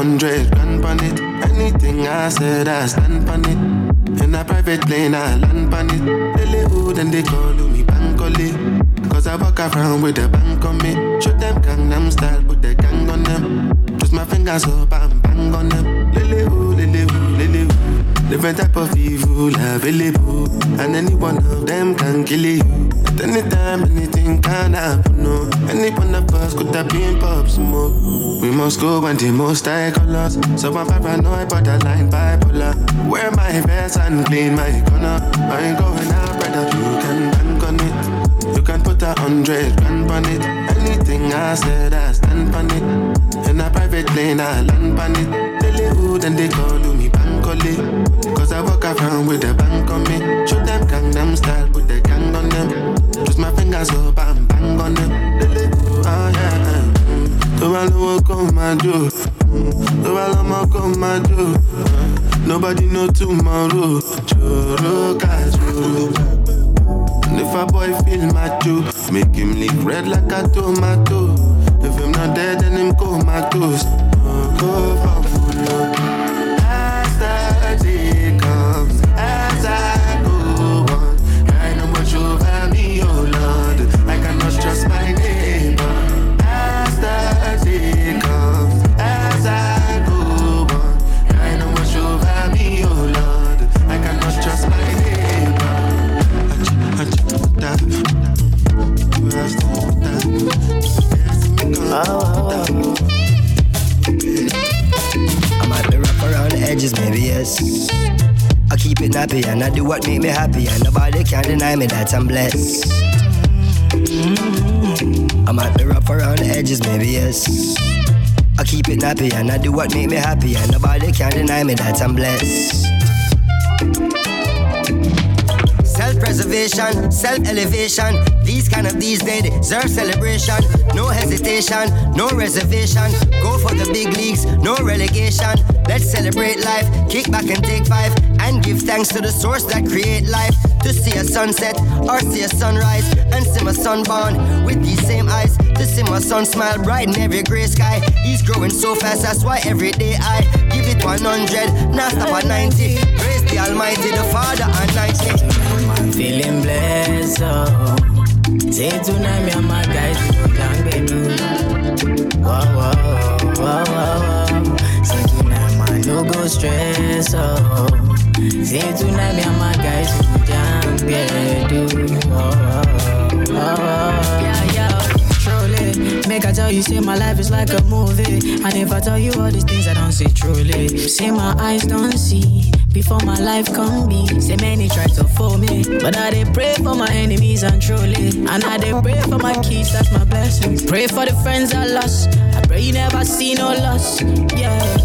S26: Hundred grand on it. Anything I said, I stand on it. In a private plane, I land on it. Who then they call me Bankole. Cause I walk around with a bank on me. Show them Gangnam style, put the gang on them. Twist my fingers up and bang on them. Who, lele who, lele who. Different type of evil available. And any one of them can kill you. At any time, anything can happen. No. Any one of us could have been pop smoke. We must go and the most high colors. So I'm paranoid, borderline bipolar. Wear my vest and clean my corner. I ain't going out, brother. You can bank on it. You can put a hundred grand on it. Anything I said, I stand on it. In a private plane, I land on it. Who then they call me Bankole. Cause I walk around with a bank on me. Show them Gangnam style, put the gang on them. Fingers up and bang on them. Oh yeah. Tó bá lówó kó máa jó. Tó bá lọ́mọ kó máa jó. Nobody know tomorrow. Choro ka choro. If a boy feel macho, make him lick red like a tomato. If him not dead, then him comatose. Oh, go for
S5: keep it nappy and I do what make me happy, and nobody can deny me that I'm blessed. I'm at the rough around the edges, maybe yes. I keep it nappy and I do what make me happy, and nobody can deny me that I'm blessed. Self-preservation, self-elevation. These kind of these days deserve celebration. No hesitation, no reservation. Go for the big leagues, no relegation. Let's celebrate life, kick back and take five, and give thanks to the source that create life. To see a sunset or see a sunrise, and see my son born with these same eyes. To see my son smile bright in every gray sky. He's growing so fast, that's why every day I give it 100, now stop at 90. Praise the Almighty, the Father and 90.
S17: I'm feeling blessed, oh. Say and my guys go down bedu. Wow, wow, wow, wow, wow. Say no go stress, oh. Say tonight me and my guys go down bedu. Wow, wow, wow, wow. Yeah, yeah. Truly, make I tell you, say my life is like a movie. And if I tell you all these things, I don't say truly. Say my eyes don't see before my life come be. Say many try to fool me, but I they pray for my enemies and truly. And I they pray for my kids, that's my blessing. Pray for the friends I lost. I pray you never see no loss. Yeah,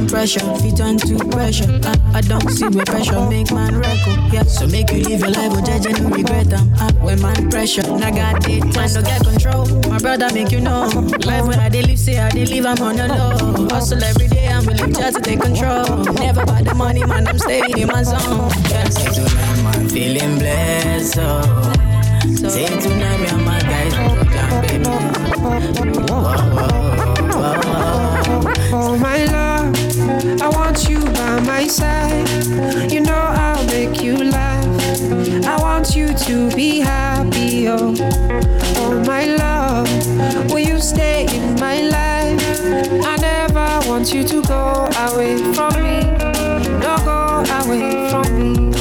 S17: cause one pressure, fit turn to pressure. I, I don't see where pressure make man record. Yeah, so make you live your life with judge and no regret them. Uh, when man pressure, I got it, man don't get control. My brother make you know. Life when I they live, say I they live, I'm on the low. Hustle every day, I'm willing just to take control. Never buy the money, man, I'm staying in my zone. Yeah, say tonight, man, feeling blessed. Oh. Say tonight, me and my guys, we go down, baby. Whoa, whoa, whoa, whoa.
S35: Oh my love, I want you by my side. You know I'll make you laugh. I want you to be happy, oh. Oh my love, will you stay in my life? I never want you to go away from me. No go away from me.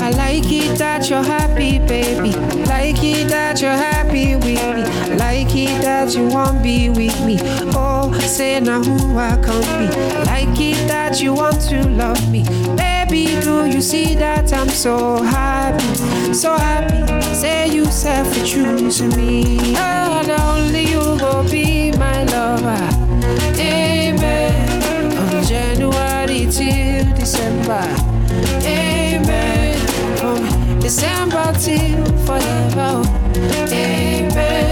S35: I like it that you're happy, baby. Like it that you're happy with me. It that you want be with me. Oh, say now who I can be. Like it that you want to love me. Baby, do you see that I'm so happy? So happy. Say you self choose me. Oh, and only you will be my lover. Amen. From January till December. Amen. From December till forever. Amen.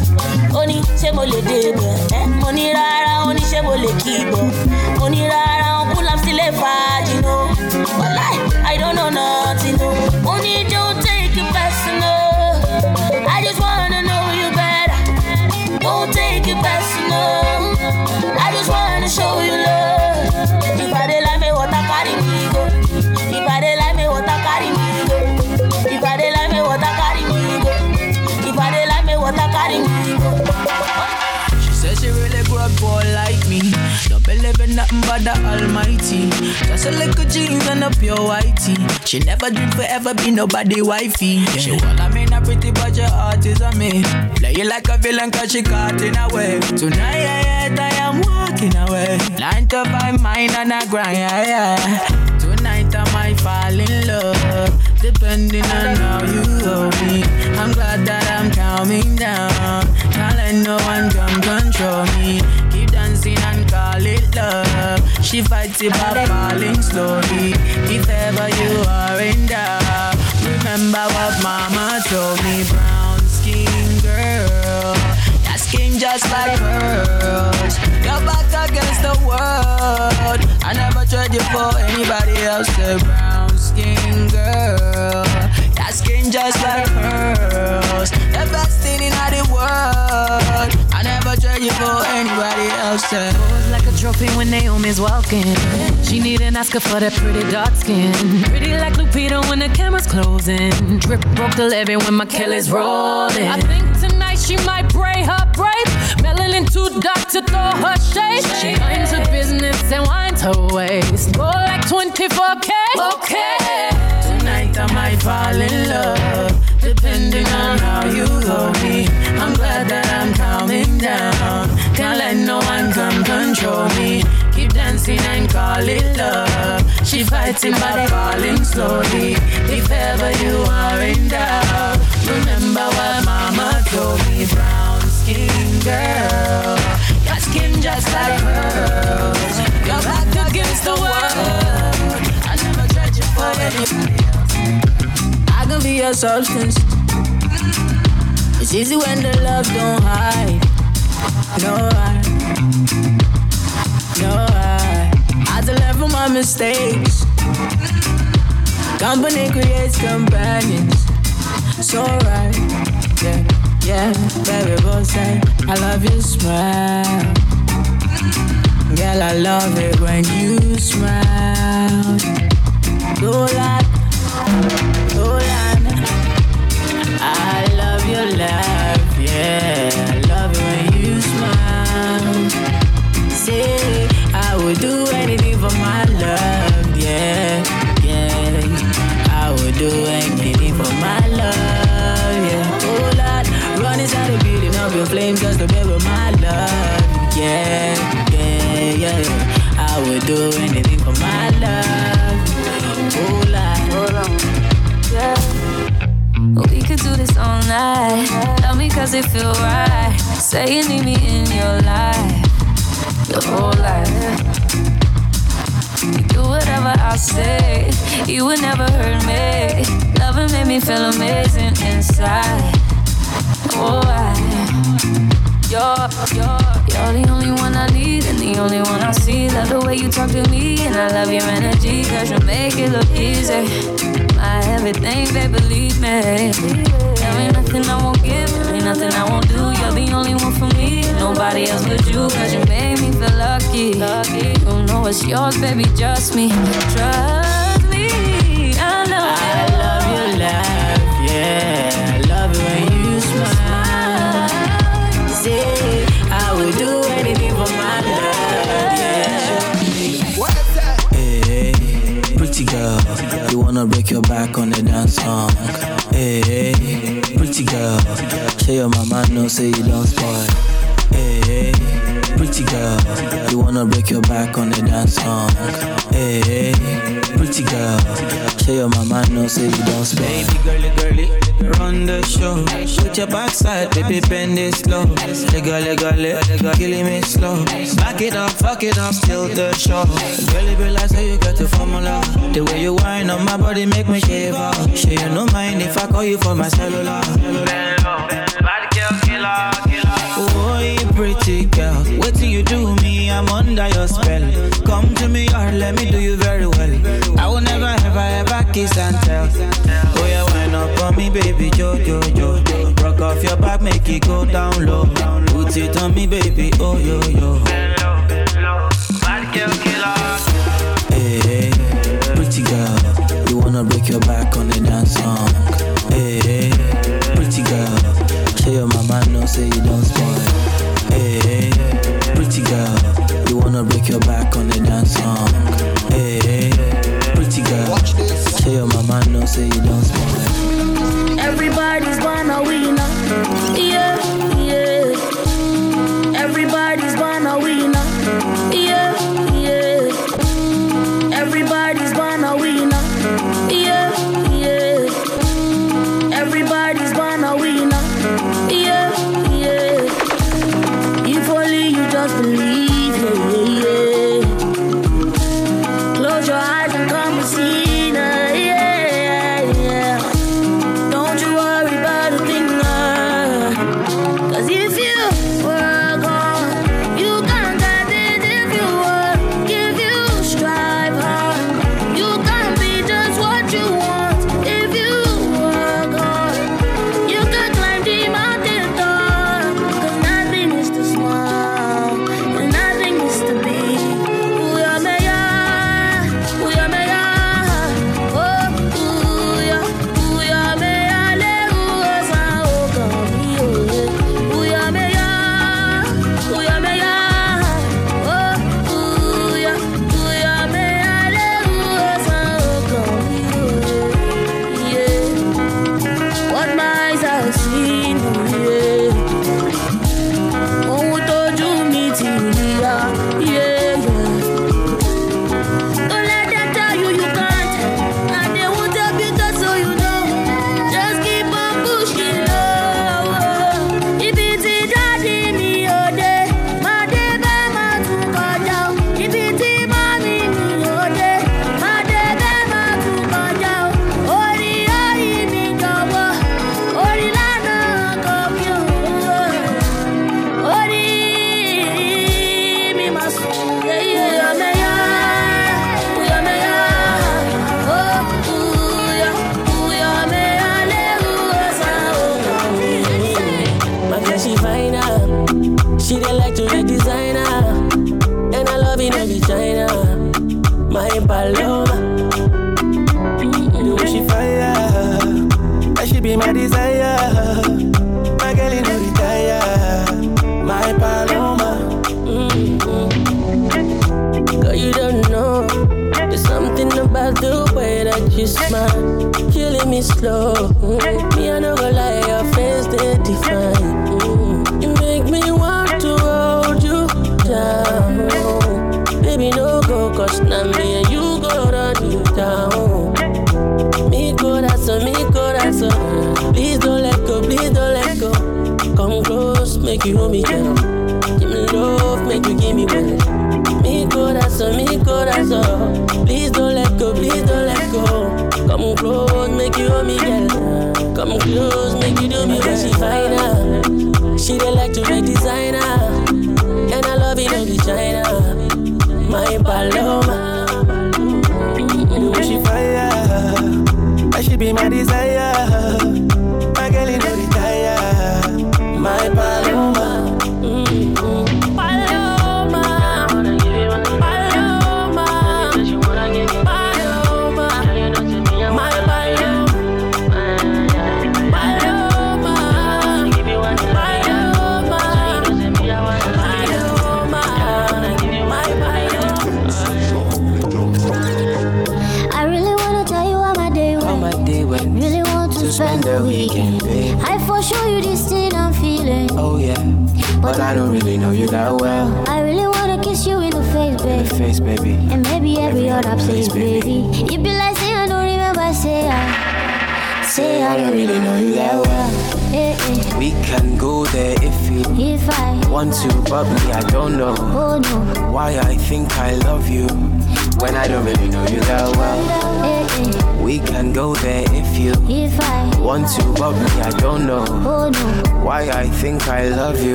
S43: ó ní ṣé mo lè dé ibẹ̀? Ẹ́ mo ní rárá ó ní ṣé mo lè kí ibọ̀? Mo ní rárá ó kú làm sílẹ̀ fàájì wàláì I don't know nothing no. Ó ní don't take it personal. I just wanna know you better. Don't take it personal. I just wanna show you love
S17: Just a little jeans and a pure whitey. She never dreamed forever be nobody wifey. She wanna me not pretty, but your heart is on me. Play you like a villain cause she caught in a way. Tonight, yeah, yeah, I am walking away. Nine to five, mine and I grind, yeah, yeah. Tonight I might fall in love, depending on how you hold me. I'm glad that I'm calming down. Can't let no one come control me. Keep dancing and call it love. She fights it by falling slowly. If ever you are in doubt, remember what mama told me. Brown skin girl, that skin just like pearls. Your back against the world. I never trade you for anybody else. The brown skin girl, that skin just like pearls. The best thing in the world. I never trade you for anybody else.
S44: Pose like a trophy when Naomi's walking. She need an Oscar for that pretty dark skin. Pretty like Lupita when the camera's closing. Drip broke the levee when my Kelly's rolling. I think tonight she might braid her braids. Melanin too dark to throw her shade. She minds her business and winds her waist. Go like 24K. Okay.
S17: Tonight I might fall in love, depending on how you hold me. I'm glad that Down. Can't let no one come control me. Keep dancing and call it love. She fighting but falling slowly. If ever you are in doubt, remember what mama told me. Brown skin girl, got skin just like pearls. Your back against the world. I never tried you for else. I could be a substance. It's easy when the love don't hide. No, I, no, I. I to learn from my mistakes. Company creates companions. It's alright. Yeah, yeah, baby, both say I love your smile. Girl, I love it when you smile. Dolan, Dolan. Just to be with my love, yeah, yeah, yeah. I would do anything for my love. Oh on,
S45: Yeah. We could do this all night. Love me cause it feel right. Say you need me in your life. Your whole life. Do whatever I say. You would never hurt me. Loving made me feel amazing inside. Oh, I. You're, you're, you're the only one I need and the only one I see. Love the way you talk to me and I love your energy. Cause you make it look easy. My everything, babe, believe me. There ain't nothing I won't give, there ain't nothing I won't do. You're the only one for me, nobody else but you. Cause you made me feel lucky. lucky. You know it's yours, baby, just me. Trust
S18: wanna break your back on the dance song. Hey, pretty girl, show your mama know say you don't spoil. Hey, pretty girl, you wanna break your back on the dance song. Hey, pretty girl, show your mama know say you don't spoil.
S24: Baby girly girly, run the show. Put your backside, baby, bend it slow. Lega lega lega, killing me slow. Back it up, fuck it up, till the show. Girly be like say you got the formula. The way you whine on my body make me shiver. Sure you no mind if I call you for my cellular. Oh, you pretty girl, what do you do me? I'm under your spell. Come to me, or let me do you very well. I will never, ever, ever kiss and tell. Oh yeah, wind up on me, baby, jo, jo, jo. Rock off your back, make it go down low. Put it on me, baby, oh yo yo.
S18: Hey, pretty girl, you wanna break your back on the dance song. Hey, pretty girl, show your mama know say you don't spoil. Hey, pretty girl, you wanna break your back on the dance song. Hey, show your mama know say you don't.
S46: Everybody's wanna winner. Yeah.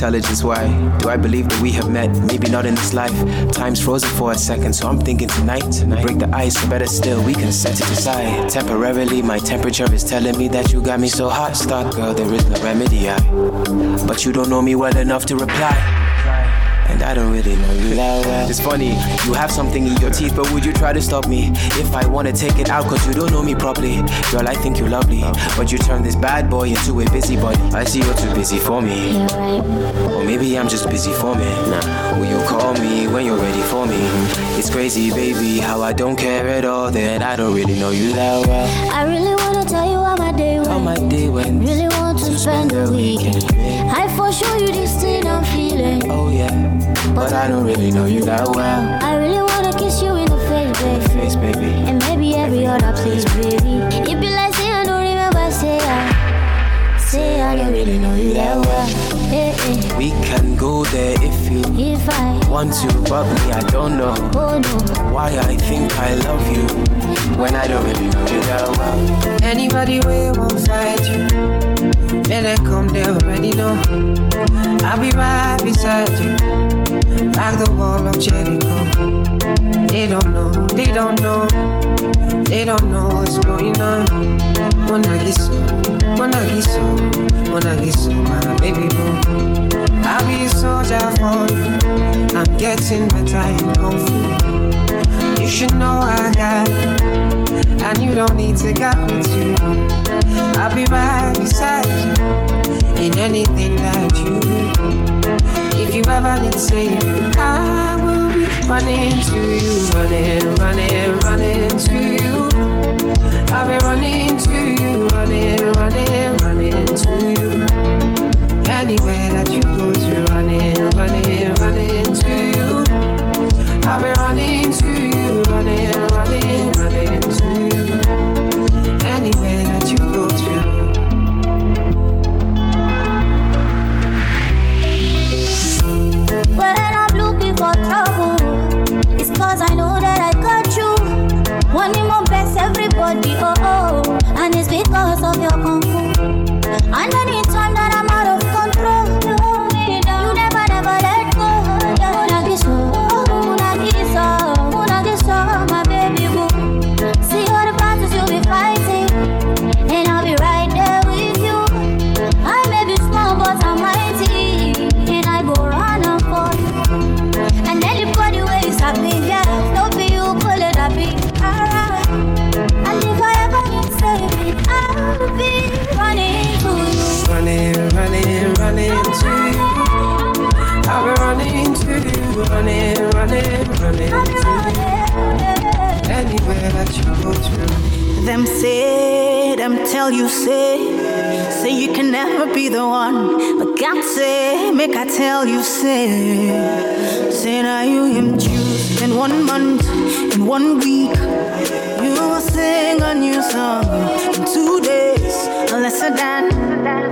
S18: Intelligence. Why do I believe that we have met? Maybe not in this life. Time's frozen for a second, so I'm thinking tonight. tonight. Break the ice, better still, we can set it aside. Temporarily, my temperature is telling me that you got me so hot. Stop, girl, there is no remedy. I, but you don't know me well enough to reply. And I don't really know you that well. It's funny, you have something in your teeth, but would you try to stop me? If I wanna take it out, cause you don't know me properly. Girl, I think you're lovely, but you turn this bad boy into a busybody. I see you're too busy for me. Or maybe I'm just busy for me. Nah, will you call me when you're ready for me? It's crazy, baby, how I don't care at all. That I don't really know you that well.
S40: I really wanna tell you how my day went.
S18: How my day went.
S40: Really want to spend the weekend. I for sure you this thing I'm feeling.
S18: Oh yeah, but I don't really know you that well.
S40: I really wanna kiss you in the face, babe.
S18: Face, baby.
S40: And maybe every other place, baby. It be like say I don't remember, say I. Say I don't really know you that well.
S18: We can go there if you
S40: If I,
S18: want to, but me, I don't know
S40: oh no.
S18: why I think I love you when I don't really know you that well.
S35: Anybody we won't fight you, better come they already know. I'll be right beside you, like the wall of Jericho. They don't know, they don't know, they don't know what's going on. Wanna get so, wanna get so, wanna get so, my baby boo. I'll be a soldier for you. I'm getting better fu. You should know I got and you don't need to get me too. I'll be right beside you in anything that you do. If you ever need saving, I will be running to you, running, running, running to you. I'll be running to you, running, running, running to you. Anywhere that you go to, running, running, running to you. I'll be running to you,
S40: everybody, oh oh. And it's because of your kung
S47: them say, them tell you say, say you can never be the one. But God say, make I tell you say, say now you him choose in one month, in one week. You will sing a new song in two days, unless than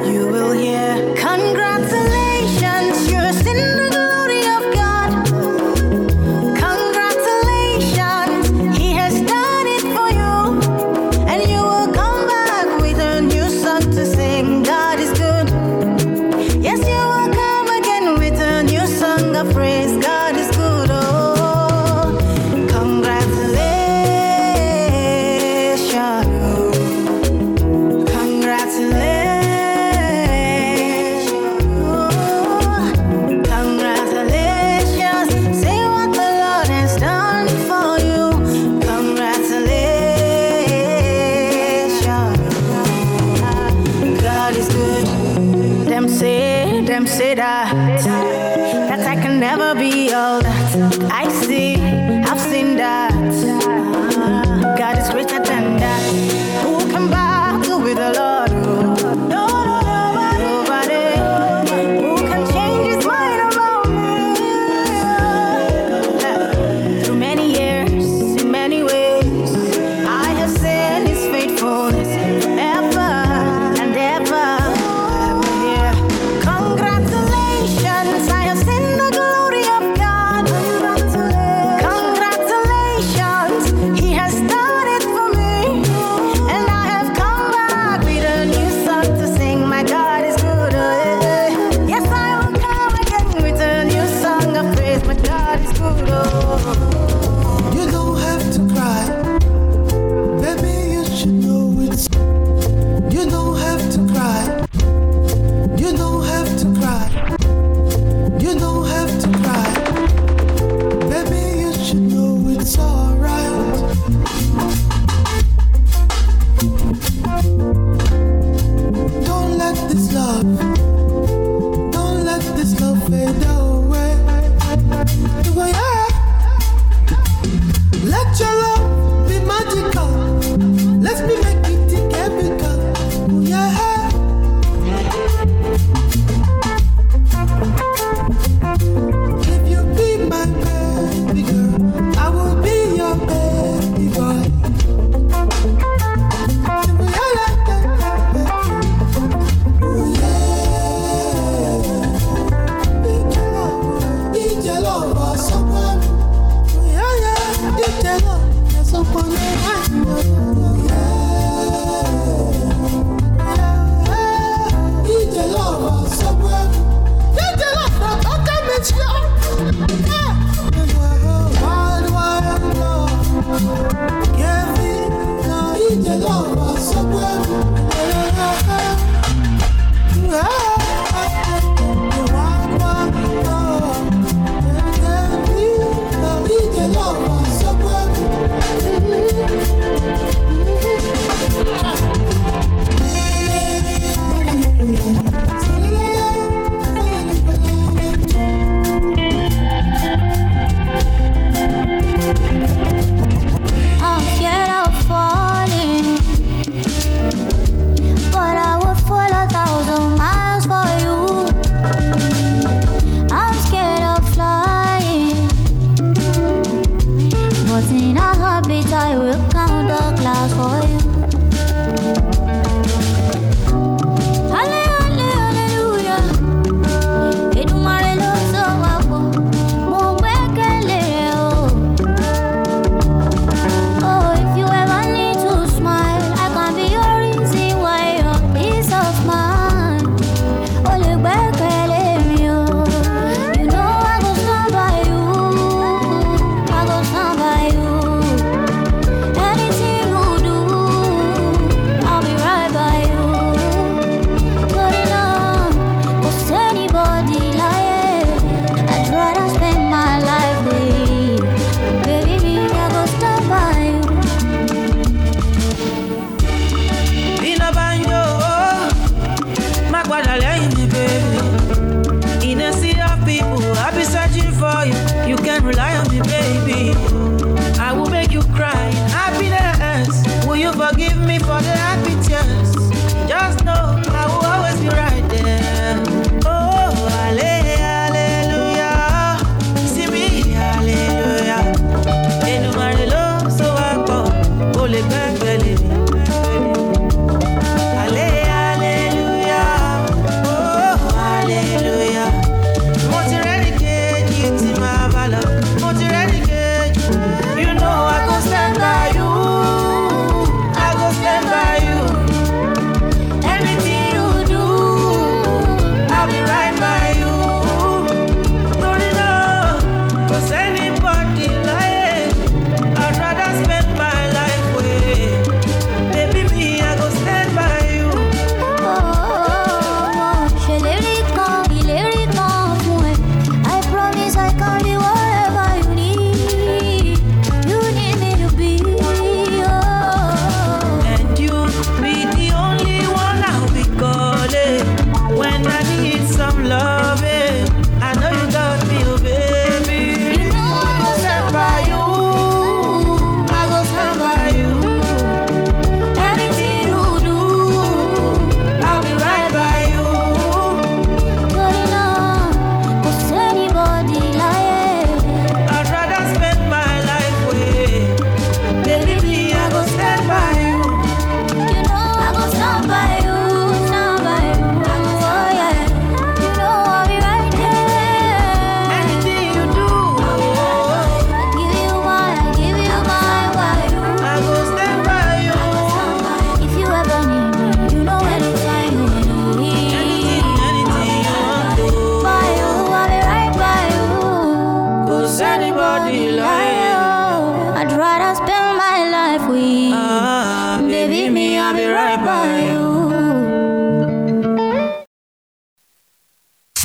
S47: you will hear.
S48: Congrats. Guadalajara, baby.